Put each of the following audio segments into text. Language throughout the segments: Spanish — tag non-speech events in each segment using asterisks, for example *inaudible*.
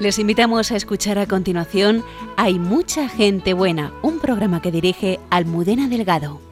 Les invitamos a escuchar a continuación Hay mucha gente buena, un programa que dirige Almudena Delgado.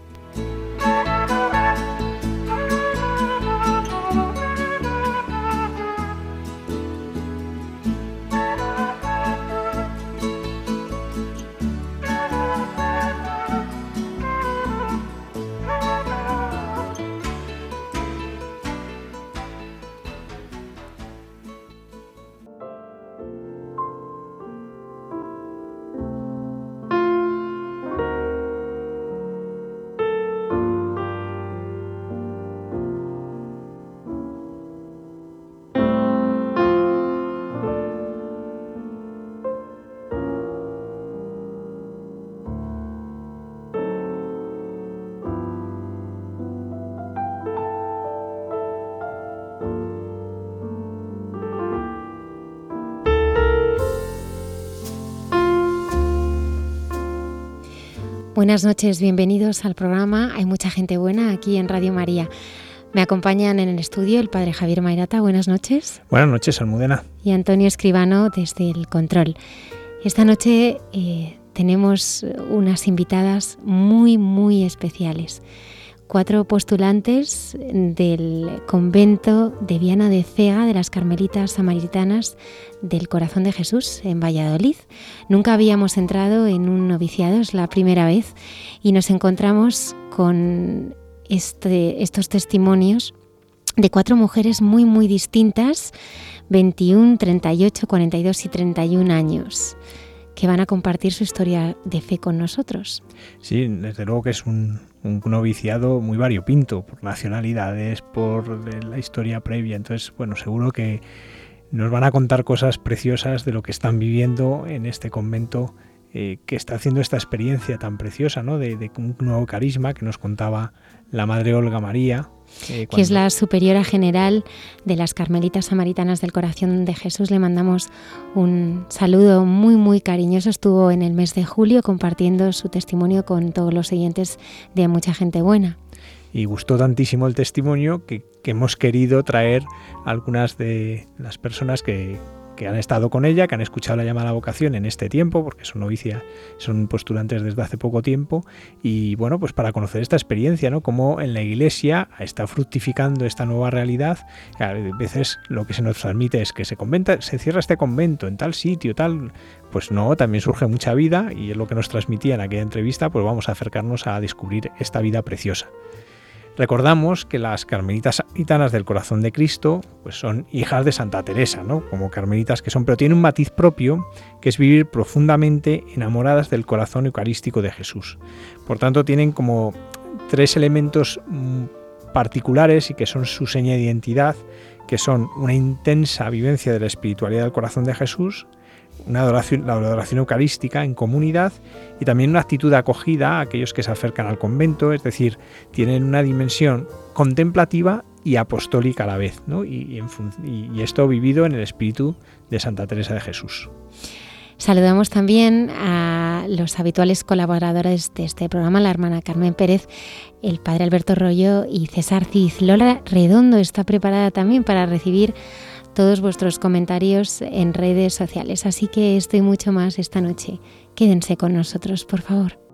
Buenas noches, bienvenidos al programa Hay mucha gente buena aquí en Radio María. Me acompañan en el estudio el padre Javier Mairata. Buenas noches. Buenas noches, Almudena. Y Antonio Escribano desde el control. Esta noche eh, tenemos unas invitadas muy, muy especiales cuatro postulantes del convento de Viana de Cega de las Carmelitas Samaritanas del Corazón de Jesús en Valladolid. Nunca habíamos entrado en un noviciado, es la primera vez, y nos encontramos con este, estos testimonios de cuatro mujeres muy, muy distintas, 21, 38, 42 y 31 años que van a compartir su historia de fe con nosotros. Sí, desde luego que es un, noviciado muy variopinto, por nacionalidades, por la historia previa. Entonces, bueno, seguro que nos van a contar cosas preciosas de lo que están viviendo en este convento eh, que está haciendo esta experiencia tan preciosa, ¿no? De, un nuevo carisma que nos contaba la Madre Olga María, que es la superiora general de las Carmelitas Samaritanas del Corazón de Jesús. Le mandamos un saludo muy, muy cariñoso. Estuvo en el mes de julio compartiendo su testimonio con todos los siguientes de Mucha Gente Buena. Y gustó tantísimo el testimonio que, que hemos querido traer algunas de las personas que, que han estado con ella, que han escuchado la llamada vocación en este tiempo, porque son novicias, son postulantes desde hace poco tiempo, y bueno, pues para conocer esta experiencia, ¿no? Cómo en la iglesia está fructificando esta nueva realidad. A veces lo que se nos transmite es que se se cierra este convento en tal sitio, tal. Pues no, también surge mucha vida, y es lo que nos transmitía en aquella entrevista, pues vamos a acercarnos a descubrir esta vida preciosa. Recordamos que las carmelitas gitanas del corazón de Cristo pues son hijas de Santa Teresa, ¿no? como carmelitas que son, pero tienen un matiz propio que es vivir profundamente enamoradas del corazón eucarístico de Jesús. Por tanto, tienen como tres elementos mm, particulares y que son su seña de identidad, que son una intensa vivencia de la espiritualidad del corazón de Jesús, una adoración, la adoración eucarística en comunidad y también una actitud de acogida a aquellos que se acercan al convento, es decir, tienen una dimensión contemplativa y apostólica a la vez, ¿no? y, y esto vivido en el espíritu de Santa Teresa de Jesús. Saludamos también a los habituales colaboradores de este programa, la hermana Carmen Pérez, el padre Alberto Rollo y César Cid. Lola Redondo está preparada también para recibir todos vuestros comentarios en redes sociales. Así que estoy mucho más esta noche. Quédense con nosotros, por favor.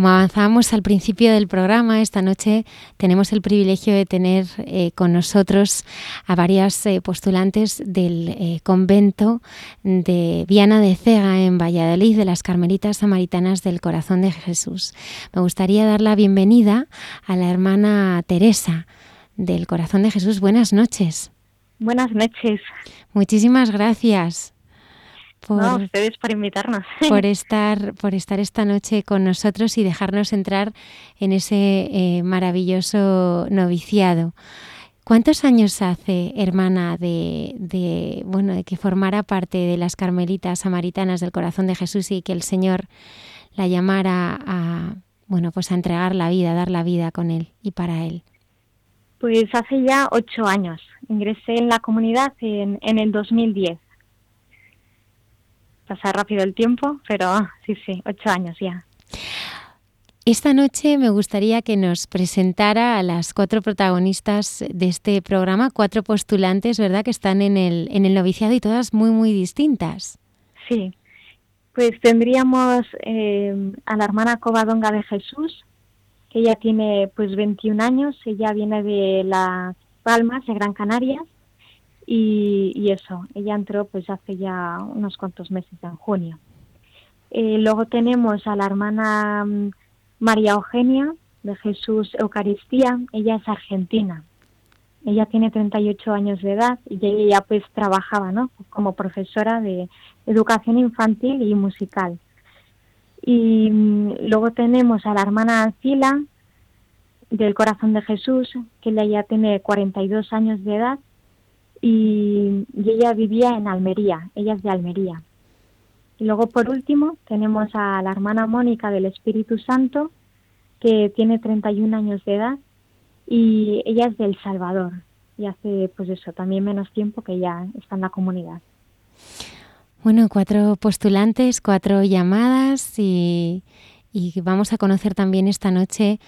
Como avanzábamos al principio del programa, esta noche tenemos el privilegio de tener eh, con nosotros a varias eh, postulantes del eh, convento de Viana de Cega en Valladolid, de las Carmelitas Samaritanas del Corazón de Jesús. Me gustaría dar la bienvenida a la hermana Teresa del Corazón de Jesús. Buenas noches. Buenas noches. Muchísimas gracias por, ustedes por invitarnos. *laughs* Por estar, por estar esta noche con nosotros y dejarnos entrar en ese eh, maravilloso noviciado. ¿Cuántos años hace, hermana, de, de, bueno, de que formara parte de las Carmelitas Samaritanas del Corazón de Jesús y que el Señor la llamara a, bueno, pues a entregar la vida, a dar la vida con Él y para Él? Pues hace ya ocho años. Ingresé en la comunidad en, en el 2010 pasa rápido el tiempo, pero sí, sí, ocho años ya. Esta noche me gustaría que nos presentara a las cuatro protagonistas de este programa, cuatro postulantes, ¿verdad?, que están en el, en el noviciado y todas muy, muy distintas. Sí, pues tendríamos eh, a la hermana Covadonga de Jesús, que ella tiene pues 21 años, ella viene de Las Palmas, de Gran Canaria, y, eso, ella entró pues hace ya unos cuantos meses, en junio. Eh, luego tenemos a la hermana mm, María Eugenia de Jesús Eucaristía, ella es argentina. Ella tiene 38 años de edad y ella pues trabajaba ¿no? como profesora de educación infantil y musical. Y mm, luego tenemos a la hermana Ancila del Corazón de Jesús, que ella ya tiene 42 años de edad y, ella vivía en Almería, ella es de Almería. Y luego por último tenemos a la hermana Mónica del Espíritu Santo, que tiene 31 años de edad y ella es del Salvador y hace pues eso, también menos tiempo que ya está en la comunidad. Bueno, cuatro postulantes, cuatro llamadas y vamos a conocer también esta noche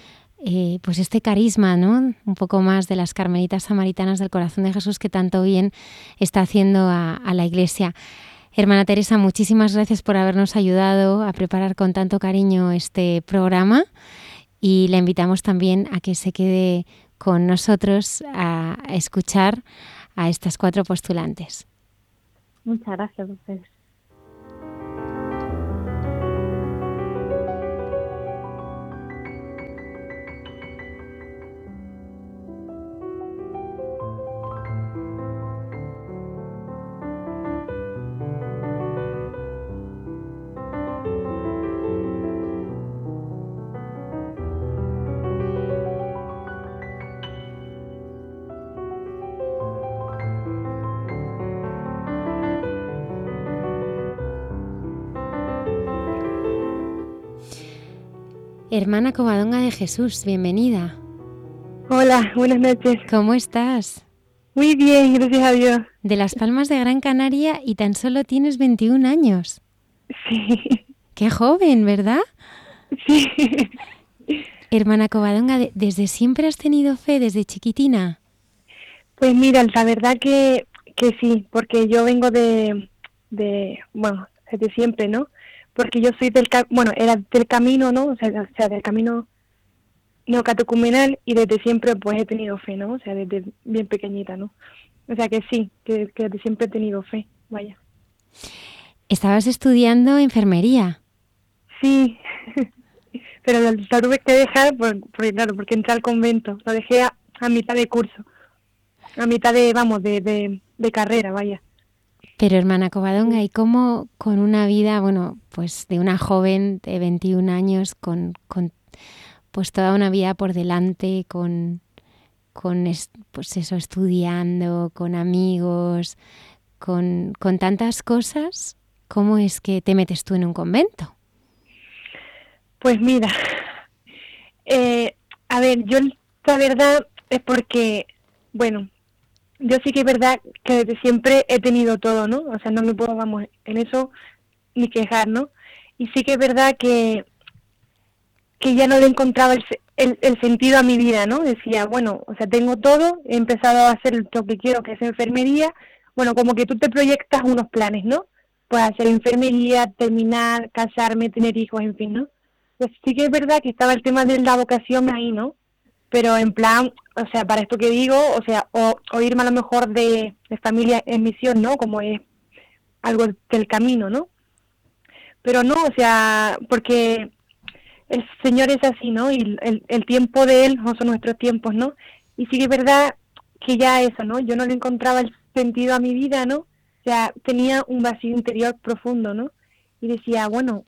eh, pues este carisma, ¿no? Un poco más de las carmelitas samaritanas del corazón de Jesús que tanto bien está haciendo a, la Iglesia. Hermana Teresa, muchísimas gracias por habernos ayudado a preparar con tanto cariño este programa y le invitamos también a que se quede con nosotros a escuchar a estas cuatro postulantes. Muchas gracias a ustedes. Hermana Covadonga de Jesús, bienvenida. Hola, buenas noches. ¿Cómo estás? Muy bien, gracias a Dios. De Las Palmas de Gran Canaria y tan solo tienes 21 años. Sí. Qué joven, ¿verdad? Sí. Hermana Covadonga, ¿desde siempre has tenido fe, desde chiquitina? Pues mira, la verdad que, que sí, porque yo vengo de, de, bueno, desde siempre, ¿no? Porque yo soy del, bueno, era del camino, ¿no? O sea, o sea del camino neocatecumenal y desde siempre pues he tenido fe, ¿no? O sea, desde bien pequeñita, ¿no? O sea que sí, que, que desde siempre he tenido fe, vaya. ¿Estabas estudiando enfermería? Sí, *laughs* pero la tuve que dejar por, claro, porque entré al convento, lo dejé a, mitad de curso, a mitad de, vamos, de, de, de carrera, vaya. Pero hermana Covadonga, ¿y cómo con una vida, bueno, pues de una joven de 21 años, con, con pues toda una vida por delante, con, con pues eso, estudiando, con amigos, con, con tantas cosas, ¿cómo es que te metes tú en un convento? Pues mira, eh, a ver, yo la verdad es porque, bueno, yo sí que es verdad que desde siempre he tenido todo, ¿no? O sea, no me puedo, vamos, en eso ni quejar, ¿no? Y sí que es verdad que, que ya no le encontraba el, el, el, sentido a mi vida, ¿no? Decía, bueno, o sea, tengo todo, he empezado a hacer lo que quiero, que es enfermería, bueno, como que tú te proyectas unos planes, ¿no? Pues hacer enfermería, terminar, casarme, tener hijos, en fin, ¿no? pues sí que es verdad que estaba el tema de la vocación ahí, ¿no? Pero en plan, o sea, para esto que digo, o sea, o, irme a lo mejor de, familia en misión, ¿no? Como es algo del camino, ¿no? Pero no, o sea, porque el Señor es así, ¿no? Y el, el tiempo de Él no son nuestros tiempos, ¿no? Y sí que es verdad que ya eso, ¿no? Yo no le encontraba el sentido a mi vida, ¿no? O sea, tenía un vacío interior profundo, ¿no? Y decía, bueno,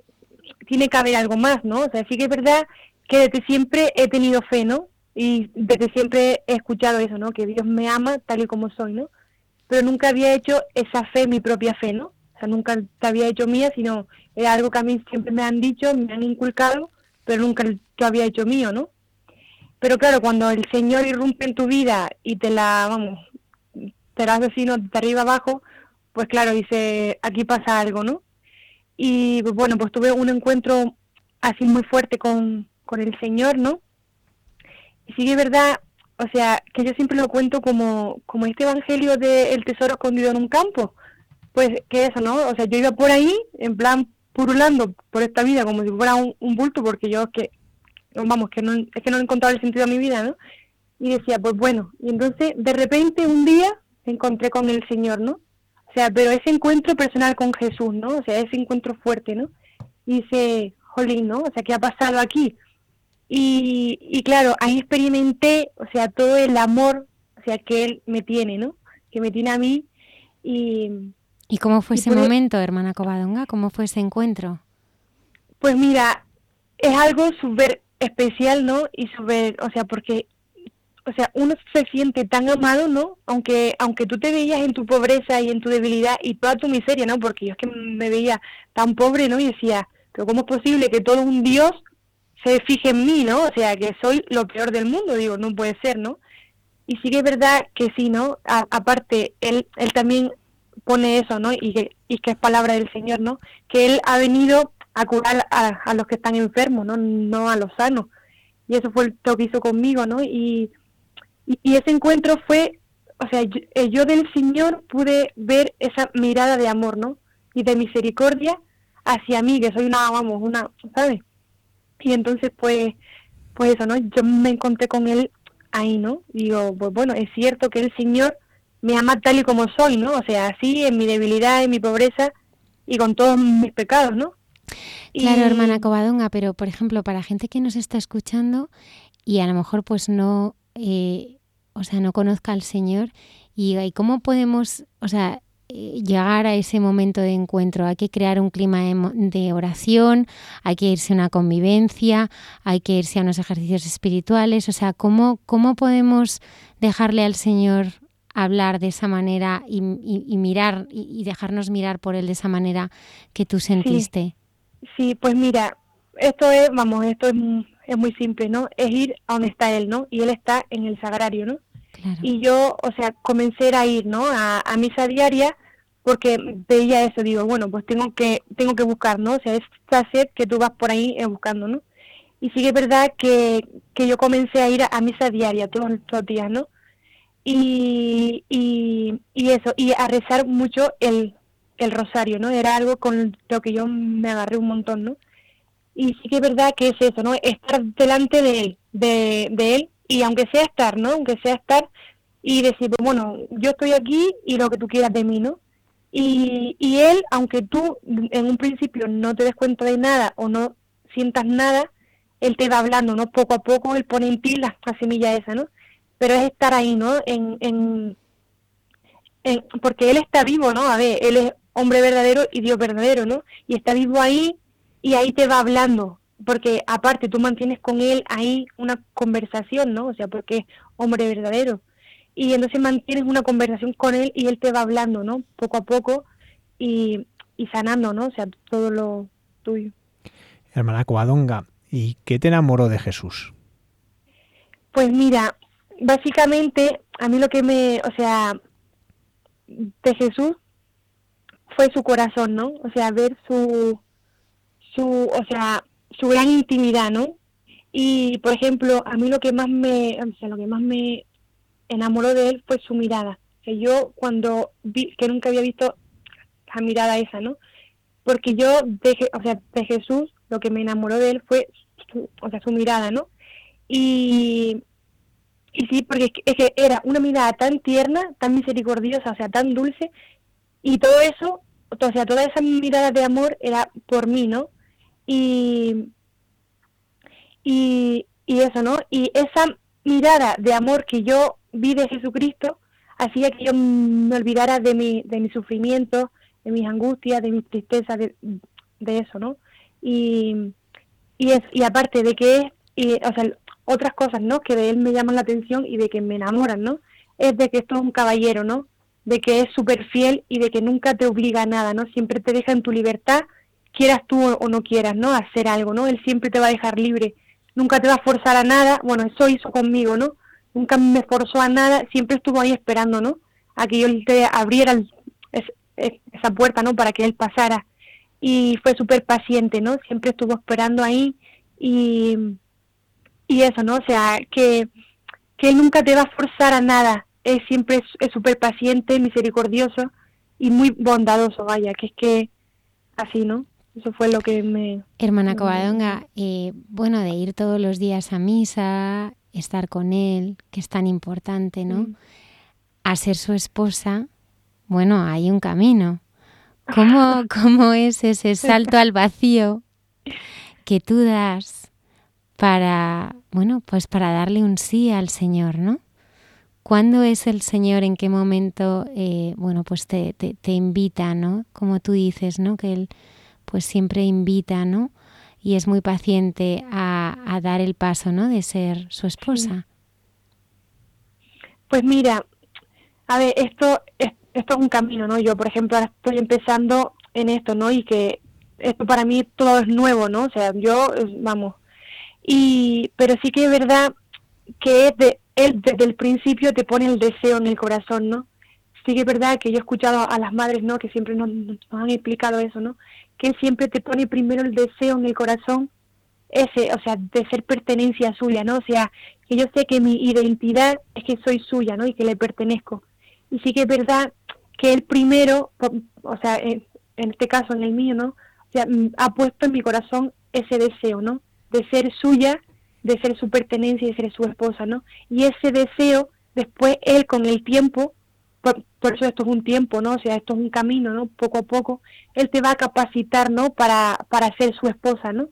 tiene que haber algo más, ¿no? O sea, sí que es verdad que desde siempre he tenido fe, ¿no? Y desde siempre he escuchado eso, ¿no? Que Dios me ama tal y como soy, ¿no? Pero nunca había hecho esa fe, mi propia fe, ¿no? O sea, nunca la había hecho mía, sino era algo que a mí siempre me han dicho, me han inculcado, pero nunca lo había hecho mío, ¿no? Pero claro, cuando el Señor irrumpe en tu vida y te la, vamos, te la vecino de arriba abajo, pues claro, dice, aquí pasa algo, ¿no? Y pues, bueno, pues tuve un encuentro así muy fuerte con, con el Señor, ¿no? Sí que verdad, o sea, que yo siempre lo cuento como, como este evangelio del tesoro escondido en un campo. Pues que eso, ¿no? O sea, yo iba por ahí, en plan, purulando por esta vida como si fuera un, bulto, porque yo es que, vamos, que no, es que no encontraba el sentido a mi vida, ¿no? Y decía, pues bueno, y entonces de repente un día me encontré con el Señor, ¿no? O sea, pero ese encuentro personal con Jesús, ¿no? O sea, ese encuentro fuerte, ¿no? Y dice, jolín, ¿no? O sea, ¿qué ha pasado aquí? Y, y claro, ahí experimenté, o sea, todo el amor, o sea, que Él me tiene, ¿no? Que me tiene a mí. Y, ¿Y cómo fue ese momento, hermana Covadonga? ¿Cómo fue ese encuentro? Pues mira, es algo súper especial, ¿no? Y súper, o sea, porque o sea, uno se siente tan amado, ¿no? Aunque aunque tú te veías en tu pobreza y en tu debilidad y toda tu miseria, ¿no? Porque yo es que me veía tan pobre, ¿no? Y decía, pero ¿cómo es posible que todo un Dios se fije en mí, ¿no? O sea, que soy lo peor del mundo, digo, no puede ser, ¿no? Y sí que es verdad que sí, ¿no? aparte, él, él también pone eso, ¿no? Y que, y que es palabra del Señor, ¿no? Que él ha venido a curar a, los que están enfermos, ¿no? No a los sanos. Y eso fue lo que hizo conmigo, ¿no? Y y, ese encuentro fue, o sea, eh, yo, del Señor pude ver esa mirada de amor, ¿no? Y de misericordia hacia mí, que soy una, vamos, una, ¿sabes? Y entonces, pues, pues eso, ¿no? Yo me encontré con él ahí, ¿no? Digo, pues bueno, es cierto que el Señor me ama tal y como soy, ¿no? O sea, así, en mi debilidad, en mi pobreza y con todos mis pecados, ¿no? Claro, hermana Covadonga, pero por ejemplo, para gente que nos está escuchando y a lo mejor pues no eh, o sea, no conozca al Señor y, cómo podemos, o sea, llegar a ese momento de encuentro. Hay que crear un clima de, oración, hay que irse a una convivencia, hay que irse a unos ejercicios espirituales. O sea, ¿cómo, cómo podemos dejarle al Señor hablar de esa manera y, mirar y, dejarnos mirar por Él de esa manera que tú sentiste? Sí, sí pues mira, esto es, vamos, esto es es muy simple, ¿no? Es ir a donde está él, ¿no? Y él está en el sagrario, ¿no? Y yo, o sea, comencé a ir, ¿no? A, misa diaria porque veía eso, digo, bueno, pues tengo que tengo que buscar, ¿no? O sea, esta sed que tú vas por ahí eh, buscando, ¿no? Y sí que es verdad que, que yo comencé a ir a, misa diaria todos los días, ¿no? Y, y, eso, y a rezar mucho el, el rosario, ¿no? Era algo con lo que yo me agarré un montón, ¿no? y sí que es verdad que es eso, ¿no? Estar delante de él, de, de él, y aunque sea estar, ¿no? Aunque sea estar y decir, pues, bueno, yo estoy aquí y lo que tú quieras de mí, ¿no? Y, y él, aunque tú en un principio no te des cuenta de nada o no sientas nada, él te va hablando, ¿no? Poco a poco él pone en ti la, semilla esa, ¿no? Pero es estar ahí, ¿no? En, en, en, porque él está vivo, ¿no? A ver, él es hombre verdadero y Dios verdadero, ¿no? Y está vivo ahí y ahí te va hablando, porque aparte tú mantienes con él ahí una conversación, ¿no? O sea, porque es hombre verdadero. Y entonces mantienes una conversación con él y él te va hablando, ¿no? Poco a poco y, y sanando, ¿no? O sea, todo lo tuyo. Hermana Coadonga, ¿y qué te enamoró de Jesús? Pues mira, básicamente a mí lo que me, o sea, de Jesús fue su corazón, ¿no? O sea, ver su, su, o sea, su gran intimidad, ¿no? Y, por ejemplo, a mí lo que más me, o sea, lo que más me enamoró de él fue su mirada. Que yo cuando vi, que nunca había visto la mirada esa, ¿no? Porque yo, de, o sea, de Jesús, lo que me enamoró de él fue o sea, su mirada, ¿no? Y, y sí, porque es que era una mirada tan tierna, tan misericordiosa, o sea, tan dulce, y todo eso, o sea, toda esa mirada de amor era por mí, ¿no? Y, y eso, ¿no? Y esa mirada de amor que yo vi de Jesucristo hacía que yo me olvidara de mi, de mi sufrimiento, de mis angustias, de mi tristeza, de, de eso, ¿no? Y, y, es, y aparte de que y, o sea, otras cosas, ¿no? Que de él me llaman la atención y de que me enamoran, ¿no? Es de que esto es un caballero, ¿no? De que es súper fiel y de que nunca te obliga a nada, ¿no? Siempre te deja en tu libertad, quieras tú o no quieras, ¿no? Hacer algo, ¿no? Él siempre te va a dejar libre nunca te va a forzar a nada, bueno, eso hizo conmigo, ¿no? Nunca me forzó a nada, siempre estuvo ahí esperando, ¿no? A que yo te abriera esa puerta, ¿no? Para que él pasara. Y fue súper paciente, ¿no? Siempre estuvo esperando ahí y, y eso, ¿no? O sea, que, que él nunca te va a forzar a nada, él siempre es súper paciente, misericordioso y muy bondadoso, vaya, que es que así, ¿no? Eso fue lo que me... Hermana Covadonga, eh, bueno, de ir todos los días a misa, estar con él, que es tan importante, ¿no? Mm. A ser su esposa, bueno, hay un camino. ¿Cómo, *laughs* ¿Cómo es ese salto al vacío que tú das para, bueno, pues para darle un sí al Señor, ¿no? ¿Cuándo es el Señor? ¿En qué momento, eh, bueno, pues te, te, te, invita, ¿no? Como tú dices, ¿no? Que Él pues siempre invita, ¿no? Y es muy paciente a, dar el paso, ¿no? De ser su esposa. Pues mira, a ver, esto es, esto es un camino, ¿no? Yo, por ejemplo, ahora estoy empezando en esto, ¿no? Y que esto para mí todo es nuevo, ¿no? O sea, yo, vamos, y, pero sí que es verdad que es de, él desde el principio te pone el deseo en el corazón, ¿no? Sí que es verdad que yo he escuchado a las madres, ¿no? Que siempre nos, nos han explicado eso, ¿no? Que siempre te pone primero el deseo en el corazón, ese, o sea, de ser pertenencia suya, ¿no? O sea, que yo sé que mi identidad es que soy suya, ¿no? Y que le pertenezco. Y sí que es verdad que Él primero, o sea, en, este caso, en el mío, ¿no? O sea, mm, ha puesto en mi corazón ese deseo, ¿no? De ser suya, de ser su pertenencia y de ser su esposa, ¿no? Y ese deseo, después Él con el tiempo, por, eso esto es un tiempo, ¿no? O sea, esto es un camino, ¿no? Poco a poco, él te va a capacitar, ¿no? Para, para ser su esposa, ¿no?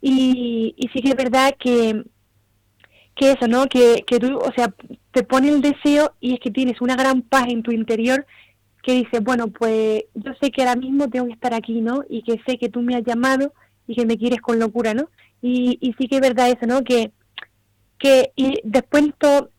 Y, y sí que es verdad que, que eso, ¿no? Que, que tú, o sea, te pone el deseo y es que tienes una gran paz en tu interior que dices, bueno, pues yo sé que ahora mismo tengo que estar aquí, ¿no? Y que sé que tú me has llamado y que me quieres con locura, ¿no? Y, y sí que es verdad eso, ¿no? Que, que y después todo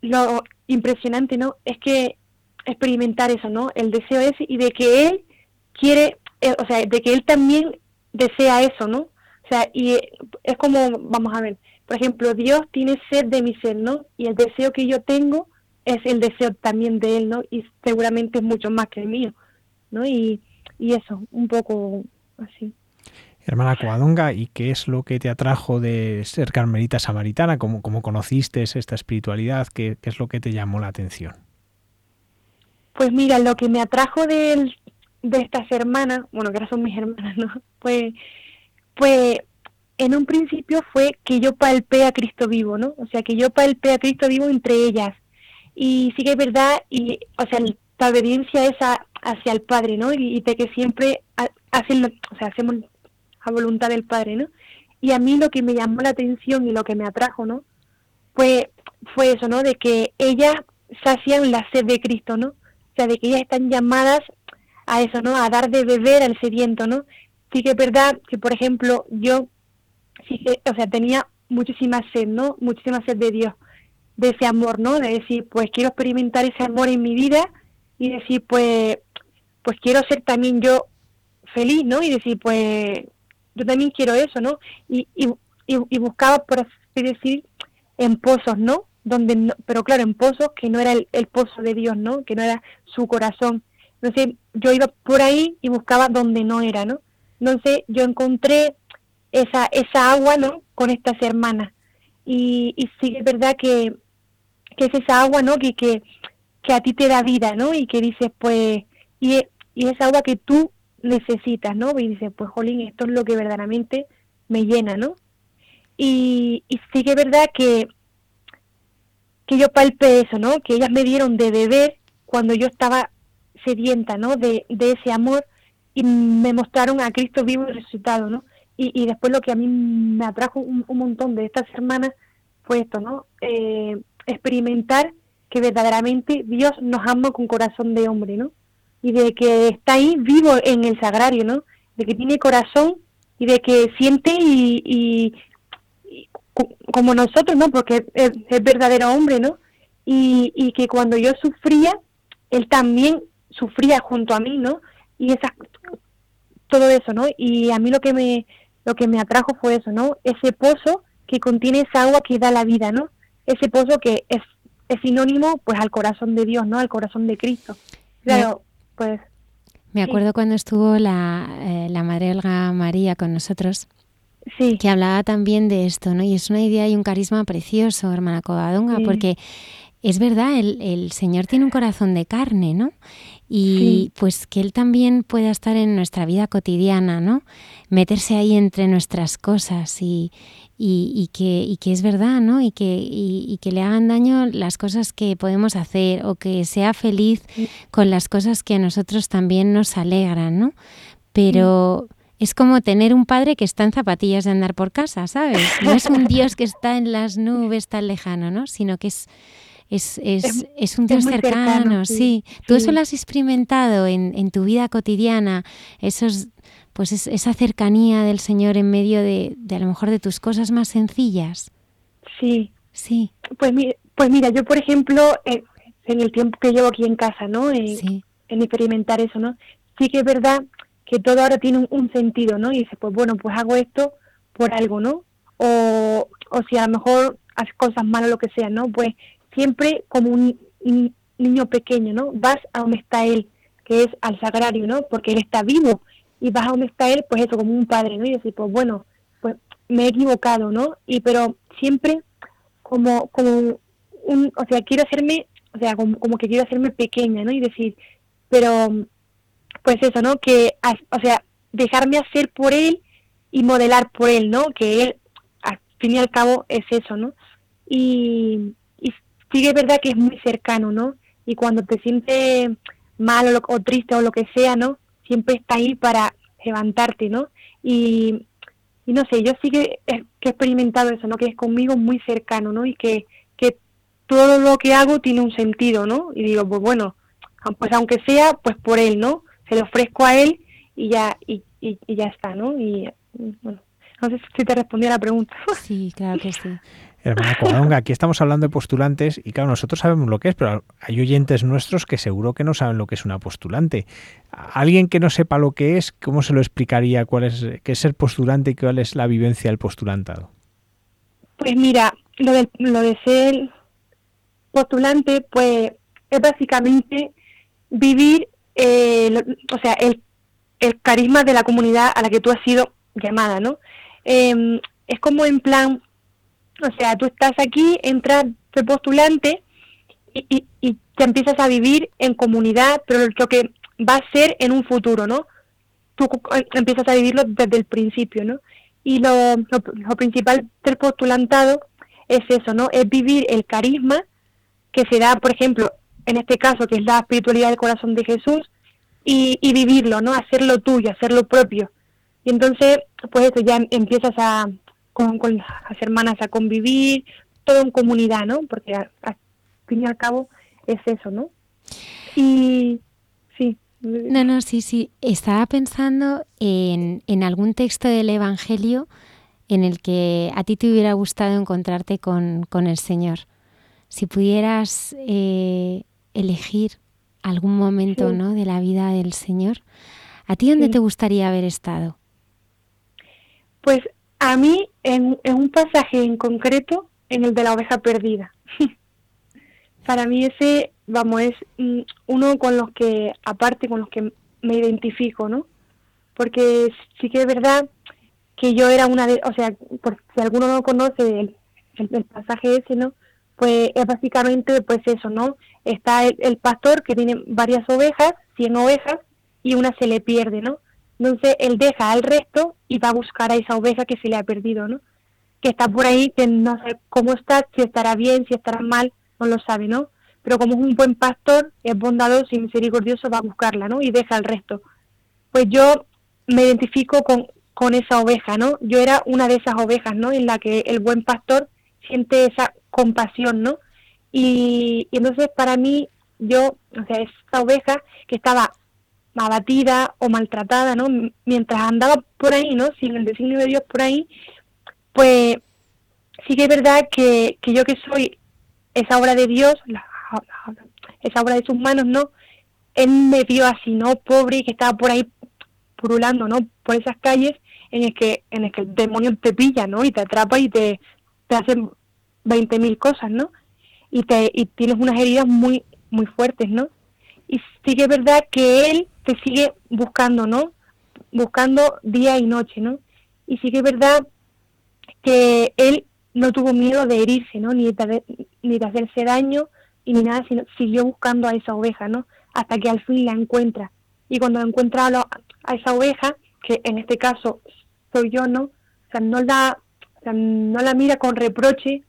lo impresionante, ¿no? Es que experimentar eso, ¿no? El deseo ese y de que él quiere, eh, o sea, de que él también desea eso, ¿no? O sea, y es como, vamos a ver, por ejemplo, Dios tiene sed de mi ser, ¿no? Y el deseo que yo tengo es el deseo también de él, ¿no? Y seguramente es mucho más que el mío, ¿no? Y, y eso, un poco así. Hermana Coadonga, ¿y qué es lo que te atrajo de ser carmelita samaritana? ¿Cómo, cómo conociste esta espiritualidad? ¿Qué, es lo que te llamó la atención? Pues mira, lo que me atrajo de, de estas hermanas, bueno, que ahora son mis hermanas, ¿no? *laughs* Pues, pues en un principio fue que yo palpé a Cristo vivo, ¿no? O sea, que yo palpé a Cristo vivo entre ellas. Y sí que es verdad, y, o sea, la obediencia es hacia el Padre, ¿no? Y, de que siempre hacen, o sea, hacemos a voluntad del Padre, ¿no? Y a mí lo que me llamó la atención y lo que me atrajo, ¿no? Pues fue eso, ¿no? De que ellas sacian la sed de Cristo, ¿no? O sea, de que ellas están llamadas a eso, ¿no? A dar de beber al sediento, ¿no? Sí que es verdad que, por ejemplo, yo, sí que, o sea, tenía muchísima sed, ¿no? Muchísima sed de Dios, de ese amor, ¿no? De decir, pues quiero experimentar ese amor en mi vida y decir, pues, pues quiero ser también yo feliz, ¿no? Y decir, pues, yo también quiero eso, ¿no? Y, y, y, buscaba, por así decir, en pozos, ¿no? Donde no, pero claro, en pozos que no era el, pozo de Dios, ¿no? Que no era su corazón. Entonces yo iba por ahí y buscaba donde no era, ¿no? Entonces yo encontré esa, esa agua, ¿no? Con estas hermanas. Y, y sí es verdad que, que es esa agua, ¿no? Que, que, que a ti te da vida, ¿no? Y que dices, pues, y, y esa agua que tú necesitas, ¿no? Y dices, pues, jolín, esto es lo que verdaderamente me llena, ¿no? Y, sí que es verdad que, que yo palpé eso, ¿no? Que ellas me dieron de beber cuando yo estaba sedienta, ¿no? De, de ese amor y me mostraron a Cristo vivo y resucitado, ¿no? Y, y después lo que a mí me atrajo un, montón de estas hermanas fue esto, ¿no? Eh, experimentar que verdaderamente Dios nos ama con corazón de hombre, ¿no? Y de que está ahí vivo en el sagrario, ¿no? De que tiene corazón y de que siente y, como nosotros, ¿no? Porque es, verdadero hombre, ¿no? Y, y, que cuando yo sufría, él también sufría junto a mí, ¿no? Y esas, todo eso, ¿no? Y a mí lo que me lo que me atrajo fue eso, ¿no? Ese pozo que contiene esa agua que da la vida, ¿no? Ese pozo que es, es sinónimo, pues, al corazón de Dios, ¿no? Al corazón de Cristo. Claro, pues me acuerdo cuando estuvo la, eh, la Madre Olga María con nosotros, sí. que hablaba también de esto, ¿no? Y es una idea y un carisma precioso, hermana Covadonga, porque es verdad, el, el, Señor tiene un corazón de carne, ¿no? Y pues que Él también pueda estar en nuestra vida cotidiana, ¿no? Meterse ahí entre nuestras cosas y, y, que, y que es verdad, ¿no? Y que, y, que le hagan daño las cosas que podemos hacer o que sea feliz con las cosas que a nosotros también nos alegran, ¿no? Pero es como tener un padre que está en zapatillas de andar por casa, ¿sabes? No es un Dios que está en las nubes tan lejano, ¿no? Sino que es, es, es, es, un Dios cercano, sí. Tú eso lo has experimentado en, en tu vida cotidiana, esos pues esa cercanía del Señor en medio de, a lo mejor de tus cosas más sencillas. Sí. Sí. Pues, pues mira, yo por ejemplo, eh, en el tiempo que llevo aquí en casa, ¿no? En, experimentar eso, ¿no? Sí que es verdad que todo ahora tiene un, sentido, ¿no? Y dice, pues bueno, pues hago esto por algo, ¿no? O, o si a lo mejor haces cosas malas, lo que sea, ¿no? Pues siempre como un, un niño pequeño, ¿no? Vas a donde está Él, que es al sagrario, ¿no? Porque Él está vivo y vas a donde está él, pues eso, como un padre, ¿no? Y decir, pues bueno, pues me he equivocado, ¿no? Y pero siempre como, como un, o sea, quiero hacerme, o sea, como, que quiero hacerme pequeña, ¿no? Y decir, pero, pues eso, ¿no? Que, o sea, dejarme hacer por él y modelar por él, ¿no? Que él, al fin y al cabo, es eso, ¿no? Y, y sí es verdad que es muy cercano, ¿no? Y cuando te sientes mal o, o triste o lo que sea, ¿no? Siempre está ahí para levantarte, ¿no? Y, no sé, yo sí que, he experimentado eso, ¿no? Que es conmigo muy cercano, ¿no? Y que, que todo lo que hago tiene un sentido, ¿no? Y digo, pues bueno, pues aunque sea, pues por él, ¿no? Se lo ofrezco a él y ya, y, y, y ya está, ¿no? Y bueno, no sé si te respondí a la pregunta. Sí, claro que *laughs* sí. Hermana Covadonga, aquí estamos hablando de postulantes y claro, nosotros sabemos lo que es, pero hay oyentes nuestros que seguro que no saben lo que es una postulante. Alguien que no sepa lo que es, ¿cómo se lo explicaría cuál es qué es ser postulante y cuál es la vivencia del postulantado? Pues mira, lo de, ser postulante, pues es básicamente vivir, eh, o sea, el, el, carisma de la comunidad a la que tú has sido llamada, ¿no? Em, es como en plan o sea, tú estás aquí, entras de postulante y, y, te empiezas a vivir en comunidad, pero lo que va a ser en un futuro, ¿no? Tú empiezas a vivirlo desde el principio, ¿no? Y lo, lo, principal del postulantado es eso, ¿no? Es vivir el carisma que se da, por ejemplo, en este caso, que es la espiritualidad del corazón de Jesús, y, y vivirlo, ¿no? Hacerlo tuyo, hacerlo propio. Y entonces, pues eso, ya empiezas a, con, las hermanas a convivir, todo en comunidad, ¿no? Porque al fin y al cabo es eso, ¿no? Y sí. No, no, sí, sí. Estaba pensando en, en algún texto del Evangelio en el que a ti te hubiera gustado encontrarte con, con el Señor. Si pudieras eh, elegir algún momento ¿no? de la vida del Señor, ¿a ti dónde te gustaría haber estado? Pues a mí, en, un pasaje en concreto, en el de la oveja perdida. *laughs* Para mí ese, vamos, es mm, uno con los que, aparte con los que me identifico, ¿no? Porque sí que es verdad que yo era una de, o sea, por, si alguno no conoce el, pasaje ese, ¿no? Pues es básicamente, pues eso, ¿no? Está el, el pastor que tiene varias ovejas, 100 ovejas, y una se le pierde, ¿no? Entonces él deja al resto y va a buscar a esa oveja que se le ha perdido, ¿no? que está por ahí, que no sé cómo está, si estará bien, si estará mal, no lo sabe, ¿no? Pero como es un buen pastor, es bondadoso y misericordioso, va a buscarla, ¿no? Y deja el resto. Pues yo me identifico con, con esa oveja, ¿no? Yo era una de esas ovejas, ¿no? En la que el buen pastor siente esa compasión, ¿no? Y, y entonces para mí, yo, o sea, esa oveja que estaba abatida o maltratada, ¿no? Mientras andaba por ahí, ¿no? Sin el designio de Dios por ahí, pues sí que es verdad que, que yo que soy esa obra de Dios, esa obra de sus manos, ¿no? Él me vio así, ¿no? Pobre y que estaba por ahí purulando, ¿no? Por esas calles en el que, en el que el demonio te pilla, ¿no? Y te atrapa y te, te hace 20.000 cosas, ¿no? Y, te, y tienes unas heridas muy, muy fuertes, ¿no? Y sí que es verdad que él te sigue buscando, ¿no? Buscando día y noche, ¿no? Y sí que es verdad que él no tuvo miedo de herirse, ¿no? Ni de, ni de hacerse daño y ni nada, sino siguió buscando a esa oveja, ¿no? Hasta que al fin la encuentra. Y cuando encuentra a, a esa oveja, que en este caso soy yo, ¿no? O sea, no la, no la mira con reproche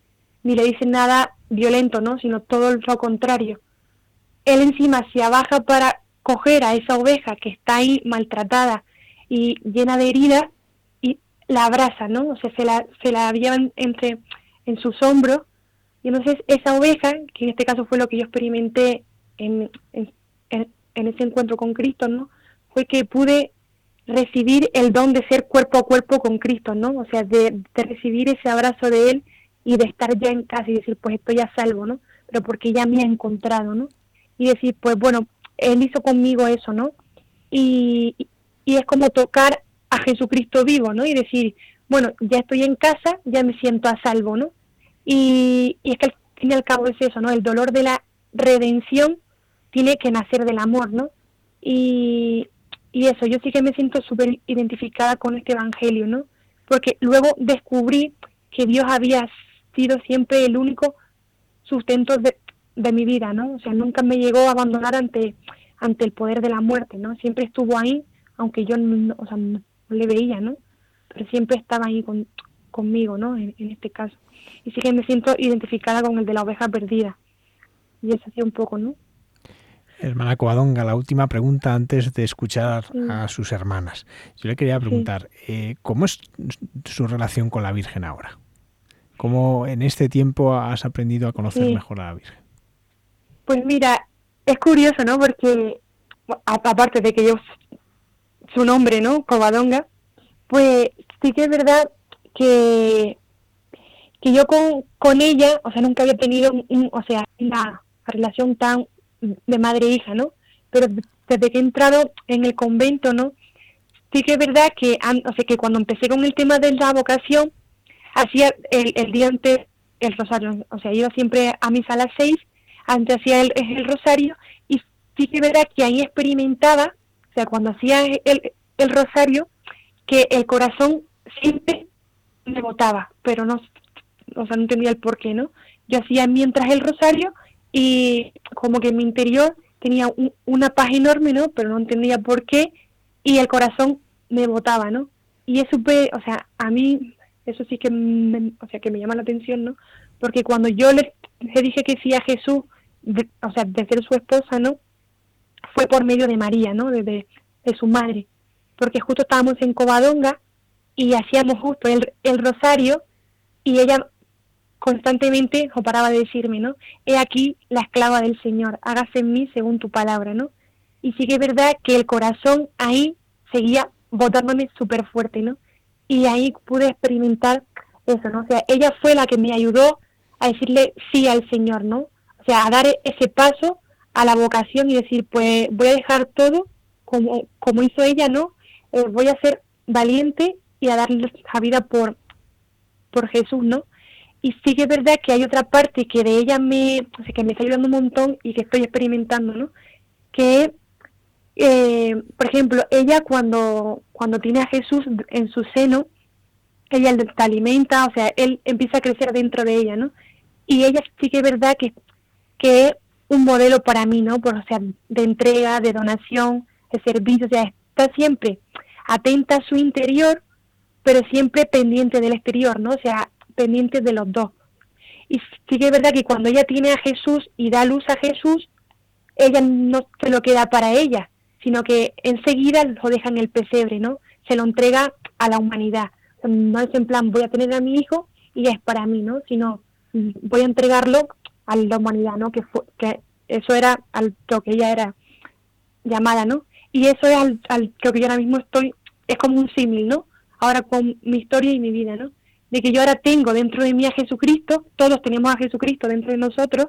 ni le dice nada violento, ¿no? Sino todo lo contrario. Él encima se abaja para coger a esa oveja que está ahí maltratada y llena de heridas y la abraza, ¿no? O sea, se la, se la llevan entre en sus hombros y entonces esa oveja, que en este caso fue lo que yo experimenté en, en, ese encuentro con Cristo, ¿no? Fue que pude recibir el don de ser cuerpo a cuerpo con Cristo, ¿no? O sea, de, de, recibir ese abrazo de Él y de estar ya en casa y decir, pues estoy a salvo, ¿no? Pero porque ya me ha encontrado, ¿no? Y decir, pues bueno, él hizo conmigo eso, ¿no? Y, y es como tocar a Jesucristo vivo, ¿no? Y decir, bueno, ya estoy en casa, ya me siento a salvo, ¿no? Y, y es que al fin y al cabo es eso, ¿no? El dolor de la redención tiene que nacer del amor, ¿no? Y, y eso, yo sí que me siento súper identificada con este Evangelio, ¿no? Porque luego descubrí que Dios había sido siempre el único sustento de, de mi vida, ¿no? O sea, nunca me llegó a abandonar ante, ante el poder de la muerte, ¿no? Siempre estuvo ahí, aunque yo no, o sea, no le veía, ¿no? Pero siempre estaba ahí con, conmigo, ¿no? En, en, este caso. Y sí que me siento identificada con el de la oveja perdida. Y eso hacía un poco, ¿no? Hermana Coadonga, la última pregunta antes de escuchar sí. a sus hermanas. Yo le quería preguntar, sí. eh, ¿cómo es su relación con la Virgen ahora? ¿Cómo en este tiempo has aprendido a conocer sí. mejor a la Virgen? Pues mira, es curioso, ¿no? Porque aparte de que yo su nombre, ¿no? Covadonga, pues sí que es verdad que que yo con, con ella, o sea, nunca había tenido, un, o sea, una relación tan de madre e ¿no? Pero desde que he entrado en el convento, ¿no? Sí que es verdad que, o sea, que cuando empecé con el tema de la vocación, hacía el, el día antes el rosario, o sea, iba siempre a misa a seis antes hacía el, el rosario y sí que verá que ahí experimentaba, o sea, cuando hacía el, el rosario, que el corazón siempre me botaba, pero no, o sea, no entendía el por qué, ¿no? Yo hacía mientras el rosario y como que en mi interior tenía un, una paz enorme, ¿no? Pero no entendía por qué y el corazón me botaba, ¿no? Y eso, o sea, a mí eso sí que me, o sea, que me llama la atención, ¿no? Porque cuando yo le, le dije que sí a Jesús, o sea, de ser su esposa, ¿no? Fue por medio de María, ¿no? De, de, su madre. Porque justo estábamos en Covadonga y hacíamos justo el, el rosario y ella constantemente no paraba de decirme, ¿no? He aquí la esclava del Señor, hágase en mí según tu palabra, ¿no? Y sí que es verdad que el corazón ahí seguía botándome súper fuerte, ¿no? Y ahí pude experimentar eso, ¿no? O sea, ella fue la que me ayudó a decirle sí al Señor, ¿no? O sea, a dar ese paso a la vocación y decir, pues voy a dejar todo como, como hizo ella, ¿no? Eh, voy a ser valiente y a darle la vida por, por Jesús, ¿no? Y sí que es verdad que hay otra parte que de ella me, o sea, que me está ayudando un montón y que estoy experimentando, ¿no? Que, eh, por ejemplo, ella cuando, cuando tiene a Jesús en su seno, ella le alimenta, o sea, él empieza a crecer dentro de ella, ¿no? Y ella sí que es verdad que, que es un modelo para mí, ¿no? Por, o sea, de entrega, de donación, de servicio, o sea, está siempre atenta a su interior, pero siempre pendiente del exterior, ¿no? O sea, pendiente de los dos. Y sí que es verdad que cuando ella tiene a Jesús y da luz a Jesús, ella no se lo queda para ella, sino que enseguida lo deja en el pesebre, ¿no? Se lo entrega a la humanidad. No es en plan, voy a tener a mi hijo y es para mí, ¿no? Sino voy a entregarlo a la humanidad, ¿no? Que, fue, que eso era al lo que ella era llamada, ¿no? Y eso es al, al lo que yo ahora mismo estoy, es como un símil, ¿no? Ahora con mi historia y mi vida, ¿no? De que yo ahora tengo dentro de mí a Jesucristo, todos tenemos a Jesucristo dentro de nosotros,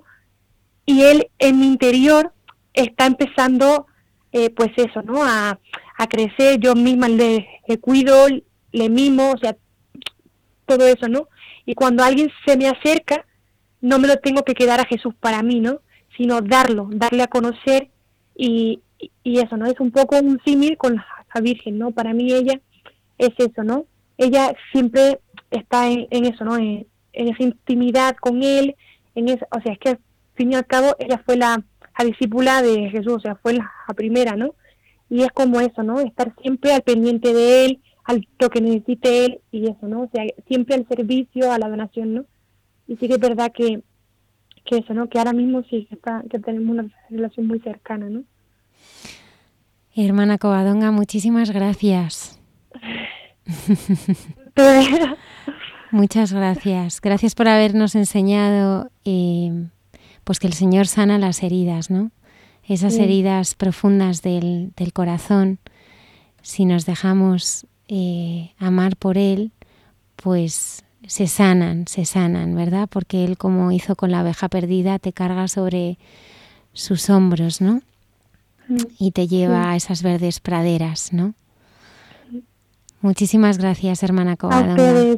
y Él en mi interior está empezando, eh, pues eso, ¿no? A, a crecer, yo misma le, le cuido, le mimo, o sea, todo eso, ¿no? Y cuando alguien se me acerca, no me lo tengo que quedar a Jesús para mí, ¿no? Sino darlo, darle a conocer y, y eso, ¿no? Es un poco un símil con la, Virgen, ¿no? Para mí ella es eso, ¿no? Ella siempre está en, eso, ¿no? En, esa intimidad con él, en eso, o sea, es que al fin y al cabo ella fue la, discípula de Jesús, o sea, fue la, primera, ¿no? Y es como eso, ¿no? Estar siempre al pendiente de él, al lo que necesite él y eso, ¿no? O sea, siempre al servicio, a la donación, ¿no? Y sí que es verdad que, que eso, ¿no? Que ahora mismo sí que, está, que tenemos una relación muy cercana, ¿no? Hermana Covadonga, muchísimas gracias. *laughs* Muchas gracias. Gracias por habernos enseñado eh, pues que el Señor sana las heridas, ¿no? Esas heridas profundas del, corazón. Si nos dejamos eh, amar por Él, pues se sanan, se sanan, ¿verdad? Porque Él, como hizo con la abeja perdida, te carga sobre sus hombros, ¿no? y te lleva a esas verdes praderas, ¿no? Muchísimas gracias, hermana Covadonga.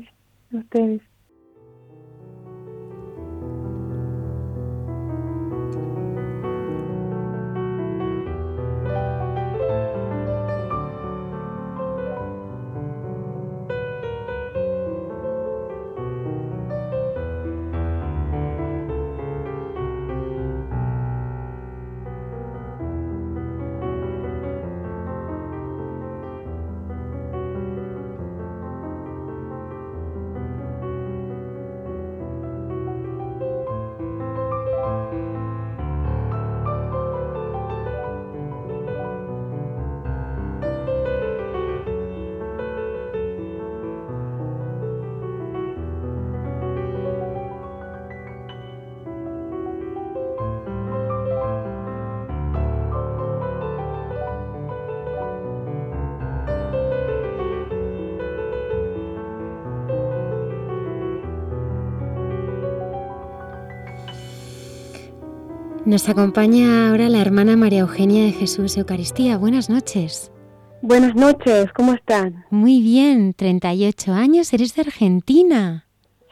Nos acompaña ahora la hermana María Eugenia de Jesús Eucaristía. Buenas noches. Buenas noches, ¿cómo están? Muy bien, 38 años, eres de Argentina.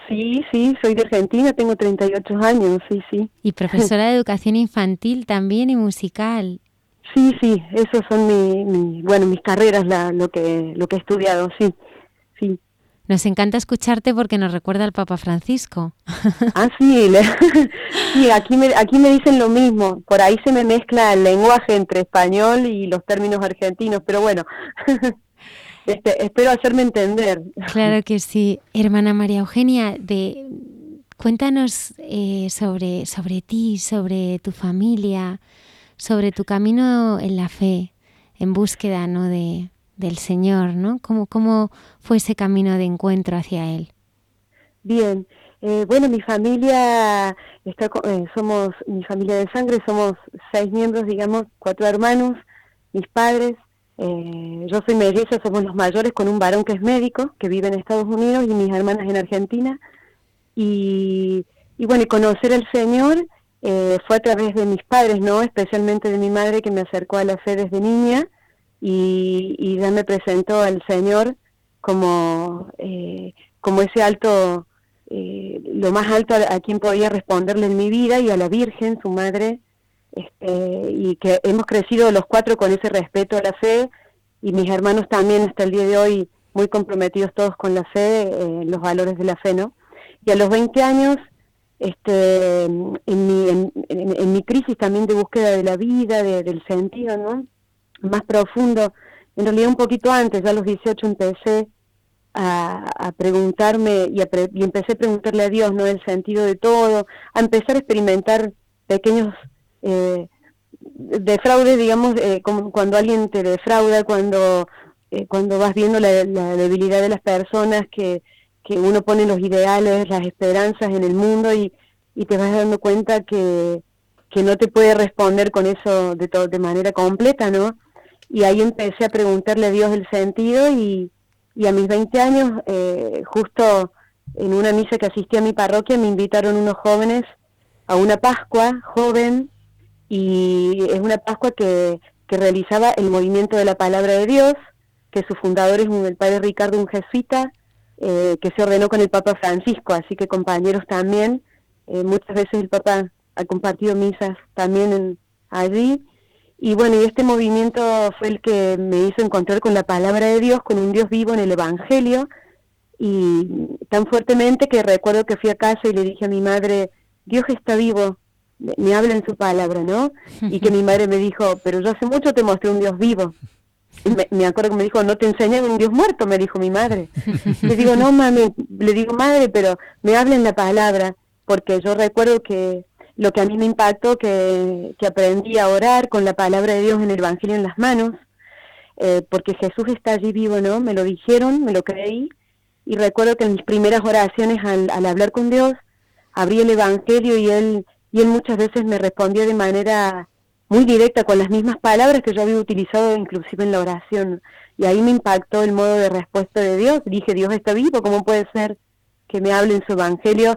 Sí, sí, soy de Argentina, tengo 38 años, sí, sí. Y profesora de educación infantil también y musical. Sí, sí, esos son mi, bueno, mis carreras, la, lo que lo que he estudiado, sí, sí. Nos encanta escucharte porque nos recuerda al Papa Francisco. *laughs* Ah, sí, *laughs* sí aquí, me, aquí me dicen lo mismo. Por ahí se me mezcla el lenguaje entre español y los términos argentinos, pero bueno, *laughs* este, espero hacerme entender. Claro que sí. Hermana María Eugenia, de, cuéntanos eh, sobre, sobre ti, sobre tu familia, sobre tu camino en la fe, en búsqueda ¿no? de, del Señor, ¿no? ¿Cómo, ¿Cómo fue ese camino de encuentro hacia Él? Bien, eh, bueno, mi familia, está, eh, somos, mi familia de sangre, somos seis miembros, digamos, cuatro hermanos, mis padres, eh, yo soy melliza, somos los mayores con un varón que es médico, que vive en Estados Unidos, y mis hermanas en Argentina. Y, y bueno, conocer al Señor fue a través de mis padres, ¿no? Especialmente de mi madre que me acercó a la fe desde niña y, ya me presentó al Señor como, eh, como ese alto, eh, lo más alto a, quien podía responderle en mi vida y a la Virgen, su madre, este, y que hemos crecido los cuatro con ese respeto a la fe y mis hermanos también hasta el día de hoy muy comprometidos todos con la fe, eh, los valores de la fe, ¿no? Y a los 20 años, este, en, mi, en, mi crisis también de búsqueda de la vida, del sentido, ¿no? Más profundo. En realidad un poquito antes, ya a los 18 empecé a, preguntarme y, y, empecé a preguntarle a Dios, ¿no? El sentido de todo, a empezar a experimentar pequeños eh, defraudes, digamos, eh, como cuando alguien te defrauda, cuando, eh, cuando vas viendo la, debilidad de las personas, que, que uno pone los ideales, las esperanzas en el mundo y, y te vas dando cuenta que, que no te puede responder con eso de, todo, de manera completa, ¿no? Y ahí empecé a preguntarle a Dios el sentido y, y a mis 20 años, eh, justo en una misa que asistí a mi parroquia, me invitaron unos jóvenes a una Pascua joven y es una Pascua que, que realizaba el movimiento de la palabra de Dios, que su fundador es el padre Ricardo, un jesuita, eh, que se ordenó con el Papa Francisco, así que compañeros también, eh, muchas veces el Papa ha compartido misas también allí, y bueno, y este movimiento fue el que me hizo encontrar con la palabra de Dios, con un Dios vivo en el Evangelio, y tan fuertemente que recuerdo que fui a casa y le dije a mi madre, Dios está vivo, me habla en su palabra, ¿no? Y que mi madre me dijo, pero yo hace mucho te mostré un Dios vivo. Y me, acuerdo que me dijo, no te enseñan un Dios muerto, me dijo mi madre. Le digo, no, mami, le digo, madre, pero me habla en la palabra, porque yo recuerdo que lo que a mí me impactó, que, que aprendí a orar con la palabra de Dios en el Evangelio en las manos, eh, porque Jesús está allí vivo, ¿no? Me lo dijeron, me lo creí, y recuerdo que en mis primeras oraciones al, al hablar con Dios, abrí el Evangelio y él, y él muchas veces me respondió de manera muy directa, con las mismas palabras que yo había utilizado inclusive en la oración. Y ahí me impactó el modo de respuesta de Dios. Dije, Dios está vivo, ¿cómo puede ser que me hable en su Evangelio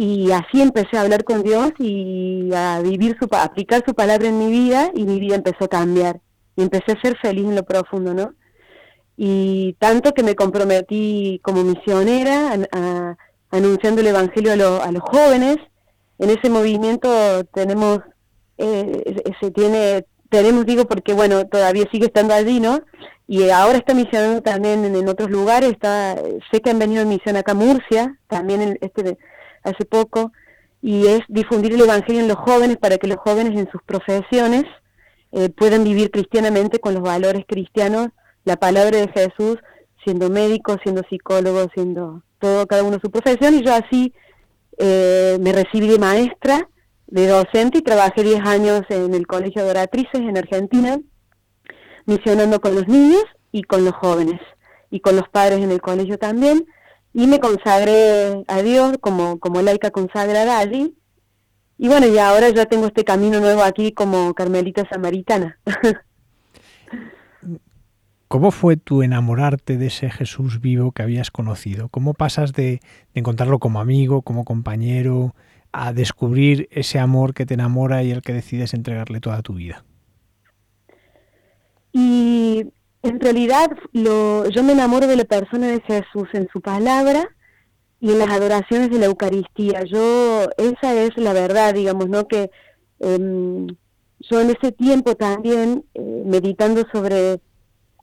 y así empecé a hablar con Dios y a vivir su, a aplicar su palabra en mi vida y mi vida empezó a cambiar y empecé a ser feliz en lo profundo, ¿no? Y tanto que me comprometí como misionera a, anunciando el Evangelio a, a, los jóvenes. En ese movimiento tenemos, eh, se tiene, tenemos digo porque bueno, todavía sigue estando allí, ¿no? Y ahora está misionando también en, otros lugares, está, sé que han venido en misión acá a Murcia, también en este hace poco, y es difundir el Evangelio en los jóvenes para que los jóvenes en sus profesiones eh, puedan vivir cristianamente con los valores cristianos, la palabra de Jesús, siendo médico, siendo psicólogo, siendo todo, cada uno su profesión, y yo así eh, me recibí de maestra, de docente, y trabajé 10 años en el Colegio de Oratrices en Argentina, misionando con los niños y con los jóvenes, y con los padres en el colegio también, y me consagré a Dios como, como laica consagrada allí. Y bueno, y ahora ya tengo este camino nuevo aquí como carmelita samaritana. *laughs* ¿Cómo fue tu enamorarte de ese Jesús vivo que habías conocido? ¿Cómo pasas de, de, encontrarlo como amigo, como compañero, a descubrir ese amor que te enamora y el que decides entregarle toda tu vida? Y en realidad lo, yo me enamoro de la persona de Jesús en su palabra y en las adoraciones de la Eucaristía. Yo, esa es la verdad, digamos, ¿no? Que em, yo en ese tiempo también, eh, meditando sobre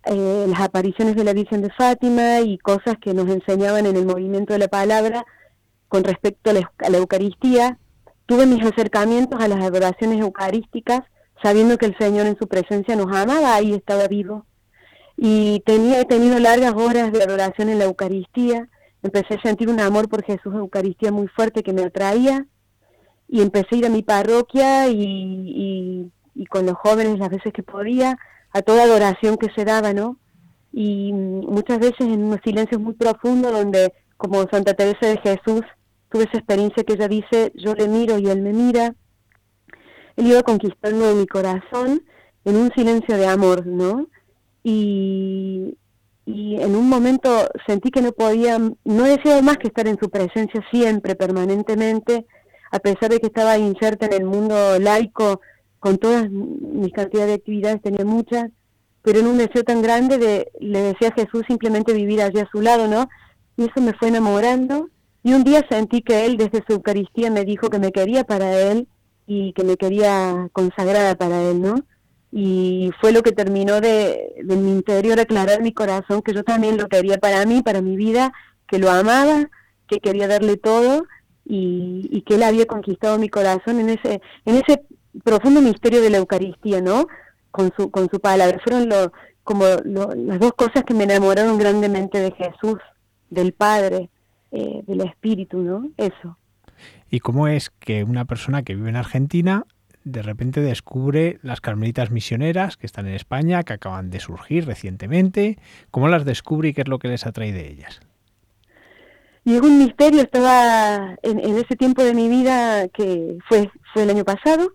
eh, las apariciones de la Virgen de Fátima y cosas que nos enseñaban en el movimiento de la palabra con respecto a la, a la Eucaristía, tuve mis acercamientos a las adoraciones eucarísticas, sabiendo que el Señor en su presencia nos amaba y estaba vivo y tenía, he tenido largas horas de adoración en la Eucaristía, empecé a sentir un amor por Jesús en Eucaristía muy fuerte que me atraía y empecé a ir a mi parroquia y, y, con los jóvenes las veces que podía, a toda adoración que se daba, ¿no? Y muchas veces en unos silencios muy profundos donde, como Santa Teresa de Jesús, tuve esa experiencia que ella dice, yo le miro y él me mira. Él iba conquistando mi corazón en un silencio de amor, ¿no? Y, y en un momento sentí que no podía, no deseaba más que estar en su presencia siempre, permanentemente, a pesar de que estaba inserta en el mundo laico, con todas mis cantidades de actividades, tenía muchas, pero en un deseo tan grande de, le decía a Jesús simplemente vivir allí a su lado, ¿no? Y eso me fue enamorando. Y un día sentí que Él desde su Eucaristía me dijo que me quería para Él y que me quería consagrada para Él, ¿no? Y fue lo que terminó de, de mi interior aclarar mi corazón que yo también lo quería para mí, para mi vida, que lo amaba, que quería darle todo y, y que él había conquistado mi corazón en ese en ese profundo misterio de la Eucaristía, ¿no? Con su con su palabra fueron lo como las dos cosas que me enamoraron grandemente de Jesús, del Padre, eh, del Espíritu, ¿no? Eso. ¿Y cómo es que una persona que vive en Argentina de repente descubre las carmelitas misioneras que están en España, que acaban de surgir recientemente? ¿Cómo las descubre y qué es lo que les atrae de ellas? Es un misterio, estaba en, ese tiempo de mi vida que fue, fue el año pasado,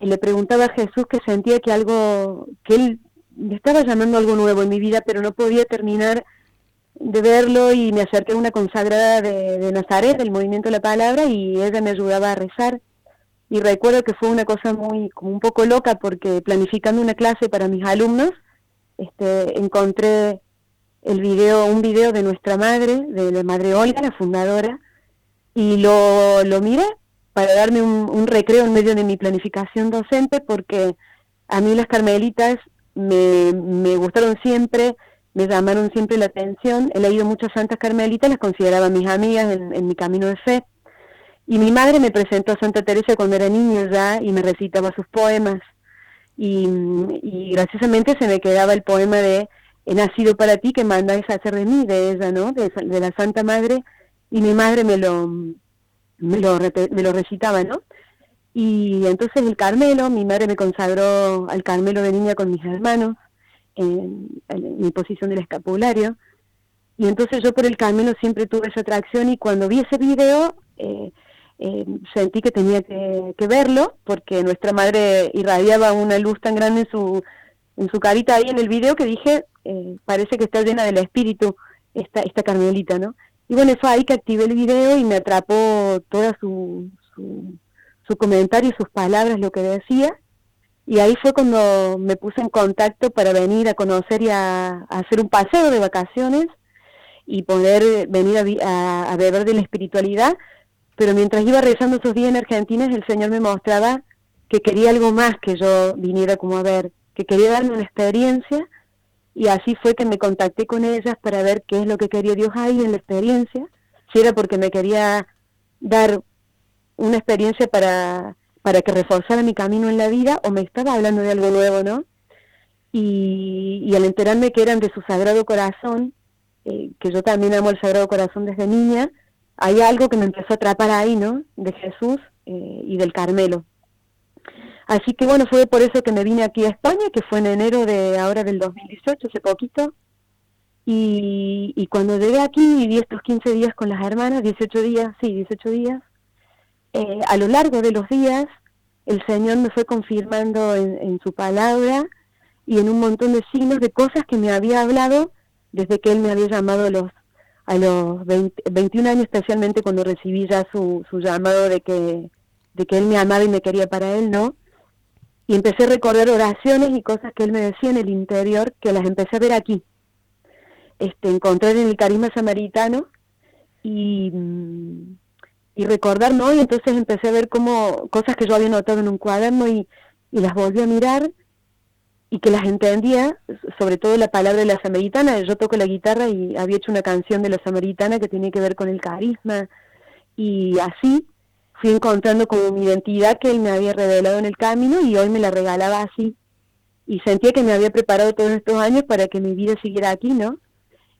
y le preguntaba a Jesús que sentía que algo, que él me estaba llamando algo nuevo en mi vida, pero no podía terminar de verlo y me acerqué a una consagrada de, Nazaret, del movimiento de la palabra, y ella me ayudaba a rezar. Y recuerdo que fue una cosa muy, como un poco loca, porque planificando una clase para mis alumnos, este, encontré el video, un video de nuestra madre, de la madre Olga, la fundadora, y lo, lo miré para darme un, recreo en medio de mi planificación docente, porque a mí las carmelitas me, me gustaron siempre, me llamaron siempre la atención. He leído muchas santas carmelitas, las consideraba mis amigas en, mi camino de fe. Y mi madre me presentó a Santa Teresa cuando era niña ya y me recitaba sus poemas. Y, y graciosamente se me quedaba el poema de He nacido para ti que mandáis a hacer de mí, de ella, ¿no? De, la Santa Madre. Y mi madre me lo, me lo, me lo recitaba, ¿no? Y entonces el Carmelo, mi madre me consagró al Carmelo de niña con mis hermanos, en, mi posición del escapulario. Y entonces yo por el Carmelo siempre tuve esa atracción y cuando vi ese video eh, eh, sentí que tenía que, verlo porque nuestra madre irradiaba una luz tan grande en su, en su carita ahí en el video que dije, eh, parece que está llena del espíritu esta, esta Carmelita, ¿no? Y bueno, fue ahí que activé el video y me atrapó toda su su comentario y sus palabras, lo que decía. Y ahí fue cuando me puse en contacto para venir a conocer y a, hacer un paseo de vacaciones y poder venir a, beber de la espiritualidad. Pero mientras iba rezando esos días en Argentina, el Señor me mostraba que quería algo más que yo viniera como a ver, que quería darme una experiencia. Y así fue que me contacté con ellas para ver qué es lo que quería Dios ahí en la experiencia. Si era porque me quería dar una experiencia para, para que reforzara mi camino en la vida o me estaba hablando de algo nuevo, ¿no? Y, al enterarme que eran de su Sagrado Corazón, eh, que yo también amo el Sagrado Corazón desde niña, hay algo que me empezó a atrapar ahí, ¿no? De Jesús eh, y del Carmelo. Así que bueno, fue por eso que me vine aquí a España, que fue en enero de ahora del 2018, hace poquito. Y, y cuando llegué aquí viví estos 15 días con las hermanas, 18 días, sí, 18 días, eh, a lo largo de los días el Señor me fue confirmando en, su palabra y en un montón de signos de cosas que me había hablado desde que Él me había llamado a los, a los 21 años, especialmente cuando recibí ya su, su llamado de que, de que Él me amaba y me quería para Él, ¿no? Y empecé a recordar oraciones y cosas que Él me decía en el interior, que las empecé a ver aquí. Este, encontrar en el carisma samaritano y... Mm, y recordar, ¿no? Y entonces empecé a ver como cosas que yo había notado en un cuaderno y, las volví a mirar y que las entendía, sobre todo la palabra de la samaritana. Yo toco la guitarra y había hecho una canción de la samaritana que tiene que ver con el carisma y así fui encontrando como mi identidad que él me había revelado en el camino y hoy me la regalaba así. Y sentía que me había preparado todos estos años para que mi vida siguiera aquí, ¿no?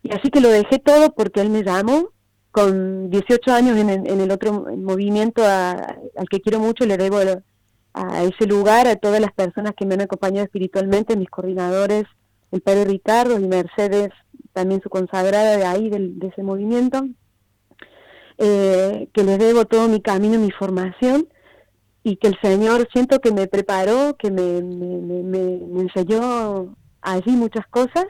Y así que lo dejé todo porque él me llamó con 18 años en en el otro movimiento al que quiero mucho, le debo a, ese lugar, a todas las personas que me han acompañado espiritualmente, mis coordinadores, el padre Ricardo y Mercedes, también su consagrada de ahí, de ese movimiento, eh, que les debo todo mi camino, mi formación, y que el Señor siento que me preparó, que me, me, me enseñó allí muchas cosas,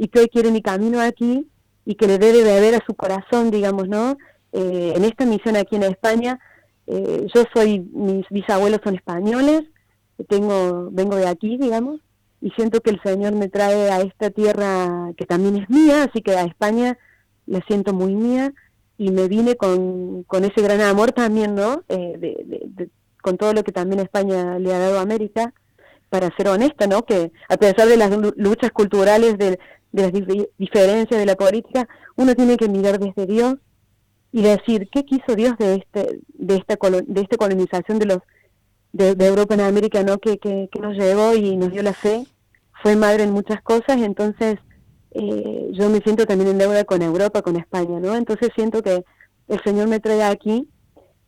y que hoy quiere mi camino aquí y que le debe beber a su corazón, digamos, ¿no? Eh, en esta misión aquí en España, eh, yo soy, mis bisabuelos son españoles, tengo, vengo de aquí, digamos, y siento que el Señor me trae a esta tierra que también es mía, así que a España la siento muy mía y me vine con, con ese gran amor también, ¿no? Eh, de, con todo lo que también España le ha dado a América, para ser honesta, ¿no? Que a pesar de las luchas culturales, de, de las diferencias de la política, uno tiene que mirar desde Dios y decir qué quiso Dios de este de esta de esta colonización de los de, Europa en América, ¿no? Que, que, nos llevó y nos dio la fe. fue madre en muchas cosas, entonces eh, yo me siento también en deuda con Europa, con España, ¿no? Entonces siento que el Señor me trae aquí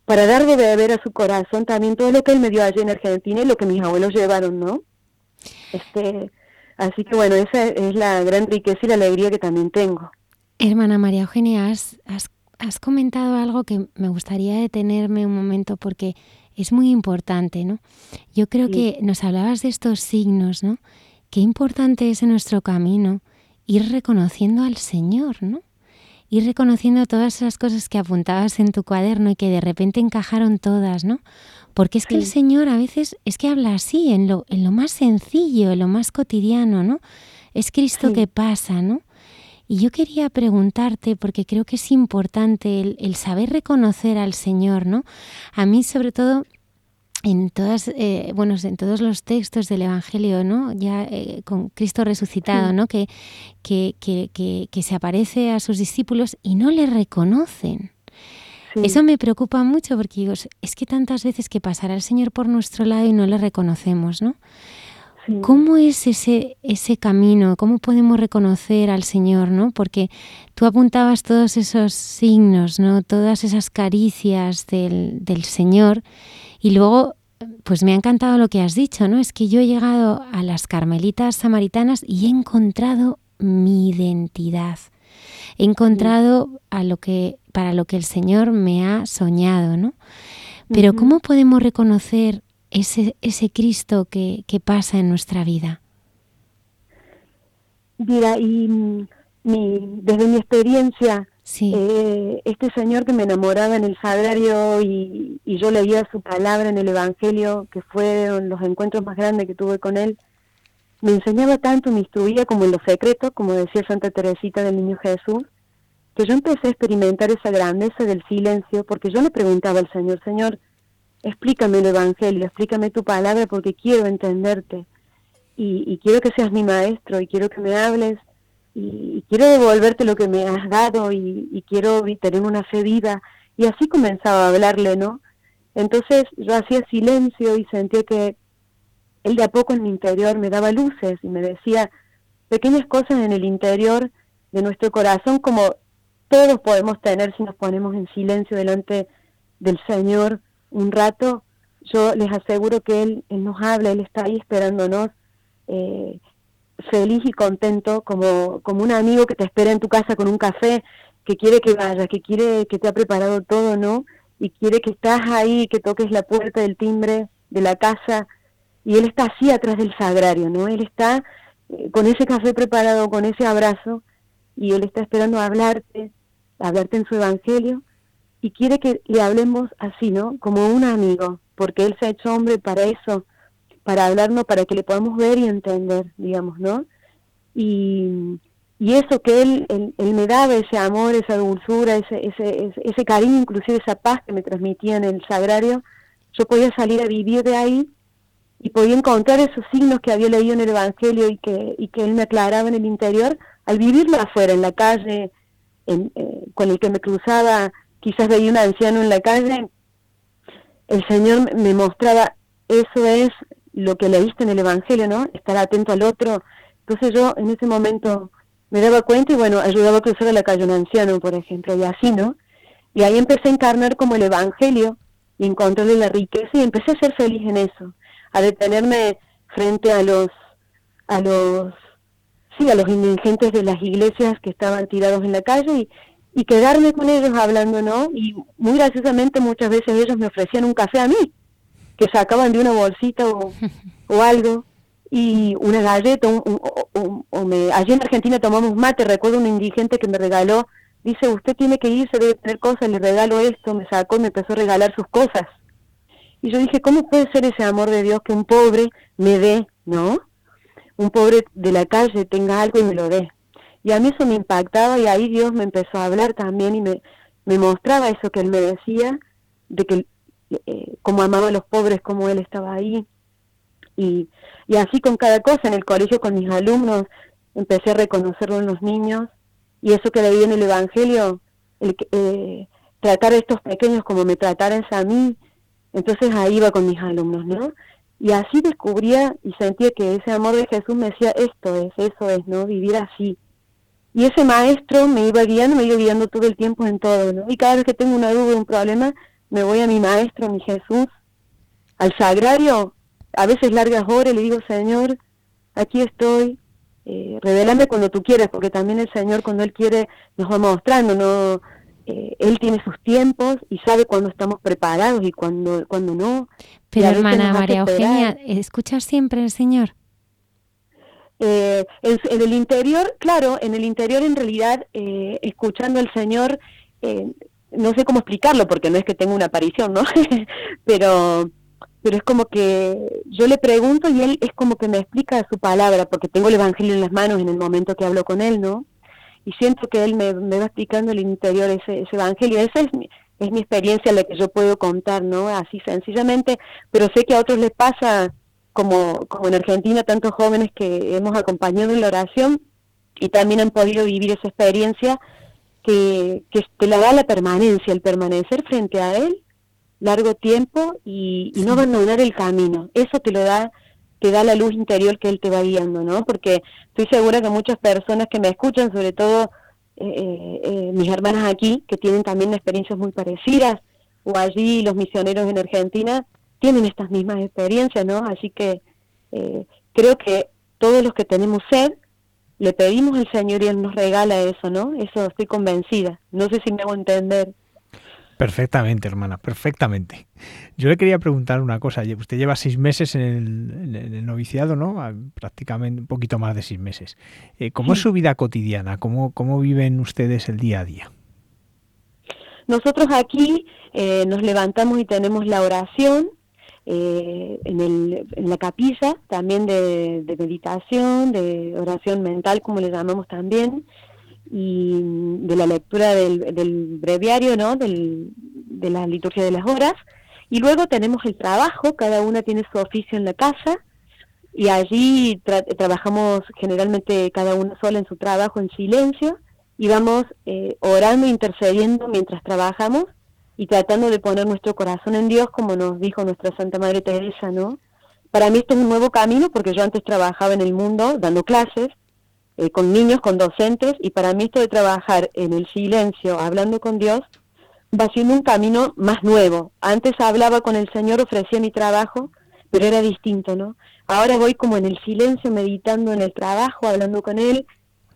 para dar de beber a su corazón también todo lo que Él me dio allí en Argentina y lo que mis abuelos llevaron, ¿no? Este, así que bueno, esa es la gran riqueza y la alegría que también tengo. Hermana María Eugenia, has, has, comentado algo que me gustaría detenerme un momento porque es muy importante, ¿no? Yo creo que nos hablabas de estos signos, ¿no? Qué importante es en nuestro camino ir reconociendo al Señor, ¿no? Ir reconociendo todas esas cosas que apuntabas en tu cuaderno y que de repente encajaron todas, ¿no? Porque es que el Señor a veces es que habla así, en lo, en lo más sencillo, en lo más cotidiano, ¿no? Es Cristo que pasa, ¿no? Y yo quería preguntarte, porque creo que es importante el, el saber reconocer al Señor, ¿no? A mí sobre todo en todas eh, bueno en todos los textos del evangelio no ya eh, con Cristo resucitado no que que, que, que, se aparece a sus discípulos y no le reconocen. Eso me preocupa mucho porque digo es que tantas veces que pasará el Señor por nuestro lado y no le reconocemos no ¿Cómo es ese, ese camino? ¿Cómo podemos reconocer al Señor? ¿no? Porque tú apuntabas todos esos signos, ¿no? todas esas caricias del, del Señor y luego, pues me ha encantado lo que has dicho, ¿no? Es que yo he llegado a las carmelitas samaritanas y he encontrado mi identidad. He encontrado a lo que, para lo que el Señor me ha soñado, ¿no? Pero ¿cómo podemos reconocer ese, ese Cristo que, que pasa en nuestra vida? Mira, y mm, mi, desde mi experiencia, eh, este señor que me enamoraba en el sagrario y, yo leía su palabra en el Evangelio, que fueron los encuentros más grandes que tuve con él, me enseñaba tanto, me instruía como en los secretos, como decía Santa Teresita del Niño Jesús, que yo empecé a experimentar esa grandeza del silencio, porque yo le preguntaba al Señor, Señor, explícame el Evangelio, explícame tu palabra, porque quiero entenderte, y, y quiero que seas mi maestro, y quiero que me hables y, quiero devolverte lo que me has dado y, quiero tener una fe viva. Y así comenzaba a hablarle, ¿no? Entonces yo hacía silencio y sentía que él de a poco en mi interior me daba luces y me decía pequeñas cosas en el interior de nuestro corazón como todos podemos tener si nos ponemos en silencio delante del Señor un rato. Yo les aseguro que Él, nos habla, Él está ahí esperándonos. Eh, feliz y contento como, como un amigo que te espera en tu casa con un café, que quiere que vayas, que quiere que te ha preparado todo, ¿no? Y quiere que estás ahí, que toques la puerta del timbre de la casa y él está así atrás del sagrario, ¿no? Él está eh, con ese café preparado, con ese abrazo y él está esperando hablarte, hablarte en su evangelio y quiere que le hablemos así, ¿no? Como un amigo, porque él se ha hecho hombre para eso, para hablarnos, para que le podamos ver y entender, digamos, ¿no? Y, y eso que él, él, me daba, ese amor, esa dulzura, ese, ese, ese, cariño, inclusive esa paz que me transmitía en el sagrario, yo podía salir a vivir de ahí y podía encontrar esos signos que había leído en el Evangelio y que, y que él me aclaraba en el interior, al vivirlo afuera, en la calle, en, eh, con el que me cruzaba, quizás veía un anciano en la calle, el Señor me mostraba, eso es lo que leíste en el Evangelio, ¿no? Estar atento al otro. Entonces yo en ese momento me daba cuenta y bueno, ayudaba a cruzar a la calle un anciano, por ejemplo, y así, ¿no? Y ahí empecé a encarnar como el Evangelio y encontrarle la riqueza y empecé a ser feliz en eso, a detenerme frente a los, a los, sí, a los indigentes de las iglesias que estaban tirados en la calle y, y quedarme con ellos hablando, ¿no? Y muy graciosamente muchas veces ellos me ofrecían un café a mí que sacaban de una bolsita o, *laughs* algo y una galleta o, me, allí en Argentina tomamos mate recuerdo un indigente que me regaló dice usted tiene que irse debe tener cosas le regalo esto me sacó y me empezó a regalar sus cosas. Y yo dije cómo puede ser ese amor de Dios que un pobre me dé no un pobre de la calle tenga algo y me lo dé y a mí eso me impactaba y ahí Dios me empezó a hablar también y me, me mostraba eso que él me decía de que eh, como amaba a los pobres, como él estaba ahí. Y, y así con cada cosa, en el colegio con mis alumnos, empecé a reconocerlo en los niños. Y eso que leí en el Evangelio, el, eh, tratar a estos pequeños como me trataran a mí, entonces ahí iba con mis alumnos, ¿no? Y así descubría y sentía que ese amor de Jesús me decía, esto es, eso es, ¿no? Vivir así. Y ese maestro me iba guiando, me iba guiando todo el tiempo en todo, ¿no? Y cada vez que tengo una duda, un problema, me voy a mi maestro, a mi Jesús, al sagrario, a veces largas horas, le digo, Señor, aquí estoy, eh, revelame cuando tú quieras, porque también el Señor cuando Él quiere nos va mostrando, no eh, Él tiene sus tiempos y sabe cuándo estamos preparados y cuándo, cuando no. Pero hermana María Eugenia, ¿escuchas siempre al Señor? Eh, en, el interior, claro, en el interior en realidad, eh, escuchando al Señor, no sé cómo explicarlo porque no es que tenga una aparición, ¿no? *laughs* pero pero es como que yo le pregunto y él es como que me explica su palabra, porque tengo el Evangelio en las manos en el momento que hablo con él, ¿no? Y siento que él me, va explicando el interior ese, ese Evangelio. Esa es mi, es mi experiencia la que yo puedo contar, ¿no? Así sencillamente, pero sé que a otros les pasa, como, como en Argentina, tantos jóvenes que hemos acompañado en la oración y también han podido vivir esa experiencia que, que te la da la permanencia, el permanecer frente a él largo tiempo y, no abandonar el camino. Eso te lo da, te da la luz interior que Él te va guiando, ¿no? Porque estoy segura que muchas personas que me escuchan, sobre todo eh, eh, eh, mis hermanas aquí, que tienen también experiencias muy parecidas, o allí los misioneros en Argentina, tienen estas mismas experiencias, ¿no? Así que creo que todos los que tenemos sed, le pedimos al Señor y Él nos regala eso, ¿no? Eso estoy convencida. No sé si me hago entender. Perfectamente, hermana, perfectamente. Yo le quería preguntar una cosa. Usted lleva seis meses en el, noviciado, ¿no? Ah, prácticamente un poquito más de seis meses. Eh, ¿Cómo es su vida cotidiana? ¿Cómo, ¿Cómo viven ustedes el día a día? Nosotros aquí eh, nos levantamos y tenemos la oración eh, en, el, la capilla, también de, de meditación, de oración mental, como le llamamos también y de la lectura del, breviario, ¿no? Del, de la liturgia de las horas. Y luego tenemos el trabajo, cada una tiene su oficio en la casa y allí trabajamos generalmente cada una sola en su trabajo en silencio y vamos eh, orando, intercediendo mientras trabajamos y tratando de poner nuestro corazón en Dios, como nos dijo nuestra Santa Madre Teresa, ¿no? Para mí esto es un nuevo camino porque yo antes trabajaba en el mundo dando clases eh, con niños, con docentes, y para mí esto de trabajar en el silencio, hablando con Dios, va siendo un camino más nuevo. Antes hablaba con el Señor, ofrecía mi trabajo, pero era distinto, ¿no? Ahora voy como en el silencio, meditando en el trabajo, hablando con Él,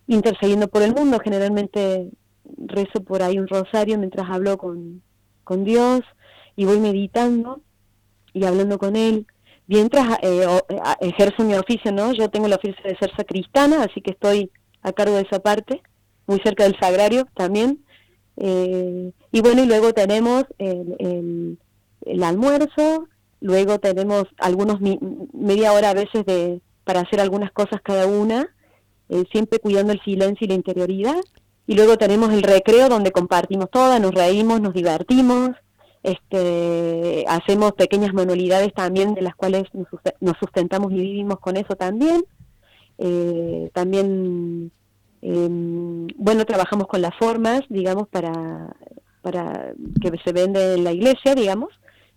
intercediendo por el mundo. Generalmente rezo por ahí un rosario mientras hablo con, con Dios y voy meditando y hablando con Él mientras eh, eh ejerzo mi oficio, ¿no? Yo tengo la oficio de ser sacristana, así que estoy a cargo de esa parte, muy cerca del sagrario también. Eh, y bueno, y luego tenemos el, el, almuerzo, luego tenemos algunos media hora a veces de para hacer algunas cosas cada una, eh, siempre cuidando el silencio y la interioridad. Y luego tenemos el recreo donde compartimos todas, nos reímos, nos divertimos, este, hacemos pequeñas manualidades también de las cuales nos sustentamos y vivimos con eso también. Eh, también, em, bueno, trabajamos con las formas, digamos, para, para que se vende en la iglesia, digamos,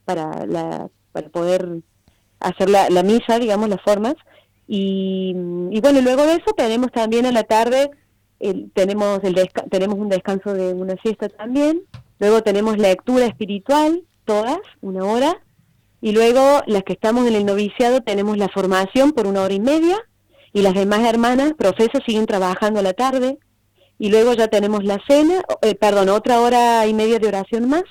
para, la, para poder hacer la, la misa, digamos, las formas. Y, y, bueno, luego de eso tenemos también a la tarde, tenemos, el tenemos un descanso de una siesta también, Luego tenemos lectura espiritual, todas, una hora. Y luego las que estamos en el noviciado tenemos la formación por una hora y media. Y las demás hermanas, profesas, siguen trabajando a la tarde. Y luego ya tenemos la cena, eh, perdón, otra hora y media de oración más.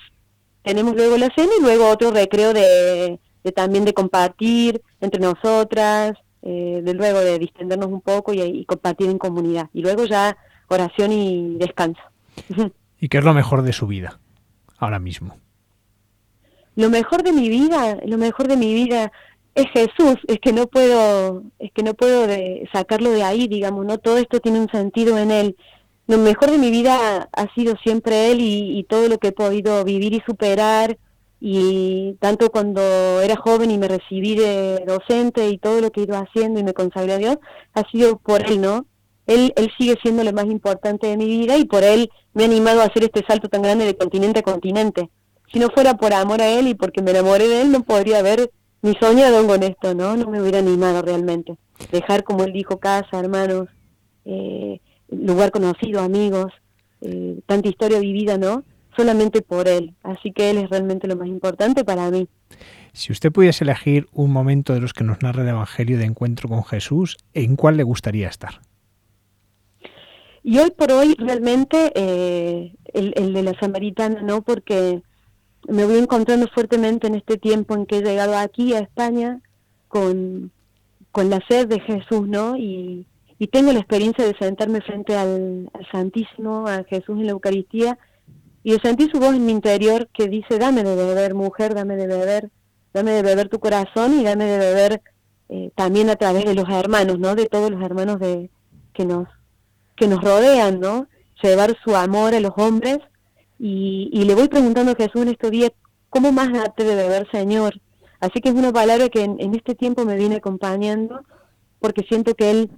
Tenemos luego la cena y luego otro recreo de, también de compartir entre nosotras, eh, de luego de distendernos un poco y, y compartir en comunidad. Y luego ya oración y descanso. ¿Y qué es lo mejor de su vida ahora mismo? Lo mejor de mi vida, lo mejor de mi vida es Jesús, es que no puedo, es que no puedo sacarlo de ahí, digamos, no todo esto tiene un sentido en él. Lo mejor de mi vida ha sido siempre él y, todo lo que he podido vivir y superar y tanto cuando era joven y me recibí de docente y todo lo que ido haciendo y me consagré a Dios ha sido por él, ¿no? Él, él sigue siendo lo más importante de mi vida y por él me ha animado a hacer este salto tan grande de continente a continente. Si no fuera por amor a él y porque me enamoré de él, no podría haber ni soñado con esto, ¿no? No me hubiera animado realmente. Dejar, como él dijo, casa, hermanos, eh, lugar conocido, amigos, eh, tanta historia vivida, ¿no? Solamente por él. Así que él es realmente lo más importante para mí. Si usted pudiese elegir un momento de los que nos narra el Evangelio de encuentro con Jesús, ¿en cuál le gustaría estar? Y hoy por hoy realmente eh, el, el, de la samaritana, ¿no? Porque me voy encontrando fuertemente en este tiempo en que he llegado aquí a España con, con la sed de Jesús, ¿no? Y, y tengo la experiencia de sentarme frente al, Santísimo, a Jesús en la Eucaristía, y de sentir su voz en mi interior que dice, dame de beber, mujer, dame de beber, dame de beber tu corazón y dame de beber eh, también a través de los hermanos, ¿no? De todos los hermanos de, que nos que nos rodean, ¿no? Llevar su amor a los hombres y, y le voy preguntando a Jesús en estos días, ¿cómo más date de beber, Señor? Así que es una palabra que en, este tiempo me viene acompañando porque siento que Él,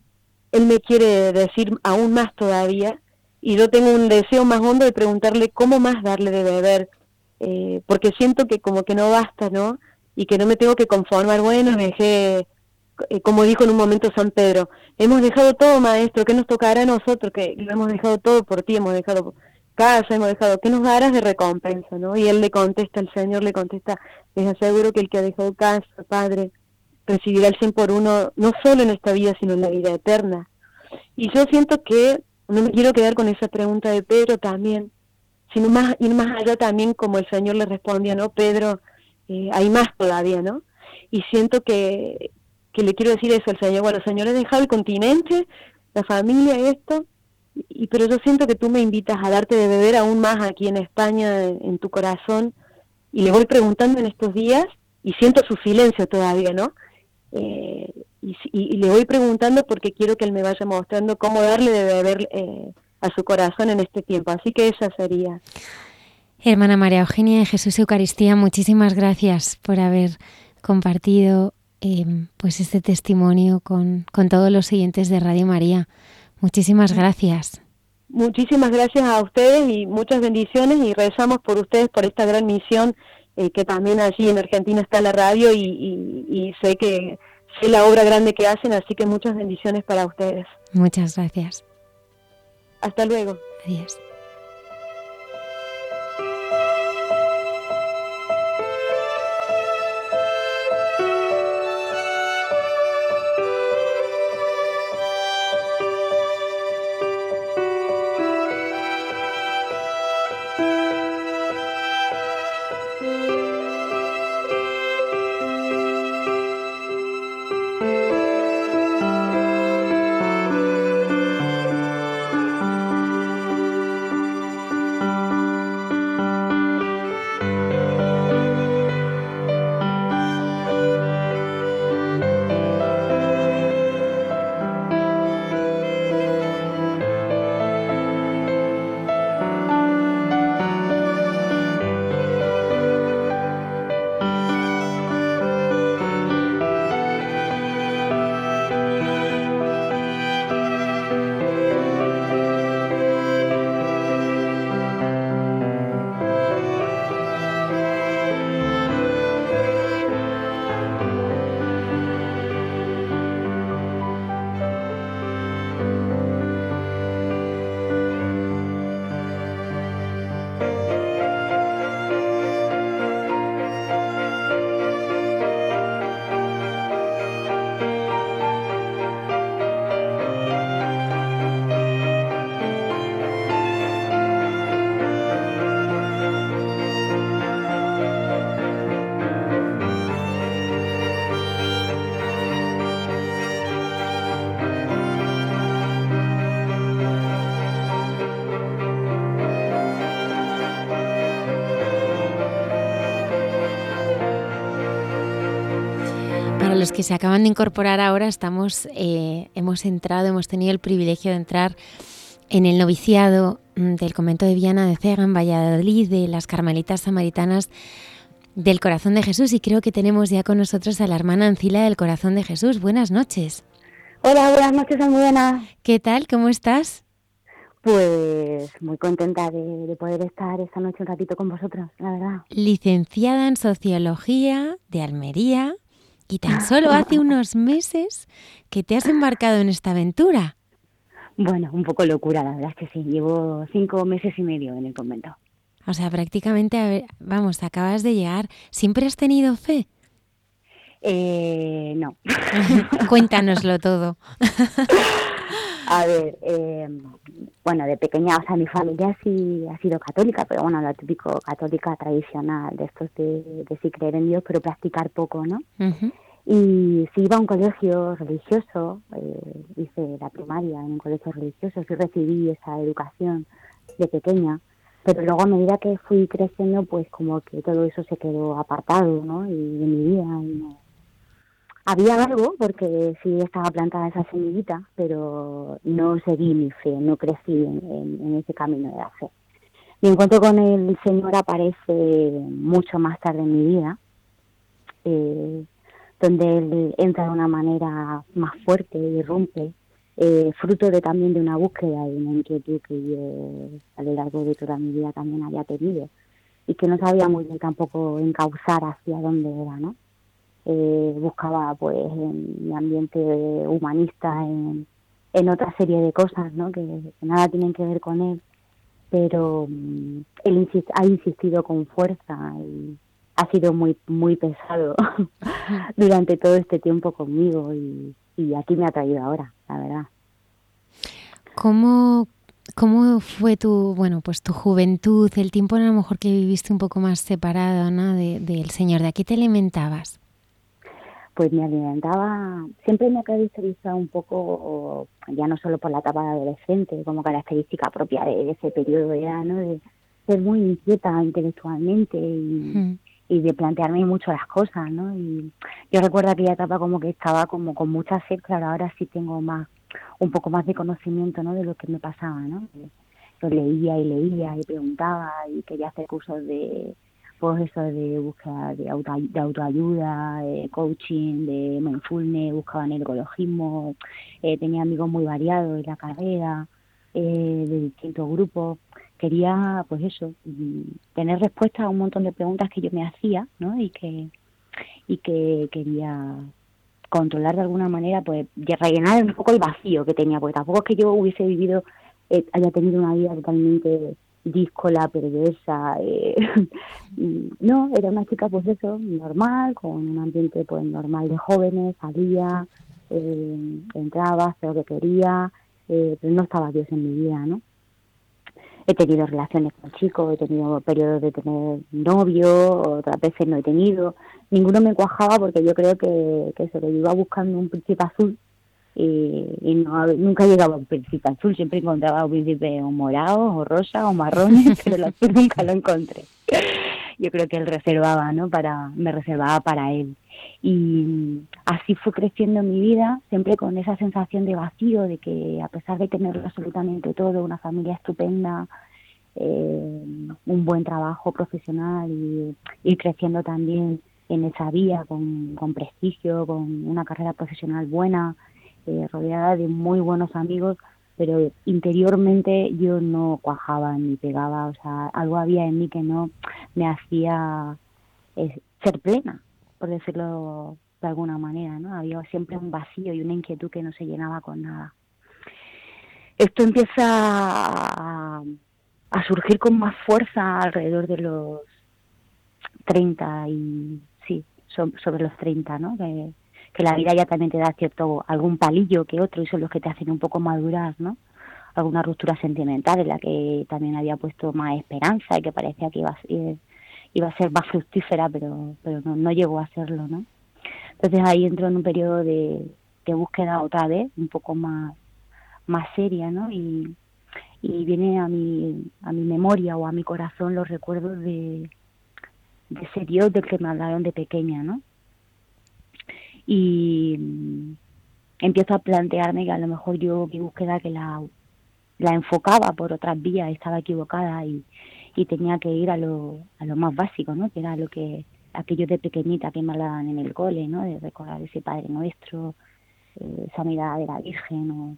Él me quiere decir aún más todavía y yo tengo un deseo más hondo de preguntarle cómo más darle de beber, eh, porque siento que como que no basta, ¿no? Y que no me tengo que conformar, bueno, dejé eh, como dijo en un momento San Pedro, hemos dejado todo, maestro, ¿qué nos tocará a nosotros? Que lo hemos dejado todo por ti, hemos dejado casa, hemos dejado, ¿qué nos darás de recompensa? ¿no? Y él le contesta, el Señor le contesta, les aseguro que el que ha dejado casa, Padre, recibirá el cien por uno, no solo en esta vida, sino en la vida eterna. Y yo siento que no me quiero quedar con esa pregunta de Pedro también, sino más ir más allá también como el Señor le respondía, ¿no? Pedro, eh, hay más todavía, ¿no? Y siento que, que le quiero decir eso al Señor, bueno, Señor, he dejado el continente, la familia, esto, y pero yo siento que tú me invitas a darte de beber aún más aquí en España, en, tu corazón, y le voy preguntando en estos días, y siento su silencio todavía, ¿no? Eh, y, le voy preguntando porque quiero que él me vaya mostrando cómo darle de beber eh, a su corazón en este tiempo. Así que esa sería. Hermana María Eugenia de Jesús Eucaristía, muchísimas gracias por haber compartido Em, pues este testimonio con, con todos los siguientes de Radio María. Muchísimas gracias. Muchísimas gracias a ustedes y muchas bendiciones y rezamos por ustedes por esta gran misión eh, que también allí en Argentina está la radio y, y sé que sé la obra grande que hacen, así que muchas bendiciones para ustedes. Muchas gracias. Hasta luego. Adiós. Que se acaban de incorporar ahora, estamos, eh, hemos entrado, hemos tenido el privilegio de entrar en el noviciado mm, del convento de Viana de Cega, en Valladolid, de las Carmelitas Samaritanas del Corazón de Jesús. Y creo que tenemos ya con nosotros a la hermana Ancila del Corazón de Jesús. Buenas noches. Hola, buenas noches, Almudena. ¿Qué tal? ¿Cómo estás? Pues muy contenta de, de, poder estar esta noche un ratito con vosotros, la verdad. Licenciada en Sociología de Almería, Y tan solo hace unos meses que te has embarcado en esta aventura. Bueno, un poco locura, la verdad es que sí. Llevo cinco meses y medio en el convento. O sea, prácticamente, vamos, acabas de llegar. ¿Siempre has tenido fe? Eh, no. *laughs* Cuéntanoslo todo. *laughs* A ver, eh, bueno, de pequeña, o sea, mi familia sí ha sido católica, pero bueno, la típico católica tradicional, de estos de, de sí creer en Dios, pero practicar poco, ¿no? Y sí iba a un colegio religioso, eh, hice la primaria en un colegio religioso, sí recibí esa educación de pequeña, pero luego a medida que fui creciendo, pues como que todo eso se quedó apartado, ¿no? Y de mi vida, y no, había algo, porque sí estaba plantada esa semillita, pero no seguí mi fe, no crecí en, ese camino de la fe. Mi encuentro con el Señor aparece mucho más tarde en mi vida, eh, donde Él entra de una manera más fuerte y rompe, eh, fruto de también de una búsqueda y una inquietud que yo a lo largo de toda mi vida también había tenido y que no sabía muy bien tampoco encauzar hacia dónde era, ¿no? Eh, buscaba pues en mi ambiente humanista en, en otra serie de cosas ¿no? que, nada tienen que ver con él pero mm, él ha insistido con fuerza y ha sido muy muy pesado *laughs* durante todo este tiempo conmigo y, aquí me ha traído ahora la verdad ¿Cómo, ¿Cómo fue tu, bueno, pues tu juventud, el tiempo a lo mejor que viviste un poco más separado ¿no? del de, Señor? ¿De aquí te alimentabas? Pues me alimentaba, siempre me ha caracterizado un poco, ya no solo por la etapa de adolescente, como característica propia de ese periodo ya, ¿no? De ser muy inquieta intelectualmente y, y de plantearme mucho las cosas, ¿no? Y yo recuerdo aquella etapa como que estaba como con mucha sed, claro, ahora sí tengo más, un poco más de conocimiento, ¿no? De lo que me pasaba, ¿no? Yo leía y leía y preguntaba y quería hacer cursos de pues eso de búsqueda de, auto, de autoayuda, de coaching, de mindfulness, buscaba en el ecologismo, eh, tenía amigos muy variados en la carrera, eh, de distintos grupos. Quería, pues eso, tener respuestas a un montón de preguntas que yo me hacía, ¿no? Y que, y que quería controlar de alguna manera, pues, rellenar un poco el vacío que tenía, porque tampoco es que yo hubiese vivido, eh, haya tenido una vida totalmente díscola, perversa. Eh, *laughs* no, era una chica, pues eso, normal, con un ambiente pues normal de jóvenes, salía, eh, entraba, hacía lo que quería, eh, pero no estaba Dios en mi vida, ¿no? He tenido relaciones con chicos, he tenido periodos de tener novio, otras veces no he tenido. Ninguno me cuajaba porque yo creo que, que se lo iba buscando un príncipe azul y, no, nunca llegaba un príncipe azul, siempre encontraba un príncipe o morado, o rosa, o marrones, *laughs* pero el azul nunca lo encontré. Yo creo que él reservaba, ¿no? Para, me reservaba para él. Y así fue creciendo mi vida, siempre con esa sensación de vacío, de que a pesar de tenerlo absolutamente todo, una familia estupenda, eh, un buen trabajo profesional y ir creciendo también en esa vía con, con prestigio, con una carrera profesional buena, eh, rodeada de muy buenos amigos, pero interiormente yo no cuajaba ni pegaba, o sea, algo había en mí que no me hacía eh, ser plena, por decirlo de alguna manera, ¿no? Había siempre un vacío y una inquietud que no se llenaba con nada. Esto empieza a, surgir con más fuerza alrededor de los 30 y sí, sobre los 30, ¿no? que la vida ya también te da cierto algún palillo que otro y son los que te hacen un poco madurar, ¿no? Alguna ruptura sentimental en la que también había puesto más esperanza y que parecía que iba a, ser, iba a ser más fructífera, pero, pero no, no llegó a serlo, ¿no? Entonces ahí entro en un periodo de, de búsqueda otra vez, un poco más, más seria, ¿no? Y, y viene a mi, a mi memoria o a mi corazón los recuerdos de, de ese Dios del que me hablaron de pequeña, ¿no? Y mm, empiezo a plantearme que a lo mejor yo mi búsqueda que la, la enfocaba por otras vías, estaba equivocada y, y tenía que ir a lo, a lo más básico, ¿no? Que era lo que aquello de pequeñita que me hablaban en el cole, ¿no? De recordar ese Padre Nuestro, eh, esa mirada de la Virgen.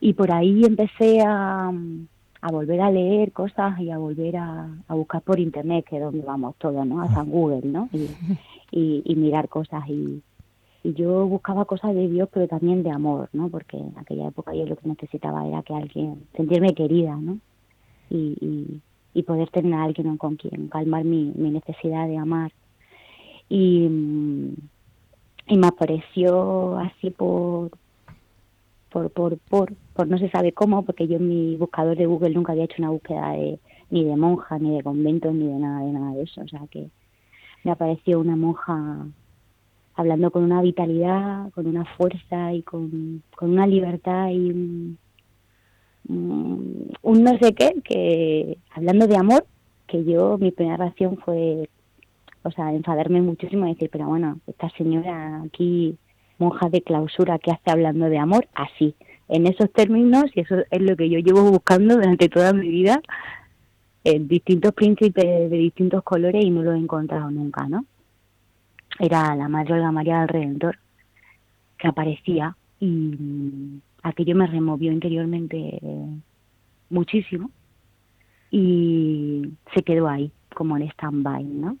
Y por ahí empecé a, a volver a leer cosas y a volver a, buscar por internet, que es donde vamos todos, ¿no? A San Google, ¿no? Y, y, mirar cosas. Y, y, yo buscaba cosas de Dios, pero también de amor, ¿no? Porque en aquella época yo lo que necesitaba era que alguien, sentirme querida, ¿no? Y, y, poder tener a alguien con quien calmar mi, mi necesidad de amar. Y, y me apareció así por, por, por, por, por no se sabe cómo, porque yo en mi buscador de Google nunca había hecho una búsqueda de, ni de monja, ni de convento, ni de nada de nada de eso. O sea que me apareció una monja hablando con una vitalidad, con una fuerza y con, con una libertad y un, un, no sé qué, que hablando de amor, que yo, mi primera reacción fue, o sea, enfadarme muchísimo y decir, pero bueno, esta señora aquí monja de clausura que hace hablando de amor, así, en esos términos, y eso es lo que yo llevo buscando durante toda mi vida, en distintos príncipes de distintos colores y no lo he encontrado nunca, ¿no? Era la Madre Olga María del Redentor que aparecía y aquello me removió interiormente muchísimo y se quedó ahí, como en stand-by, ¿no?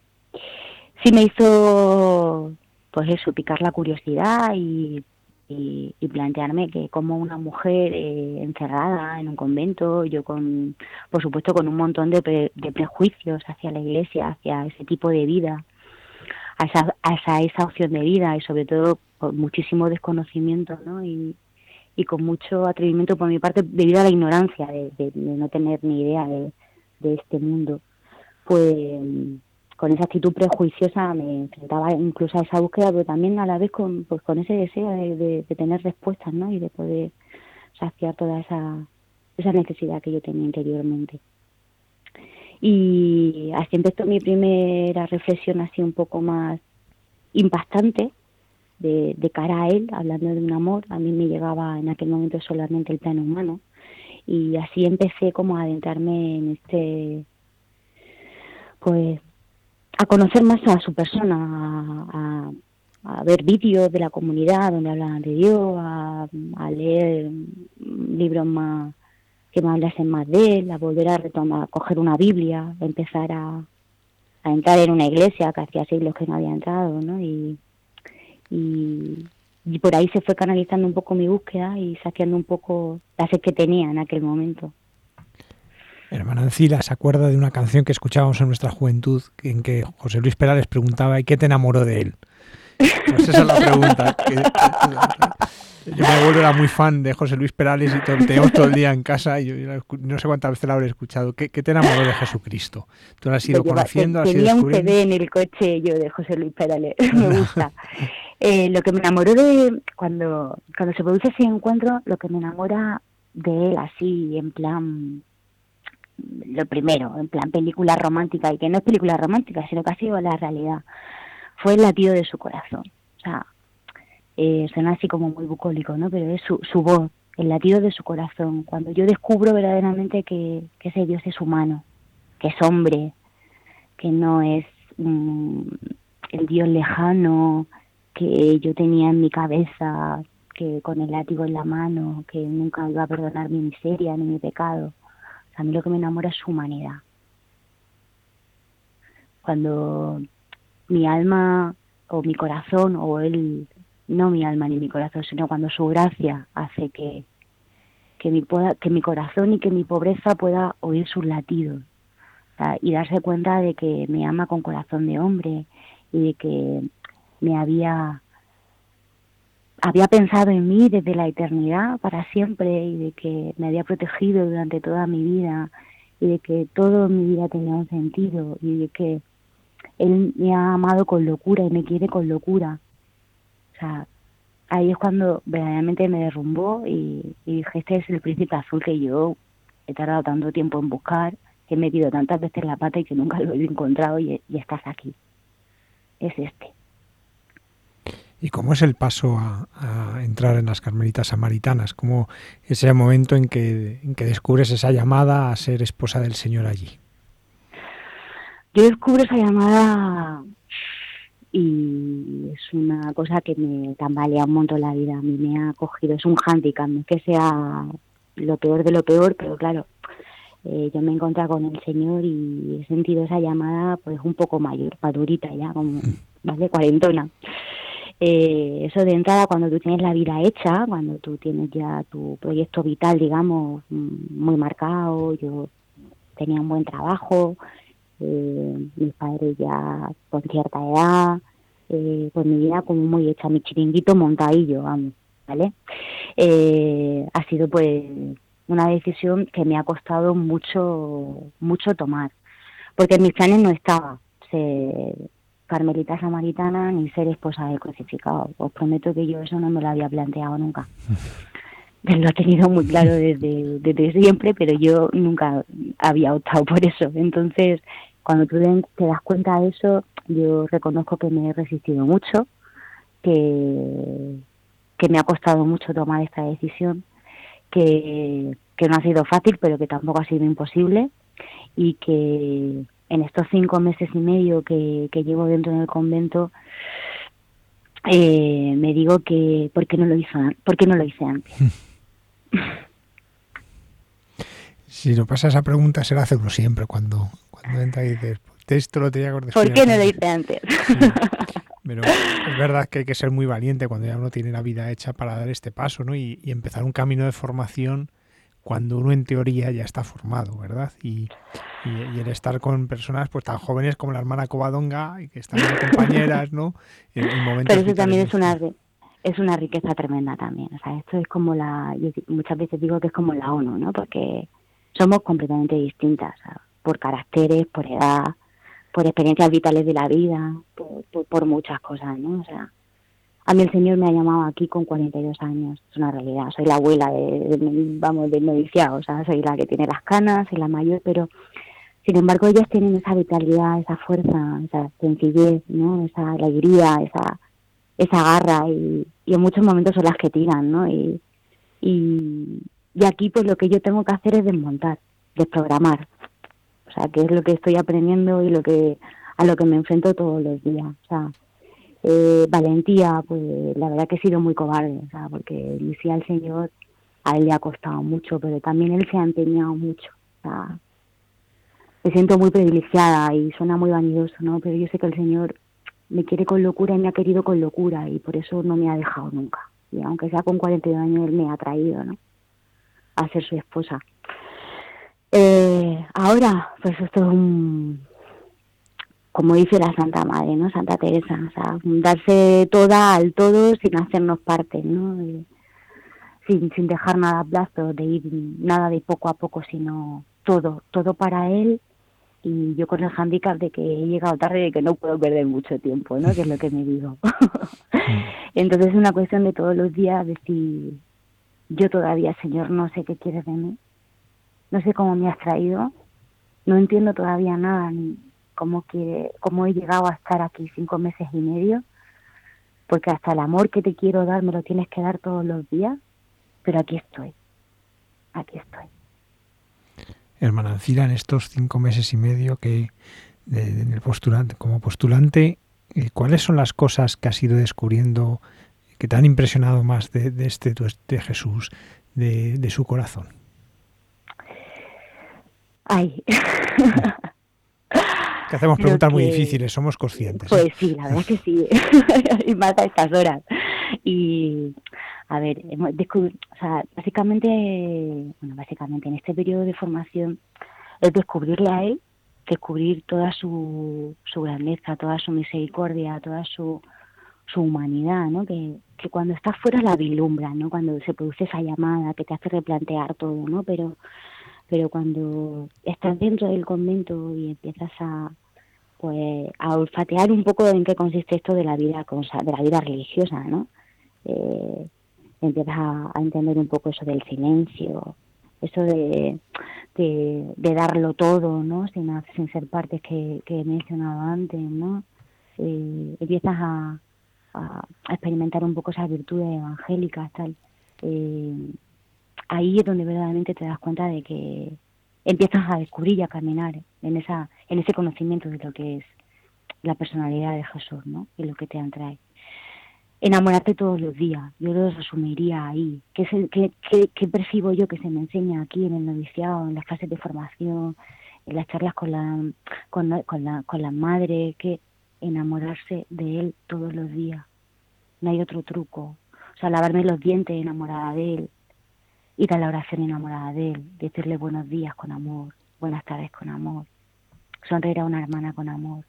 Sí me hizo pues eso, picar la curiosidad y, plantearme que como una mujer eh, encerrada en un convento, yo con, por supuesto, con un montón de, de prejuicios hacia la iglesia, hacia ese tipo de vida, a esa, a esa, opción de vida y sobre todo con muchísimo desconocimiento, ¿no? Y, con mucho atrevimiento por mi parte debido a la ignorancia de no tener ni idea de, de este mundo, pues con esa actitud prejuiciosa me enfrentaba incluso a esa búsqueda, pero también a la vez con, pues, con ese deseo de, tener respuestas, ¿no? Y de poder saciar toda esa, esa necesidad que yo tenía interiormente. Y así empezó mi primera reflexión así un poco más impactante de, de cara a él, hablando de un amor. A mí me llegaba en aquel momento solamente el plano humano. Y así empecé como a adentrarme en este, pues a conocer más a su persona, a, ver vídeos de la comunidad donde hablaban de Dios, a, leer libros más que me hablasen más de él, a volver a retomar, a coger una Biblia, a empezar a, a entrar en una iglesia que hacía siglos que no había entrado, ¿no? Y, y, por ahí se fue canalizando un poco mi búsqueda y saqueando un poco la sed que tenía en aquel momento. Hermana Ancila se acuerda de una canción que escuchábamos en nuestra juventud en que José Luis Perales preguntaba ¿y qué te enamoró de él? Pues esa es la pregunta. yo me vuelvo era muy fan de José Luis Perales y torteamos todo el día en casa y yo no sé cuántas veces la habré escuchado. ¿Qué, te enamoró de Jesucristo? ¿Tú lo has ido conociendo? Tenía un CD en el coche yo de José Luis Perales, *laughs* me gusta. *laughs* Eh, lo que me enamoró de cuando, cuando se produce ese encuentro, lo que me enamora de él así, en plan lo primero, en plan película romántica, y que no es película romántica, sino que ha sido la realidad, fue el latido de su corazón. O sea, eh, suena así como muy bucólico, ¿no? Pero es su, voz, el latido de su corazón. Cuando yo descubro verdaderamente que, ese Dios es humano, que es hombre, que no es mm, el Dios lejano que yo tenía en mi cabeza, que con el látigo en la mano, que nunca iba a perdonar mi miseria ni mi pecado a mí lo que me enamora es su humanidad. Cuando mi alma o mi corazón o él, no mi alma ni mi corazón, sino cuando su gracia hace que, que, mi, pueda, que mi corazón y que mi pobreza pueda oír sus latidos y darse cuenta de que me ama con corazón de hombre y de que me había había pensado en mí desde la eternidad para siempre y de que me había protegido durante toda mi vida y de que todo mi vida tenía un sentido y de que él me ha amado con locura y me quiere con locura. O sea, ahí es cuando verdaderamente me derrumbó y, dije, este es el príncipe azul que yo he tardado tanto tiempo en buscar, que he metido tantas veces la pata y que nunca lo he encontrado y estás aquí. Es este. ¿Y cómo es el paso a, entrar en las Carmelitas Samaritanas? ¿Cómo es ese momento en que, en que descubres esa llamada a ser esposa del Señor allí? Yo descubro esa llamada y es una cosa que me tambalea un montón la vida. A mí me ha cogido, es un handicap, no es que sea lo peor de lo peor, pero claro, eh, yo me he encontrado con el Señor y he sentido esa llamada pues un poco mayor, madurita ya, como, ¿vale? Cuarentona. Eh, eso de entrada cuando tú tienes la vida hecha, cuando tú tienes ya tu proyecto vital, digamos, mm, muy marcado, yo tenía un buen trabajo, eh, mis padres ya con cierta edad, eh, pues mi vida como muy hecha, mi chiringuito montadillo, vamos, ¿vale? Eh, ha sido pues una decisión que me ha costado mucho, mucho tomar, porque en mis planes no estaba ser carmelita samaritana ni ser esposa del crucificado. Os prometo que yo eso no me lo había planteado nunca. *laughs* lo he tenido muy claro desde, desde siempre, pero yo nunca había optado por eso. Entonces, cuando tú te das cuenta de eso, yo reconozco que me he resistido mucho, que, que me ha costado mucho tomar esta decisión, que, que no ha sido fácil, pero que tampoco ha sido imposible y que en estos cinco meses y medio que, que llevo dentro del convento, eh, me digo que ¿por qué no lo hizo, por qué no lo hice antes? *laughs* *laughs* Si no pasa esa pregunta, se la hace uno siempre cuando, cuando entra y dices, esto lo tenía que ¿Por qué no lo hice antes? Pero es verdad que hay que ser muy valiente cuando ya uno tiene la vida hecha para dar este paso, ¿no? Y, empezar un camino de formación cuando uno en teoría ya está formado, ¿verdad? Y, y, el estar con personas pues tan jóvenes como la hermana Covadonga y que están compañeras, ¿no? En, Pero eso también es una es una riqueza tremenda también. O sea, esto es como la, yo muchas veces digo que es como la ONU, ¿no? Porque somos completamente distintas, por caracteres, por edad, por experiencias vitales de la vida, por, muchas cosas, ¿no? O sea, a mí el Señor me ha llamado aquí con 42 años, es una realidad. Soy la abuela de, vamos, del noviciado, o sea, soy la que tiene las canas, soy la mayor, pero sin embargo ellas tienen esa vitalidad, esa fuerza, esa sencillez, ¿no? Esa alegría, esa esa garra y, en muchos momentos son las que tiran, ¿no? Y, y, aquí pues lo que yo tengo que hacer es desmontar, desprogramar. O sea, que es lo que estoy aprendiendo y lo que a lo que me enfrento todos los días. O sea, eh, valentía, pues la verdad que he sido muy cobarde, o sea, porque Lucía al Señor a él le ha costado mucho, pero también él se ha empeñado mucho. O sea, me siento muy privilegiada y suena muy vanidoso, ¿no? Pero yo sé que el Señor me quiere con locura y me ha querido con locura y por eso no me ha dejado nunca. Y aunque sea con 42 años, él me ha traído, ¿no? A ser su esposa. Eh, ahora, pues esto es un, como dice la Santa Madre, ¿no? Santa Teresa, o sea, darse toda al todo sin hacernos parte, ¿no? sin, sin dejar nada a plazo, de ir nada de poco a poco, sino todo, todo para él y yo con el handicap de que he llegado tarde y que no puedo perder mucho tiempo, ¿no? Que es lo que me digo. *laughs* Entonces es una cuestión de todos los días decir, yo todavía, Señor, no sé qué quieres de mí, no sé cómo me has traído, no entiendo todavía nada ni cómo, quiere, cómo he llegado a estar aquí cinco meses y medio, porque hasta el amor que te quiero dar me lo tienes que dar todos los días, pero aquí estoy, aquí estoy hermana Ancira, en estos cinco meses y medio que en el postulante, como postulante, eh, ¿cuáles son las cosas que has ido descubriendo que te han impresionado más de, este de Jesús, de, su corazón? Ay. *laughs* que hacemos preguntas muy difíciles, somos conscientes. ¿eh? Pues sí, la verdad es que sí, *laughs* y más a estas horas. Y a ver, o sea, básicamente, bueno, básicamente en este periodo de formación es descubrirle a él, descubrir toda su, su grandeza, toda su misericordia, toda su, su humanidad, ¿no? Que, que cuando estás fuera la vislumbra, ¿no? Cuando se produce esa llamada que te hace replantear todo, ¿no? Pero, pero cuando estás dentro del convento y empiezas a, pues, a olfatear un poco en qué consiste esto de la vida, de la vida religiosa, ¿no? Eh, empiezas a, entender un poco eso del silencio, eso de, de, darlo todo, ¿no? Sin, sin ser partes que, que he mencionado antes, ¿no? Eh, empiezas a, experimentar un poco esas virtudes evangélicas, tal. Eh, ahí es donde verdaderamente te das cuenta de que empiezas a descubrir y a caminar en esa en ese conocimiento de lo que es la personalidad de Jesús, ¿no? Y lo que te atrae. enamorarte todos los días. Yo lo resumiría ahí. ¿Qué, qué, qué, percibo yo que se me enseña aquí en el noviciado, en las clases de formación, en las charlas con la, con la, con la, con la madre? Que enamorarse de él todos los días. No hay otro truco. O sea, lavarme los dientes enamorada de él, ir a la oración enamorada de él, decirle buenos días con amor, buenas tardes con amor, sonreír a una hermana con amor.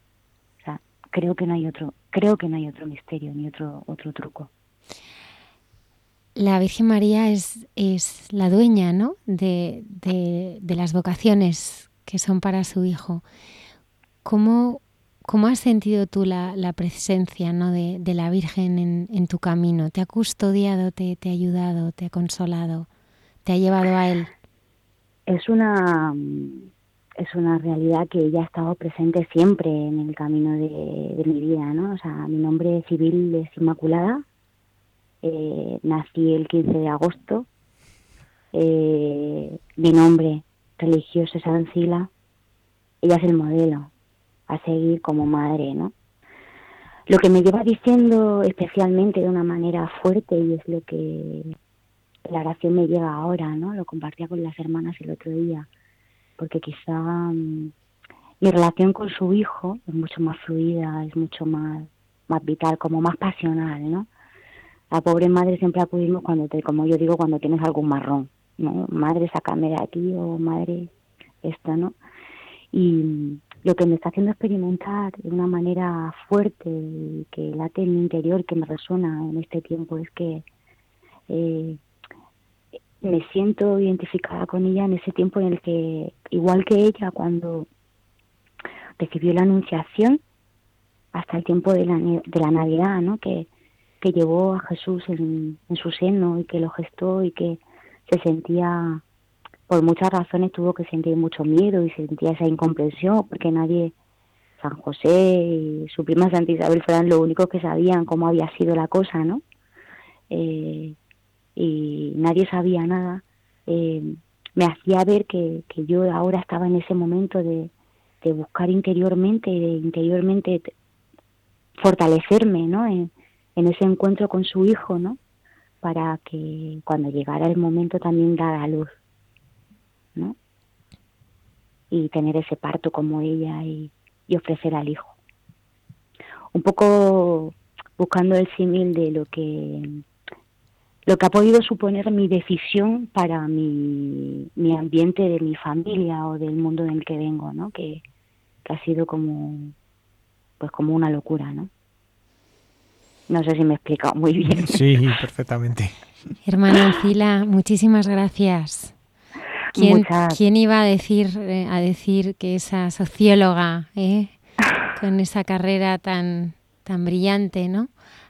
O sea, creo que no hay otro, creo que no hay otro misterio ni otro otro truco. La Virgen María es, es la dueña ¿no? de, de, las vocaciones que son para su Hijo. ¿Cómo, cómo has sentido tú la, la presencia ¿no? de, de, la Virgen en, en, tu camino? ¿Te ha custodiado, te, te ha ayudado, te ha consolado? Te ha llevado a él? Es una es una realidad que ella ha estado presente siempre en el camino de, mi vida, ¿no? O sea, mi nombre civil es Inmaculada, eh, nací el 15 de agosto, eh, mi nombre religioso es Ancila, ella es el modelo a seguir como madre, ¿no? Lo que me lleva diciendo especialmente de una manera fuerte y es lo que la oración me llega ahora, ¿no? Lo compartía con las hermanas el otro día, porque quizá mm, mi relación con su hijo es mucho más fluida, es mucho más, más vital, como más pasional, ¿no? La pobre madre siempre acudimos cuando te, como yo digo, cuando tienes algún marrón, ¿no? Madre, sácame de aquí o madre, esto, ¿no? Y lo que me está haciendo experimentar de una manera fuerte que late en mi interior, que me resuena en este tiempo, es que eh, me siento identificada con ella en ese tiempo en el que, igual que ella, cuando recibió la anunciación, hasta el tiempo de la, de la Navidad, ¿no? Que, que llevó a Jesús en, en su seno y que lo gestó y que se sentía, por muchas razones tuvo que sentir mucho miedo y sentía esa incomprensión porque nadie, San José y su prima Santa Isabel fueran los únicos que sabían cómo había sido la cosa, ¿no? Eh, y nadie sabía nada, eh, me hacía ver que, que, yo ahora estaba en ese momento de, de buscar interiormente, de interiormente fortalecerme, ¿no? En, en, ese encuentro con su hijo, ¿no? Para que cuando llegara el momento también dar a luz, ¿no? Y tener ese parto como ella y, y ofrecer al hijo. Un poco buscando el símil de lo que lo que ha podido suponer mi decisión para mi, mi ambiente de mi familia o del mundo en el que vengo, ¿no? Que, ha sido como, pues como una locura, ¿no? No sé si me he explicado muy bien. *laughs* Sí, perfectamente. Hermana Ancila, muchísimas gracias. ¿Quién, ¿Quién, iba a decir, eh, a decir que esa socióloga, eh, con esa carrera tan, tan brillante, ¿no?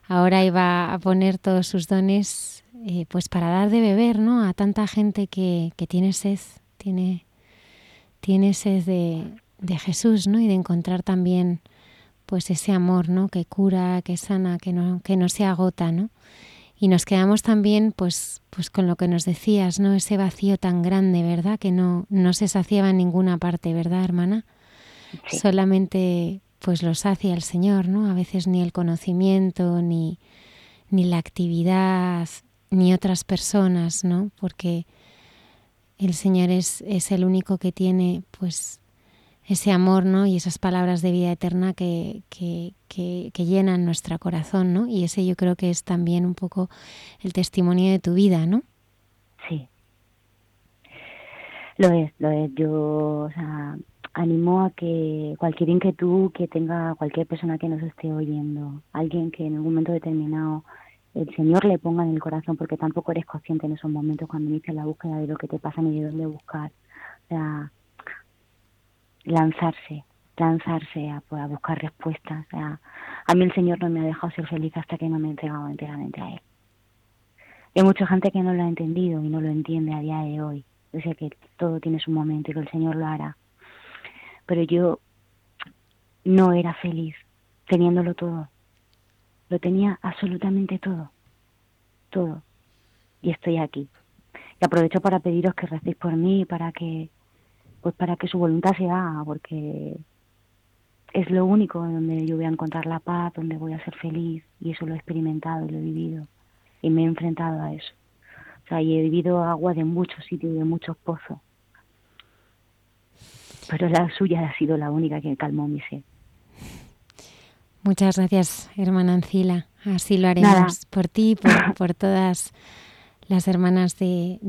Ahora iba a poner todos sus dones eh, pues para dar de beber ¿no? a tanta gente que, que tiene sed, tiene, tiene sed de, de, Jesús ¿no? y de encontrar también pues ese amor ¿no? que cura, que sana, que no, que no se agota. ¿no? Y nos quedamos también pues, pues con lo que nos decías, ¿no? ese vacío tan grande, ¿verdad? Que no, no se saciaba en ninguna parte, ¿verdad, hermana? Solamente pues lo sacia el Señor, ¿no? A veces ni el conocimiento, ni, ni la actividad ni otras personas, ¿no? Porque el Señor es, es el único que tiene, pues, ese amor, ¿no? Y esas palabras de vida eterna que, que, que, llenan nuestro corazón, ¿no? Y ese yo creo que es también un poco el testimonio de tu vida, ¿no? Sí. Lo es, lo es. Yo, o sea, animo a que cualquier inquietud que tenga cualquier persona que nos esté oyendo, alguien que en un momento determinado el Señor le ponga en el corazón, porque tampoco eres consciente en esos momentos cuando inicias la búsqueda de lo que te pasa ni de dónde buscar. O sea, lanzarse, lanzarse a, pues, buscar respuestas. A mí el Señor no me ha dejado ser feliz hasta que no me he entregado enteramente a Él. Hay mucha gente que no lo ha entendido y no lo entiende a día de hoy. Yo sé que todo tiene su momento y que el Señor lo hará. Pero yo no era feliz teniéndolo todo lo tenía absolutamente todo, todo. Y estoy aquí. Y aprovecho para pediros que recéis por mí, para que, pues para que su voluntad se haga, porque es lo único donde yo voy a encontrar la paz, donde voy a ser feliz y eso lo he experimentado y lo he vivido y me he enfrentado a eso. O sea, y he vivido agua de muchos sitios de muchos pozos. Pero la suya ha sido la única que calmó mi sed. Muchas gracias, hermana Ancila. Así lo haremos por ti, por, por todas las hermanas de,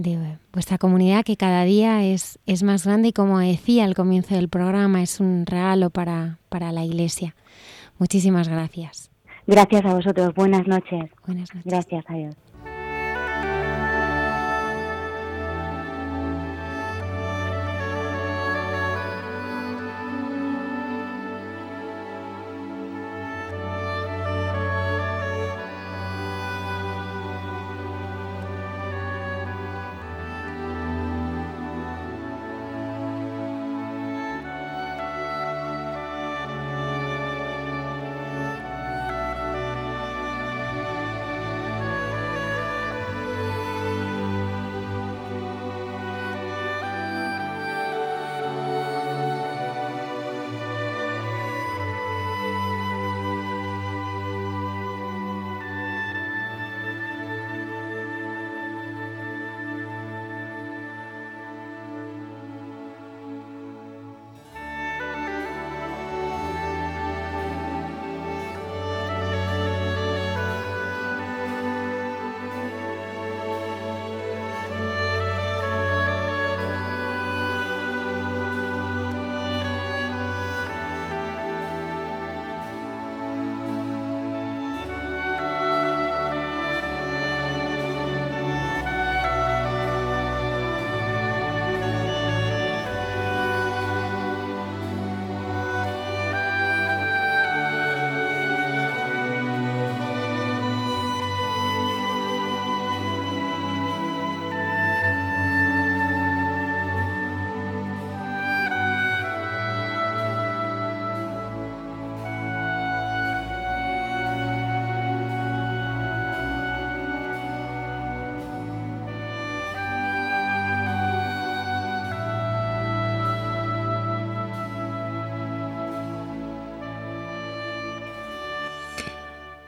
vuestra comunidad, que cada día es, es más grande y como decía al comienzo del programa, es un regalo para, para la Iglesia. Muchísimas gracias. Gracias a vosotros. Buenas noches. Buenas noches. Gracias a Dios.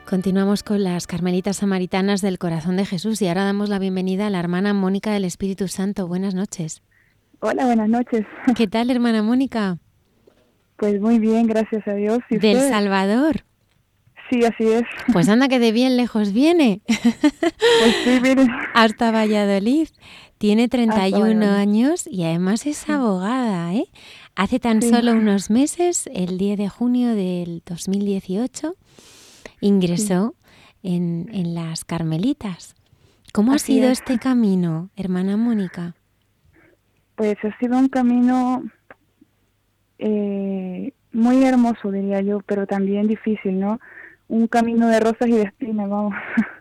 Continuamos con las Carmelitas Samaritanas del Corazón de Jesús y ahora damos la bienvenida a la hermana Mónica del Espíritu Santo. Buenas noches. Hola, buenas noches. *laughs* ¿Qué tal, hermana Mónica? Pues muy bien, gracias a Dios. ¿Del Salvador? Sí, así es. *laughs* Pues anda que de bien lejos viene. Pues sí, mire. *laughs* Hasta Valladolid. Tiene 31 años y además es abogada, ¿eh? Hace tan solo unos meses, el 10 de junio del 2018, ingresó en, en, las Carmelitas. ¿Cómo ha sido este camino, hermana Mónica? Pues ha sido un camino eh, muy hermoso, diría yo, pero también difícil, ¿no? Un camino de rosas y de espinas, vamos. *laughs*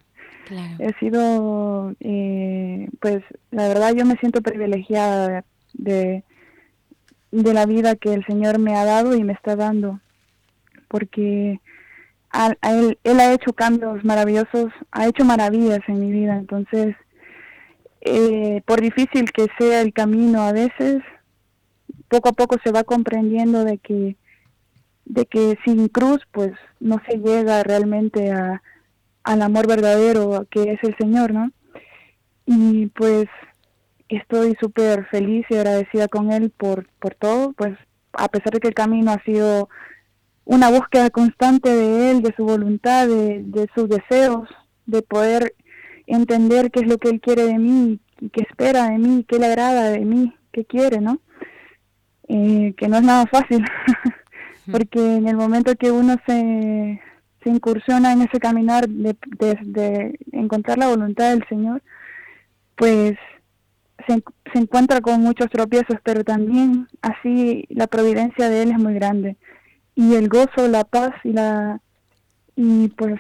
Claro. He sido, eh, pues, la verdad yo me siento privilegiada de, de la vida que el Señor me ha dado y me está dando, porque él, él ha hecho cambios maravillosos, ha hecho maravillas en mi vida, entonces, eh, por difícil que sea el camino a veces, poco a poco se va comprendiendo de que, de que sin cruz, pues, no se llega realmente a, al amor verdadero que es el Señor, ¿no? Y pues estoy súper feliz y agradecida con Él por, por todo, pues a pesar de que el camino ha sido una búsqueda constante de él, de su voluntad, de, sus deseos, de poder entender qué es lo que él quiere de mí, qué espera de mí, qué le agrada de mí, qué quiere, ¿no? Eh, que no es nada fácil, *laughs* porque en el momento que uno se, se incursiona en ese caminar de, de, encontrar la voluntad del Señor, pues se, se encuentra con muchos tropiezos, pero también así la providencia de Él es muy grande y el gozo, la paz y la y pues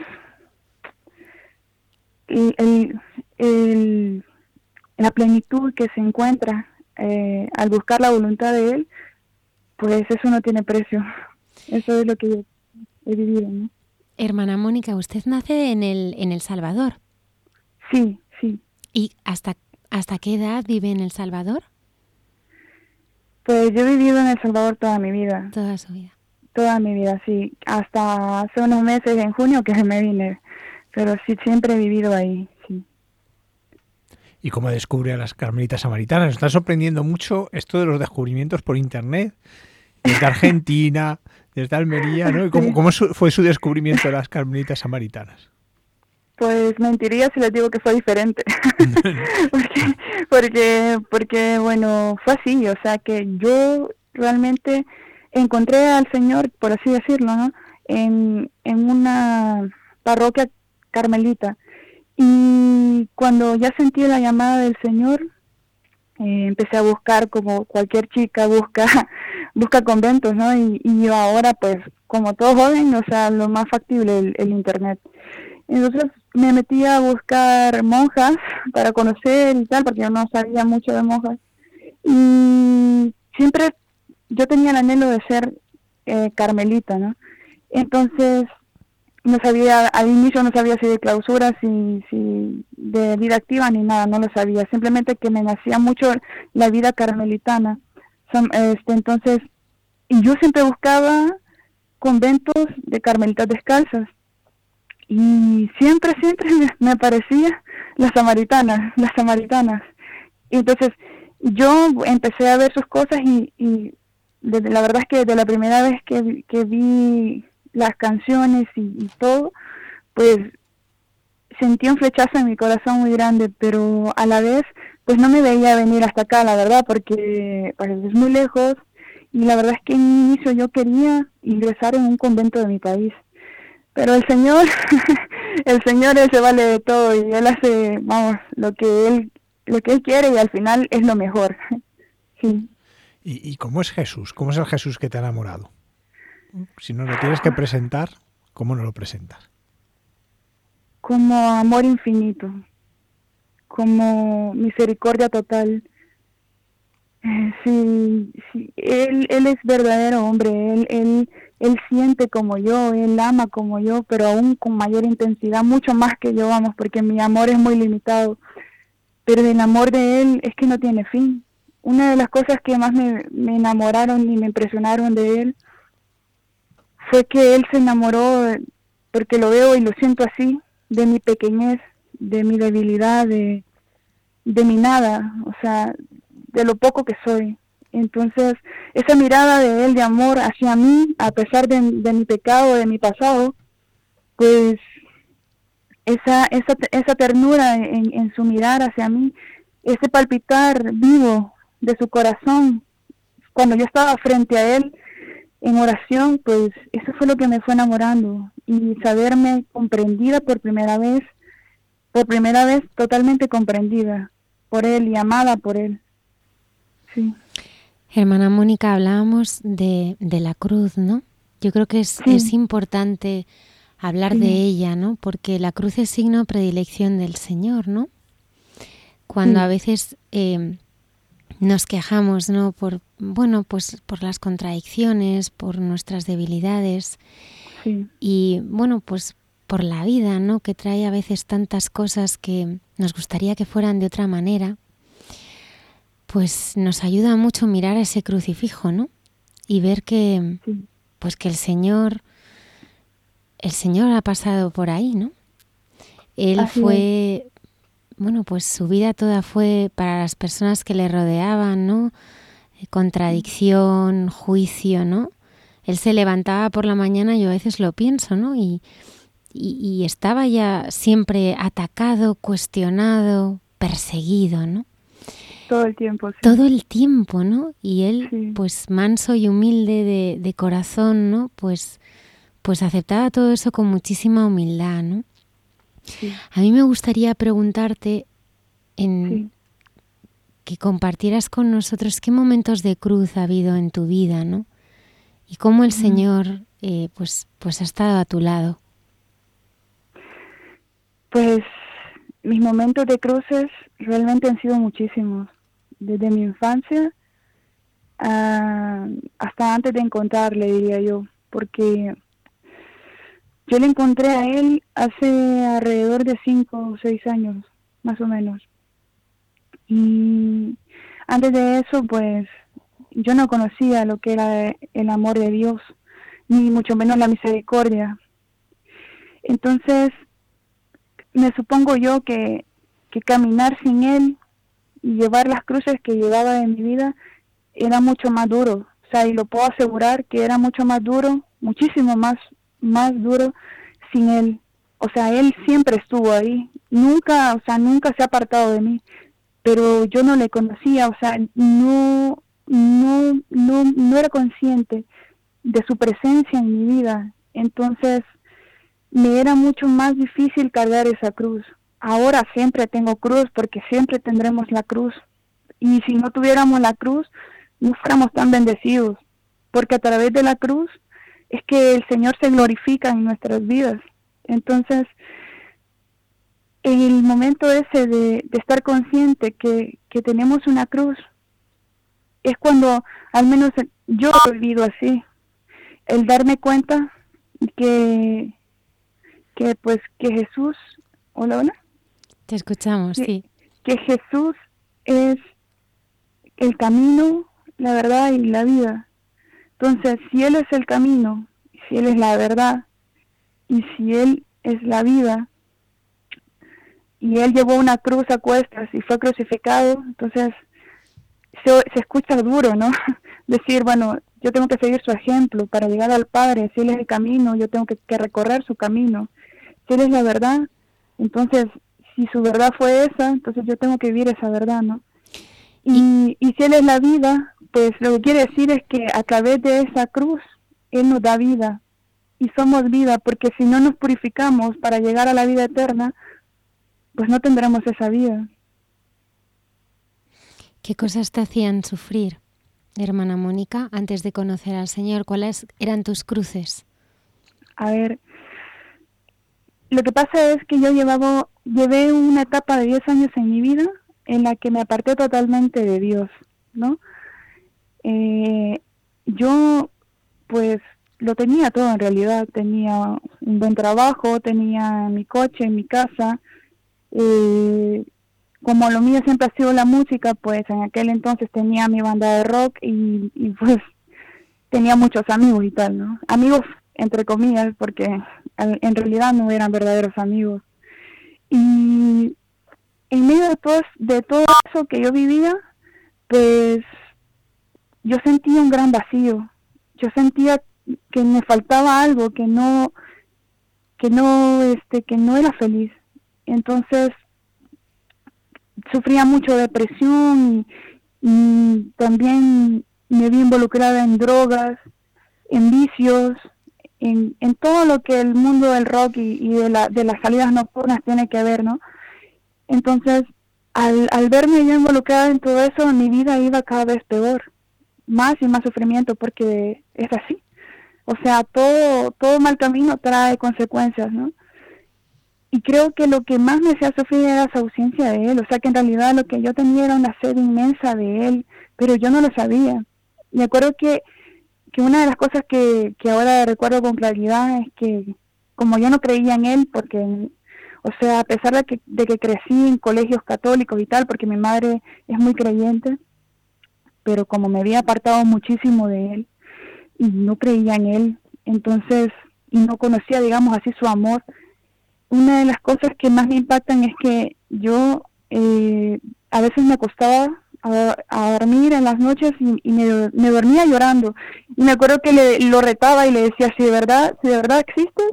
el, el, la plenitud que se encuentra eh, al buscar la voluntad de él, pues eso no tiene precio. *laughs* Eso es lo que yo he vivido. ¿no? Hermana Mónica, usted nace en el en el Salvador. Sí, sí. ¿Y hasta hasta qué edad vive en el Salvador? Pues yo he vivido en El Salvador toda mi vida. Toda su vida. Toda mi vida, sí. Hasta hace unos meses, en junio, que me vine. Pero sí, siempre he vivido ahí, sí. ¿Y cómo descubre a las carmelitas samaritanas? Nos está sorprendiendo mucho esto de los descubrimientos por Internet, desde *laughs* Argentina, desde Almería, ¿no? ¿Cómo, ¿Cómo, fue su descubrimiento de las carmelitas samaritanas? Pues mentiría si les digo que fue diferente. *laughs* *laughs* porque, porque, porque, bueno, fue así, o sea que yo realmente encontré al Señor, por así decirlo. En, en una parroquia carmelita. Y cuando ya sentí la llamada del Señor, eh, empecé a buscar como cualquier chica busca *laughs* busca conventos, ¿no? Y, y yo ahora, pues, como todo joven, o sea, lo más factible, el, el Internet. Entonces me metí a buscar monjas para conocer y tal, porque yo no sabía mucho de monjas. Y siempre yo tenía el anhelo de ser eh, carmelita, ¿no? Entonces, no sabía, al inicio no sabía si de clausura, si, si de vida activa ni nada, no lo sabía. Simplemente que me nacía mucho la vida carmelitana. Este, entonces, y yo siempre buscaba conventos de carmelitas descalzas y siempre, siempre me, parecía las samaritanas, las samaritanas. Entonces yo empecé a ver sus cosas y, y la verdad es que de la primera vez que, que vi las canciones y, todo, pues sentí un flechazo en mi corazón muy grande, pero a la vez pues no me veía venir hasta acá, la verdad, porque pues, es muy lejos y la verdad es que en inicio yo quería ingresar en un convento de mi país pero el Señor, *laughs* el Señor él se vale de todo y él hace, vamos, lo que él, lo que él quiere y al final es lo mejor. *laughs* Sí. ¿Y, cómo es Jesús? ¿Cómo es el Jesús que te ha enamorado? Si no lo tienes que presentar, ¿cómo no lo presentas? Como amor infinito, como misericordia total. Eh, sí, sí, él, él es verdadero hombre, él, él él siente como yo, Él ama como yo, pero aún con mayor intensidad, mucho más que yo, vamos, porque mi amor es muy limitado. Pero el amor de Él es que no tiene fin. Una de las cosas que más me, enamoraron y me impresionaron de Él fue que Él se enamoró, porque lo veo y lo siento así, de mi pequeñez, de mi debilidad, de, de mi nada, o sea, de lo poco que soy. Entonces, esa mirada de él de amor hacia mí, a pesar de, mi pecado, de mi pasado, pues esa, esa, esa ternura en, en su mirar hacia mí, ese palpitar vivo de su corazón, cuando yo estaba frente a él en oración, pues eso fue lo que me fue enamorando y saberme comprendida por primera vez, por primera vez totalmente comprendida por él y amada por él. Sí. Hermana Mónica, hablábamos de, de, la cruz, ¿no? Yo creo que es, es importante hablar de ella, ¿no? Porque la cruz es signo de predilección del Señor, ¿no? Cuando a veces eh, nos quejamos, ¿no? Por, bueno, pues por las contradicciones, por nuestras debilidades y, bueno, pues por la vida, ¿no? Que trae a veces tantas cosas que nos gustaría que fueran de otra manera pues nos ayuda mucho mirar ese crucifijo, ¿no? Y ver que, pues que el Señor, el Señor ha pasado por ahí, ¿no? Él fue, bueno, pues su vida toda fue para las personas que le rodeaban, ¿no? Eh, contradicción, juicio, ¿no? Él se levantaba por la mañana, yo a veces lo pienso, ¿no? Y, y estaba ya siempre atacado, cuestionado, perseguido, ¿no? Todo el tiempo. Todo el tiempo, ¿no? Y él, pues manso y humilde de, corazón, ¿no? Pues, pues aceptaba todo eso con muchísima humildad, ¿no? A mí me gustaría preguntarte en que compartieras con nosotros qué momentos de cruz ha habido en tu vida, ¿no? Y cómo el Señor, eh, pues, pues ha estado a tu lado. Pues mis momentos de cruces realmente han sido muchísimos desde mi infancia hasta antes de encontrarle, diría yo, porque yo le encontré a él hace alrededor de cinco o seis años, más o menos. Y antes de eso, pues yo no conocía lo que era el amor de Dios. ni mucho menos la misericordia. Entonces, me supongo yo que, que caminar sin Él y llevar las cruces que llevaba en mi vida era mucho más duro. O sea, y lo puedo asegurar que era mucho más duro, muchísimo más, más duro sin Él. O sea, Él siempre estuvo ahí. Nunca, o sea, nunca se ha apartado de mí. Pero yo no le conocía, o sea, no, no, no, no era consciente de su presencia en mi vida. Entonces, me era mucho más difícil cargar esa cruz. Ahora siempre tengo cruz porque siempre tendremos la cruz. Y si no tuviéramos la cruz, no fuéramos tan bendecidos. Porque a través de la cruz es que el Señor se glorifica en nuestras vidas. Entonces, en el momento ese de, estar consciente que, que tenemos una cruz, es cuando al menos yo he vivido así. El darme cuenta que que pues que Jesús, hola, hola. Te escuchamos, sí. Que Jesús es el camino, la verdad y la vida. Entonces, si Él es el camino, si Él es la verdad, y si Él es la vida, y Él llevó una cruz a cuestas y fue crucificado, entonces se, se escucha duro, ¿no? *laughs* Decir, bueno, yo tengo que seguir su ejemplo para llegar al Padre, si Él es el camino, yo tengo que recorrer su camino si Él es la verdad, entonces si su verdad fue esa, entonces yo tengo que vivir esa verdad, ¿no? Y, y si Él es la vida, pues lo que quiere decir es que a través de esa cruz, Él nos da vida. Y somos vida, porque si no nos purificamos para llegar a la vida eterna, pues no tendremos esa vida. ¿Qué cosas te hacían sufrir, hermana Mónica, antes de conocer al Señor? ¿Cuáles eran tus cruces? A ver, lo que pasa es que yo llevaba, llevé una etapa de 10 años en mi vida en la que me aparté totalmente de Dios, ¿no? Eh, yo, pues, lo tenía todo en realidad. Tenía un buen trabajo, tenía mi coche, mi casa. Eh, como lo mío siempre ha sido la música, pues en aquel entonces tenía mi banda de rock y, y pues tenía muchos amigos y tal, ¿no? Amigos entre comillas, porque en realidad no eran verdaderos amigos. Y en medio de todo, de todo eso que yo vivía, pues yo sentía un gran vacío. Yo sentía que me faltaba algo, que no, que no, este, que no era feliz. Entonces sufría mucho depresión y también me vi involucrada en drogas, en vicios, en, en todo lo que el mundo del rock y, de, la, de las salidas nocturnas tiene que ver, ¿no? Entonces, al, al verme yo involucrada en todo eso, mi vida iba cada vez peor, más y más sufrimiento, porque es así. O sea, todo, todo mal camino trae consecuencias, ¿no? Y creo que lo que más me hacía sufrir era esa ausencia de él, o sea que en realidad lo que yo tenía era una sed inmensa de él, pero yo no lo sabía. Me acuerdo que que una de las cosas que, que ahora recuerdo con claridad es que como yo no creía en él, porque, o sea, a pesar de que, de que crecí en colegios católicos y tal, porque mi madre es muy creyente, pero como me había apartado muchísimo de él y no creía en él, entonces, y no conocía, digamos así, su amor, una de las cosas que más me impactan es que yo eh, a veces me acostaba a, dormir en las noches y, me, me, dormía llorando. Y me acuerdo que le, lo retaba y le decía, si de verdad, si de verdad existes,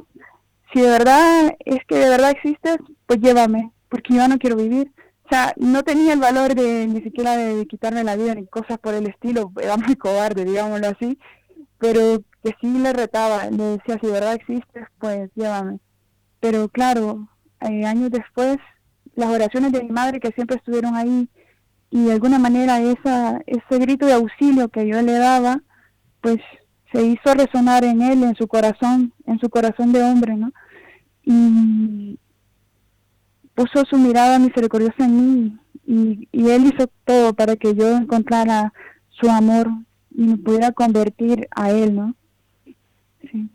si de verdad es que de verdad existes, pues llévame, porque yo no quiero vivir. O sea, no tenía el valor de ni siquiera de, quitarme la vida ni cosas por el estilo, era muy cobarde, digámoslo así, pero que sí le retaba, le decía, si de verdad existes, pues llévame. Pero claro, eh, años después, las oraciones de mi madre que siempre estuvieron ahí, y de alguna manera esa, ese grito de auxilio que yo le daba, pues se hizo resonar en él, en su corazón, en su corazón de hombre, ¿no? Y puso su mirada misericordiosa en mí y, él hizo todo para que yo encontrara su amor y me pudiera convertir a él, ¿no? Sí.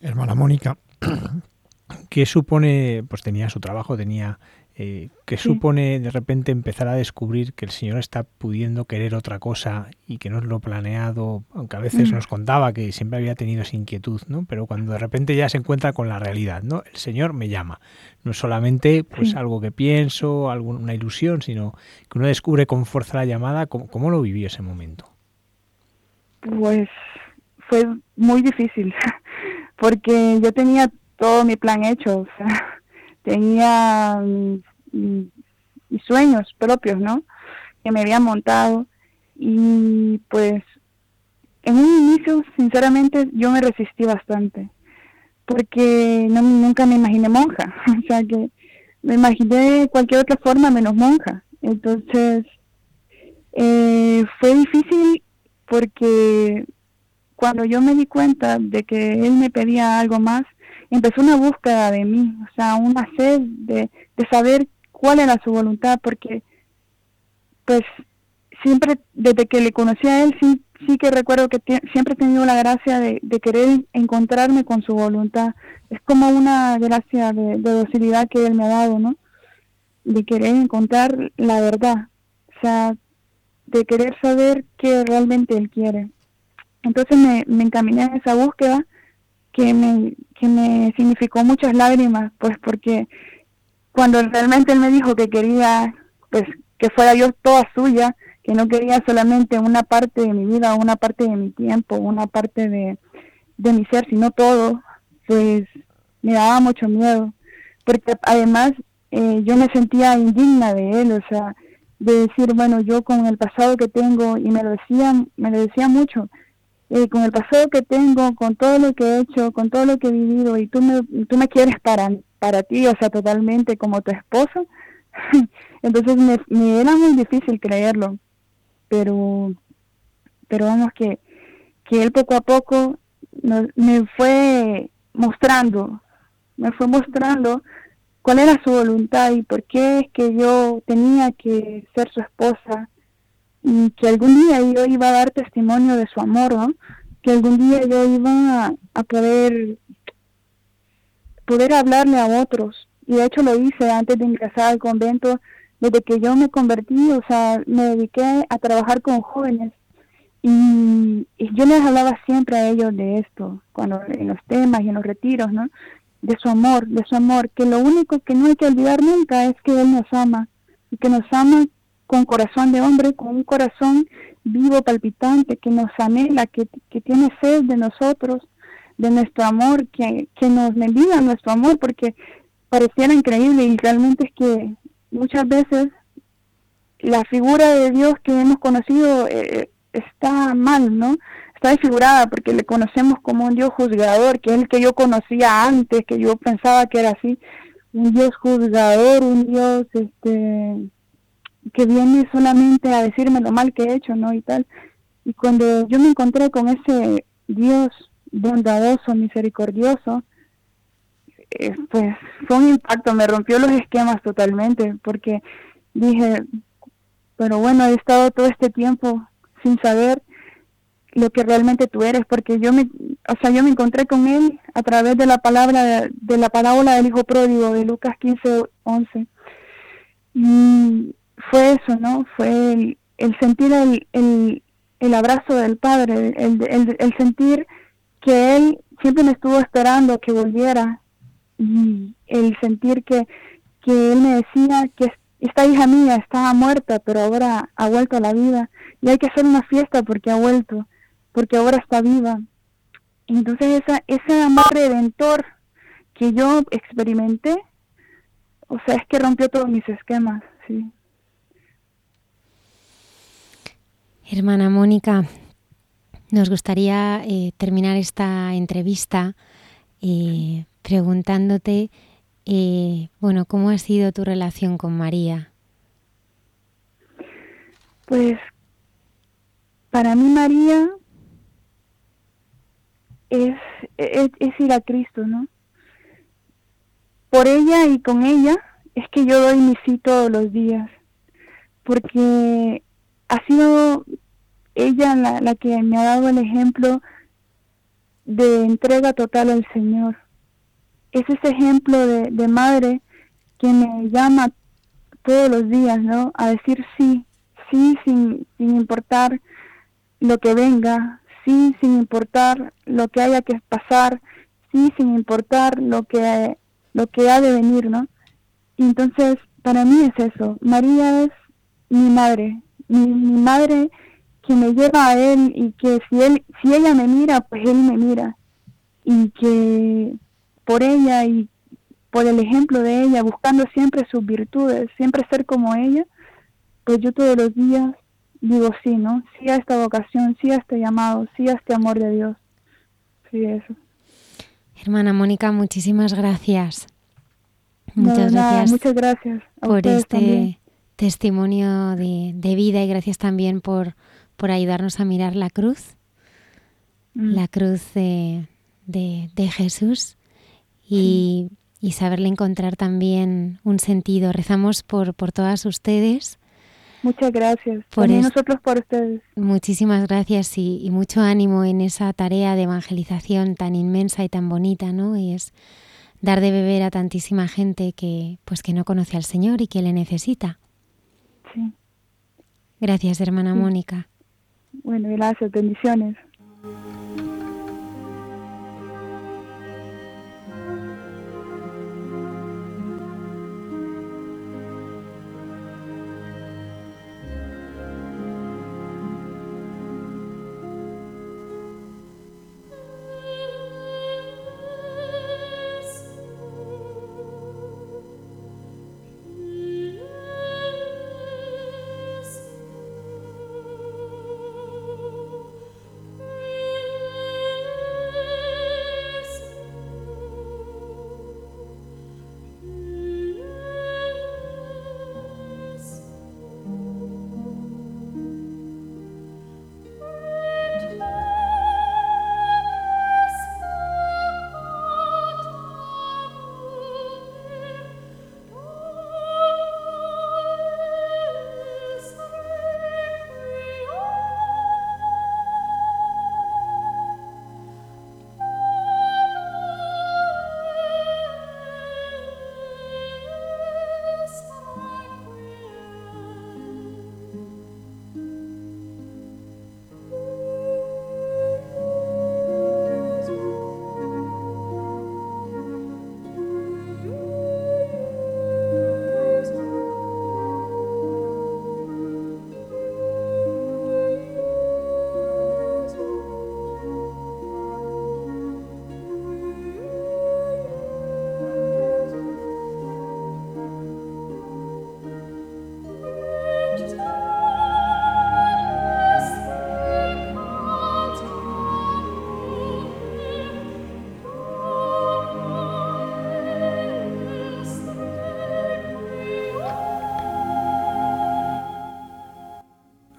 Hermana Mónica, *clears throat* ¿qué supone? Pues tenía su trabajo, tenía eh, ¿Qué supone de repente empezar a descubrir que el Señor está pudiendo querer otra cosa y que no es lo planeado? Aunque a veces mm. nos contaba que siempre había tenido esa inquietud, ¿no? Pero cuando de repente ya se encuentra con la realidad, ¿no? El Señor me llama. No es solamente pues algo que pienso, alguna ilusión, sino que uno descubre con fuerza la llamada. ¿Cómo, cómo lo vivió ese momento? Pues fue muy difícil, *laughs* porque yo tenía todo mi plan hecho, o sea, tenía mis, sueños propios, ¿no? Que me había montado y pues en un inicio, sinceramente, yo me resistí bastante porque no, nunca me imaginé monja, *laughs* o sea que me imaginé cualquier otra forma menos monja. Entonces, eh, fue difícil porque cuando yo me di cuenta de que él me pedía algo más, empezó una búsqueda de mí, o sea, una sed de, de saber cuál era su voluntad, porque pues siempre desde que le conocí a él, sí, sí que recuerdo que siempre he tenido la gracia de, querer encontrarme con su voluntad. Es como una gracia de, docilidad que él me ha dado, ¿no? De querer encontrar la verdad, o sea, de querer saber qué realmente él quiere. Entonces me, me encaminé en esa búsqueda que me, que me significó muchas lágrimas, pues porque cuando realmente él me dijo que quería, pues que fuera yo toda suya, que no quería solamente una parte de mi vida, una parte de mi tiempo, una parte de, de mi ser, sino todo, pues me daba mucho miedo, porque además eh, yo me sentía indigna de él, o sea, de decir, bueno, yo con el pasado que tengo, y me lo decía, me lo decía mucho, eh, con el pasado que tengo, con todo lo que he hecho, con todo lo que he vivido, y tú me, tú me quieres para, para ti, o sea, totalmente como tu esposo, *laughs* entonces me, era muy difícil creerlo, pero, pero vamos que, que él poco a poco me fue mostrando, me fue mostrando cuál era su voluntad y por qué es que yo tenía que ser su esposa y que algún día yo iba a dar testimonio de su amor, ¿no? que algún día yo iba a, poder poder hablarle a otros. Y de hecho lo hice antes de ingresar al convento desde que yo me convertí o sea me dediqué a trabajar con jóvenes. Y, yo les hablaba siempre a ellos de esto cuando en los temas y en los retiros no de su amor de su amor que lo único que no hay que olvidar nunca es que él nos ama y que nos ama con corazón de hombre, con un corazón vivo, palpitante, que nos anhela, que, tiene sed de nosotros, de nuestro amor, que, que nos bendiga nuestro amor, porque pareciera increíble y realmente es que muchas veces la figura de Dios que hemos conocido eh, está mal, ¿no? Está desfigurada porque le conocemos como un Dios juzgador, que es el que yo conocía antes, que yo pensaba que era así, un Dios juzgador, un Dios este que viene solamente a decirme lo mal que he hecho, ¿no? Y tal. Y cuando yo me encontré con ese Dios bondadoso, misericordioso, eh, pues fue un impacto, me rompió los esquemas totalmente, porque dije, pero bueno, he estado todo este tiempo sin saber lo que realmente tú eres, porque yo me, o sea, yo me encontré con él a través de la palabra, de, la parábola del hijo pródigo de Lucas 15, 11. Y fue eso, ¿no? Fue el, sentir el, el, el, abrazo del Padre, el, el, el, sentir que Él siempre me estuvo esperando que volviera y el sentir que, que Él me decía que esta hija mía estaba muerta, pero ahora ha vuelto a la vida y hay que hacer una fiesta porque ha vuelto, porque ahora está viva. entonces esa, ese amor redentor que yo experimenté, o sea, es que rompió todos mis esquemas, sí. Hermana Mónica, nos gustaría eh, terminar esta entrevista eh, preguntándote, eh, bueno, ¿cómo ha sido tu relación con María? Pues para mí María es, es, es, ir a Cristo, ¿no? Por ella y con ella es que yo doy mi sí todos los días, porque ha sido ella la, la que me ha dado el ejemplo de entrega total al Señor. Es ese ejemplo de, de madre que me llama todos los días, ¿no? A decir sí, sí sin, sin importar lo que venga, sí sin importar lo que haya que pasar, sí sin importar lo que, lo que ha de venir, ¿no? Y entonces, para mí es eso, María es mi madre, mi, mi madre que me lleva a él y que si él si ella me mira pues él me mira. Y que por ella y por el ejemplo de ella buscando siempre sus virtudes siempre ser como ella pues yo todos los días digo sí no sí a esta vocación sí a este llamado sí a este amor de Dios sí eso. Hermana Mónica muchísimas gracias. Muchas gracias muchas gracias por este testimonio de, de vida y gracias también por por ayudarnos a mirar la cruz, mm. la cruz de, de, Jesús y, y, saberle encontrar también un sentido. Rezamos por, por todas ustedes. Muchas gracias. Por nosotros por ustedes. Muchísimas gracias y, y, mucho ánimo en esa tarea de evangelización tan inmensa y tan bonita, ¿no? Y es dar de beber a tantísima gente que pues que no conoce al Señor y que le necesita. Sí. Gracias, hermana Mónica. Bueno, gracias, bendiciones.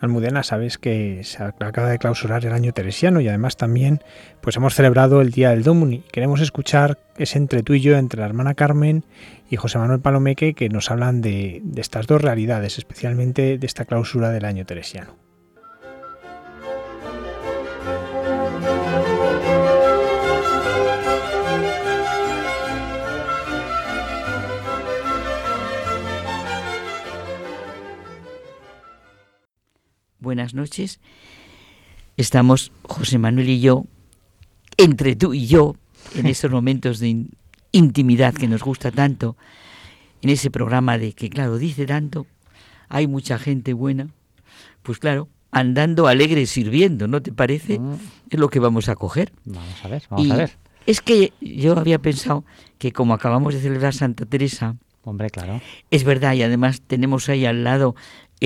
Almudena, sabes que se acaba de clausurar el año teresiano y además también pues hemos celebrado el Día del Domini. Queremos escuchar ese entre tú y yo, entre la hermana Carmen y José Manuel Palomeque, que nos hablan de, de estas dos realidades, especialmente de esta clausura del año teresiano. Buenas noches. Estamos José Manuel y yo, entre tú y yo, en *laughs* esos momentos de intimidad que nos gusta tanto, en ese programa de que, claro, dice tanto, hay mucha gente buena, pues claro, andando alegre sirviendo, ¿no te parece? Mm. Es lo que vamos a coger. Vamos a ver, vamos a ver. Es que yo había pensado que como acabamos de celebrar Santa Teresa, Hombre, claro. Es verdad, y además tenemos ahí al lado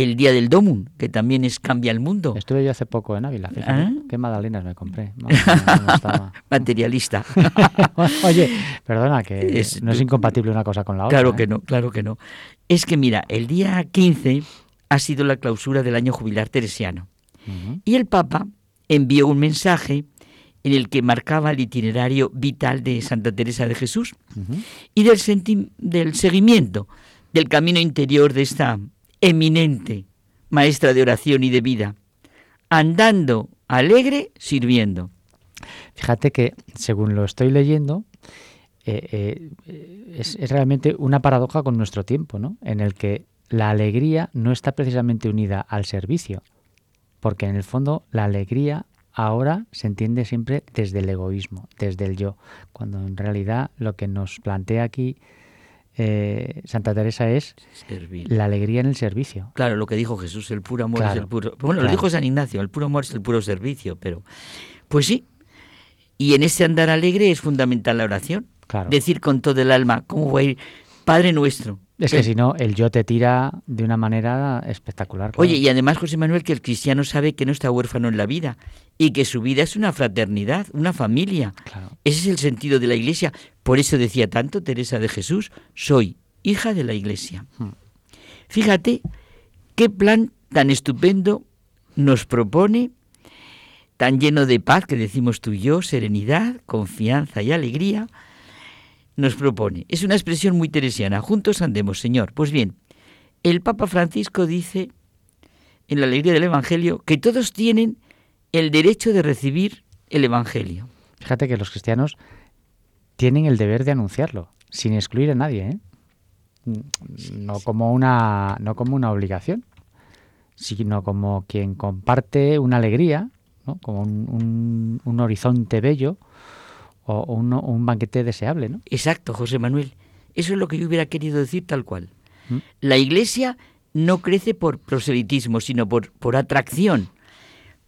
el Día del Domun, que también es Cambia el Mundo. Estuve yo hace poco en Ávila, ¿Ah? Qué magdalenas me compré. *laughs* Materialista. *laughs* Oye, perdona, que no es incompatible una cosa con la otra. Claro que ¿eh? no, claro que no. Es que mira, el día 15 ha sido la clausura del año jubilar teresiano. Y el Papa envió un mensaje en el que marcaba el itinerario vital de Santa Teresa de Jesús y del, del seguimiento del camino interior de esta eminente maestra de oración y de vida, andando alegre sirviendo. Fíjate que, según lo estoy leyendo, eh, eh, es, realmente una paradoja con nuestro tiempo, ¿no? En el que la alegría no está precisamente unida al servicio, porque en el fondo la alegría ahora se entiende siempre desde el egoísmo, desde el yo, cuando en realidad lo que nos plantea aquí eh, Santa Teresa es la alegría en el servicio. Claro, lo que dijo Jesús, el puro amor es el puro... Bueno, lo dijo San Ignacio, el puro amor es el puro servicio, pero... Pues sí, y en ese andar alegre es fundamental la oración. Decir con todo el alma, ¿cómo voy a ir? Padre nuestro, es que si no, el yo te tira de una manera espectacular. Oye, y además, José Manuel, que el cristiano sabe que no está huérfano en la vida y que su vida es una fraternidad, una familia. Ese es el sentido de la iglesia. Por eso decía tanto Teresa de Jesús, soy hija de la iglesia. Hmm. Fíjate qué plan tan estupendo nos propone, tan lleno de paz que decimos tú y yo, serenidad, confianza y alegría nos propone. Es una expresión muy teresiana. Juntos andemos, Señor. Pues bien, el Papa Francisco dice en la alegría del Evangelio que todos tienen el derecho de recibir el Evangelio. Fíjate que los cristianos tienen el deber de anunciarlo, sin excluir a nadie, ¿eh? no como una no como una obligación, sino como quien comparte una alegría, ¿no? como un, un horizonte bello o, un, banquete deseable, ¿no? Exacto, José Manuel. Eso es lo que yo hubiera querido decir tal cual. ¿Mm? La iglesia no crece por proselitismo, sino por, por atracción.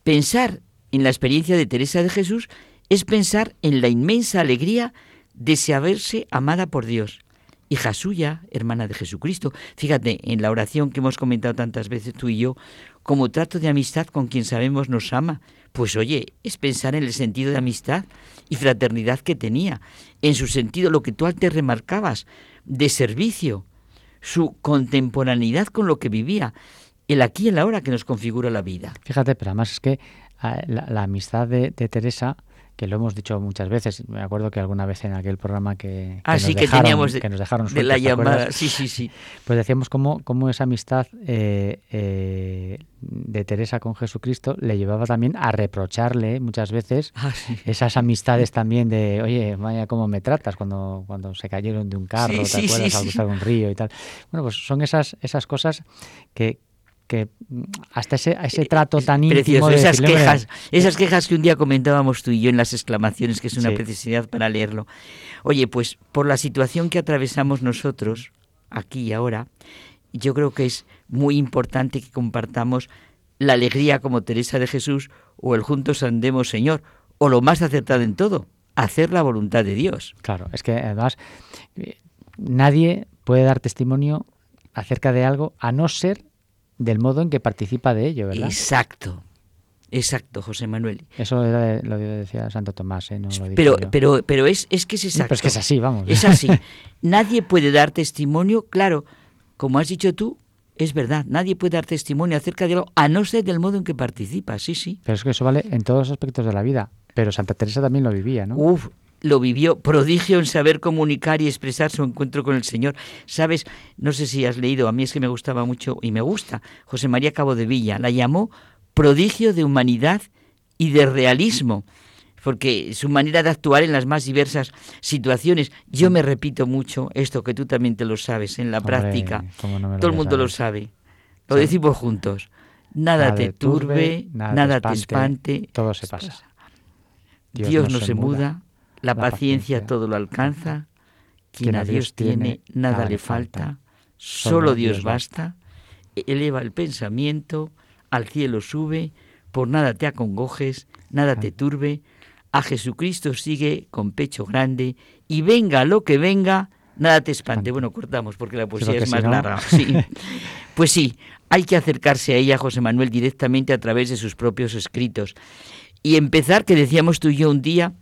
Pensar en la experiencia de Teresa de Jesús es pensar en la inmensa alegría de saberse amada por Dios. Hija suya, hermana de Jesucristo. Fíjate, en la oración que hemos comentado tantas veces tú y yo, como trato de amistad con quien sabemos nos ama, pues oye, es pensar en el sentido de amistad y fraternidad que tenía, en su sentido, lo que tú antes remarcabas, de servicio, su contemporaneidad con lo que vivía, el aquí y el ahora que nos configura la vida. Fíjate, pero además es que ah, la, amistad de Teresa que lo hemos dicho muchas veces. Me acuerdo que alguna vez en aquel programa que, ah, nos, dejaron, que nos dejaron de la llamada, sí, sí, sí. *laughs* Pues decíamos cómo, cómo esa amistad eh, eh, de Teresa con Jesucristo le llevaba también a reprocharle muchas veces ah, esas amistades también de, oye, vaya cómo me tratas cuando, cuando se cayeron de un carro, ¿te acuerdas? Al cruzar un río y tal. Bueno, pues son esas, esas cosas que, que mm, hasta ese, ese trato tan íntimo esas quejas, esas quejas que un día comentábamos tú y yo en las exclamaciones, que es una precisidad para leerlo. Oye, pues por la situación que atravesamos nosotros, aquí y ahora, yo creo que es muy importante que compartamos la alegría como Teresa de Jesús o el juntos andemos Señor, o lo más acertado en todo, hacer la voluntad de Dios. Claro, es que además eh, nadie puede dar testimonio acerca de algo a no ser del modo en que participa de ello, ¿verdad? Exacto. Exacto, José Manuel. Eso era lo decía Santo Tomás, ¿eh? no lo pero, pero, pero es, es que es exacto. Pero es que es así, vamos. Es así. *laughs* Nadie puede dar testimonio, claro, como has dicho tú, es verdad, nadie puede dar testimonio acerca de algo a no ser del modo en que participa, sí, sí. Pero es que eso vale en todos los aspectos de la vida. Pero Santa Teresa también lo vivía, ¿no? Uf, lo vivió, prodigio en saber comunicar y expresar su encuentro con el Señor. Sabes, no sé si has leído, a mí es que me gustaba mucho y me gusta, José María Cabo de Villa, la llamó prodigio de humanidad y de realismo, porque su manera de actuar en las más diversas situaciones, yo me repito mucho esto que tú también te lo sabes en la práctica, todo el mundo lo sabe, lo decimos juntos, nada, te turbe, nada, te espante, todo se pasa. Dios, no, se muda la, paciencia, todo lo alcanza. Quien a Dios tiene, nada le falta. Solo Dios basta. Eleva el pensamiento, al cielo sube, por nada te acongojes, nada te turbe. A Jesucristo sigue con pecho grande y venga lo que venga, nada te espante. Bueno, cortamos porque la poesía es más larga. *laughs* Pues sí, hay que acercarse a ella, José Manuel, directamente a través de sus propios escritos. Y empezar, que decíamos tú y yo un día,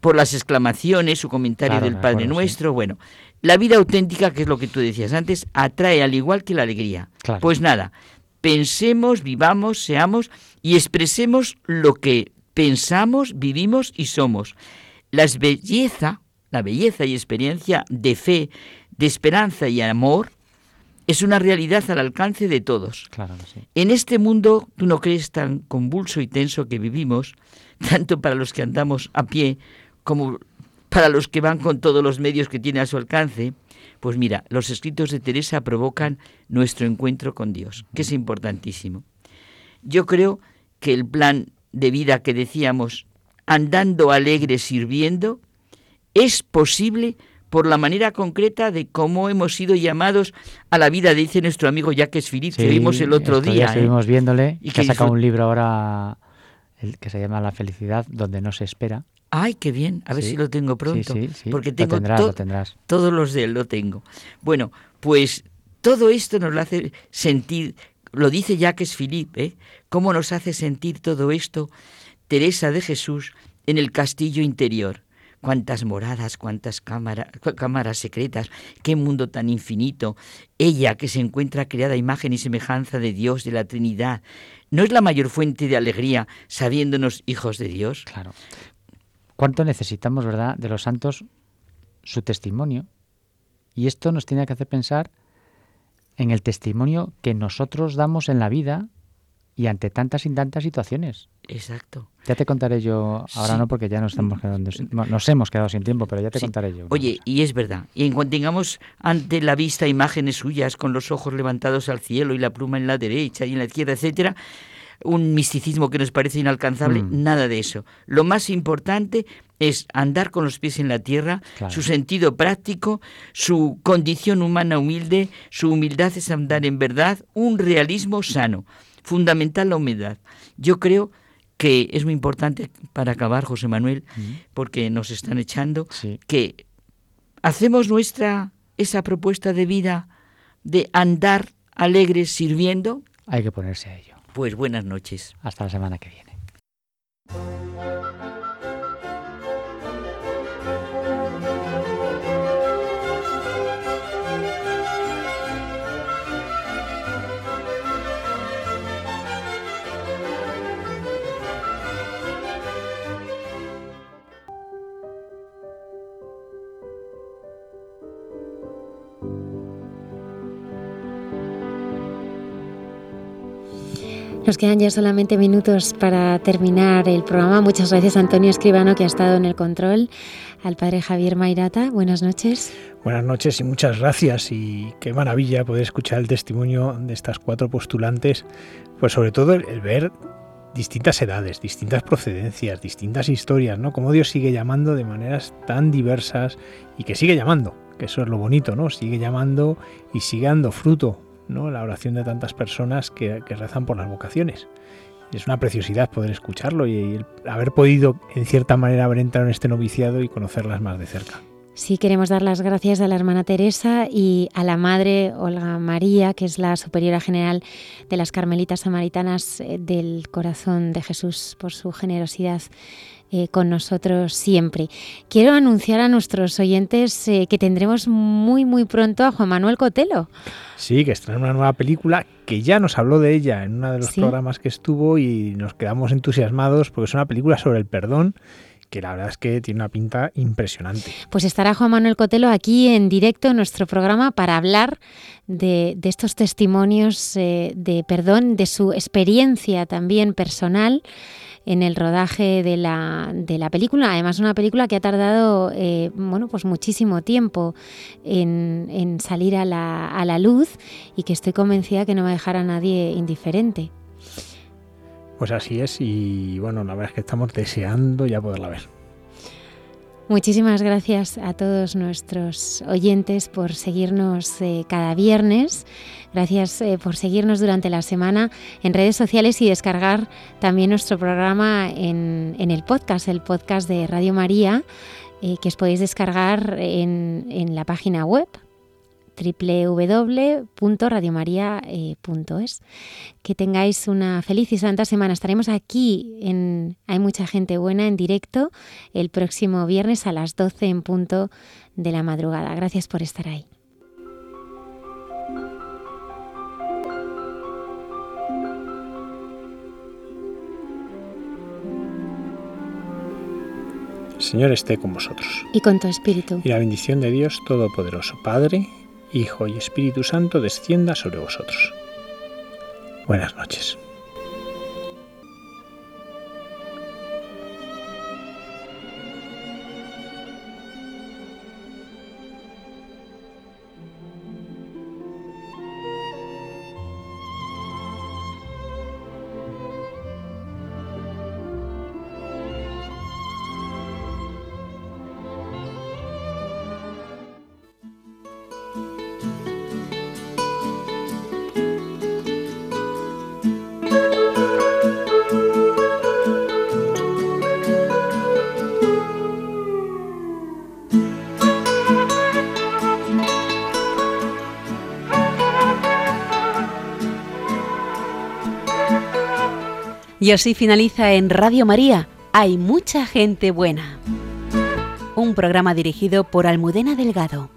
por las exclamaciones, su comentario del Padre Nuestro. Bueno, la vida auténtica, que es lo que tú decías antes, atrae al igual que la alegría. Pues nada, pensemos, vivamos, seamos y expresemos lo que pensamos, vivimos y somos. La belleza, la belleza y experiencia de fe, de esperanza y amor es una realidad al alcance de todos. En este mundo, tú no crees tan convulso y tenso que vivimos, *laughs* tanto para los que andamos a pie como para los que van con todos los medios que tiene a su alcance. Pues mira, los escritos de Teresa provocan nuestro encuentro con Dios, que es importantísimo. Yo creo que el plan de vida que decíamos, andando alegre sirviendo, es posible por la manera concreta de cómo hemos sido llamados a la vida, dice nuestro amigo Jacques Philippe, que vimos el otro día. ¿eh? Estuvimos viéndole y que, ha sacado un libro ahora el que se llama La felicidad, donde no se espera. Ay, qué bien, a ver si lo tengo pronto. Sí, sí, porque tengo lo tendrás, todos los de él, lo tengo. Bueno, pues todo esto nos lo hace sentir, lo dice Jacques Philippe, ¿eh? ¿Cómo nos hace sentir todo esto Teresa de Jesús en el castillo interior? cuántas moradas, cuántas cámaras secretas, qué mundo tan infinito. Ella que se encuentra creada a imagen y semejanza de Dios, de la Trinidad, ¿no es la mayor fuente de alegría sabiéndonos hijos de Dios? Claro. ¿Cuánto necesitamos, verdad, de los santos su testimonio? Y esto nos tiene que hacer pensar en el testimonio que nosotros damos en la vida y ante tantas y tantas situaciones. Exacto. Ya te contaré yo, ahora no porque ya nos, estamos quedando, nos hemos quedado sin tiempo, pero ya te contaré yo. Oye, y es verdad, y en cuanto tengamos ante la vista imágenes suyas con los ojos levantados al cielo y la pluma en la derecha y en la izquierda, etcétera, un misticismo que nos parece inalcanzable, mm. nada de eso. Lo más importante es andar con los pies en la tierra, su sentido práctico, su condición humana humilde, su humildad es andar en verdad, un realismo sano fundamental la humedad. Yo creo que es muy importante para acabar, José Manuel, porque nos están echando, que hacemos nuestra esa propuesta de vida de andar alegres sirviendo. Hay que ponerse a ello. Pues buenas noches. Hasta la semana que viene. Nos quedan ya solamente minutos para terminar el programa. Muchas gracias Antonio Escribano que ha estado en el control, al padre Javier Mairata. Buenas noches. Buenas noches y muchas gracias y qué maravilla poder escuchar el testimonio de estas cuatro postulantes, pues sobre todo el, ver distintas edades, distintas procedencias, distintas historias, ¿no? Cómo Dios sigue llamando de maneras tan diversas y que sigue llamando, que eso es lo bonito, ¿no? Sigue llamando y sigue dando fruto ¿no? la oración de tantas personas que, rezan por las vocaciones. Es una preciosidad poder escucharlo y, haber podido, en cierta manera, haber entrado en este noviciado y conocerlas más de cerca. Sí, queremos dar las gracias a la hermana Teresa y a la madre Olga María, que es la superiora general de las Carmelitas Samaritanas eh, del Corazón de Jesús, por su generosidad eh, con nosotros siempre. Quiero anunciar a nuestros oyentes eh, que tendremos muy, muy pronto a Juan Manuel Cotelo. Sí, que estrena una nueva película que ya nos habló de ella en uno de los programas que estuvo y nos quedamos entusiasmados porque es una película sobre el perdón que la verdad es que tiene una pinta impresionante. Pues estará Juan Manuel Cotelo aquí en directo en nuestro programa para hablar de, estos testimonios eh, de perdón, de su experiencia también personal en el rodaje de la, de la película. Además, una película que ha tardado eh, bueno, pues muchísimo tiempo en, en salir a la, a la luz y que estoy convencida que no va a dejar a nadie indiferente. Pues así es y bueno, la verdad es que estamos deseando ya poderla ver. Muchísimas gracias a todos nuestros oyentes por seguirnos eh, cada viernes. Gracias eh, por seguirnos durante la semana en redes sociales y descargar también nuestro programa en, el podcast, el podcast de Radio María, eh, que os podéis descargar en, en la página web www.radiomaria.es. Que tengáis una feliz y santa semana. Estaremos aquí en Hay mucha gente buena en directo el próximo viernes a las 12 en punto de la madrugada. Gracias por estar ahí. Señor esté con vosotros. Y con tu espíritu. Y la bendición de Dios Todopoderoso, Padre, Hijo y Espíritu Santo descienda sobre vosotros. Buenas noches. Y así finaliza en Radio María. Hay mucha gente buena. Un programa dirigido por Almudena Delgado.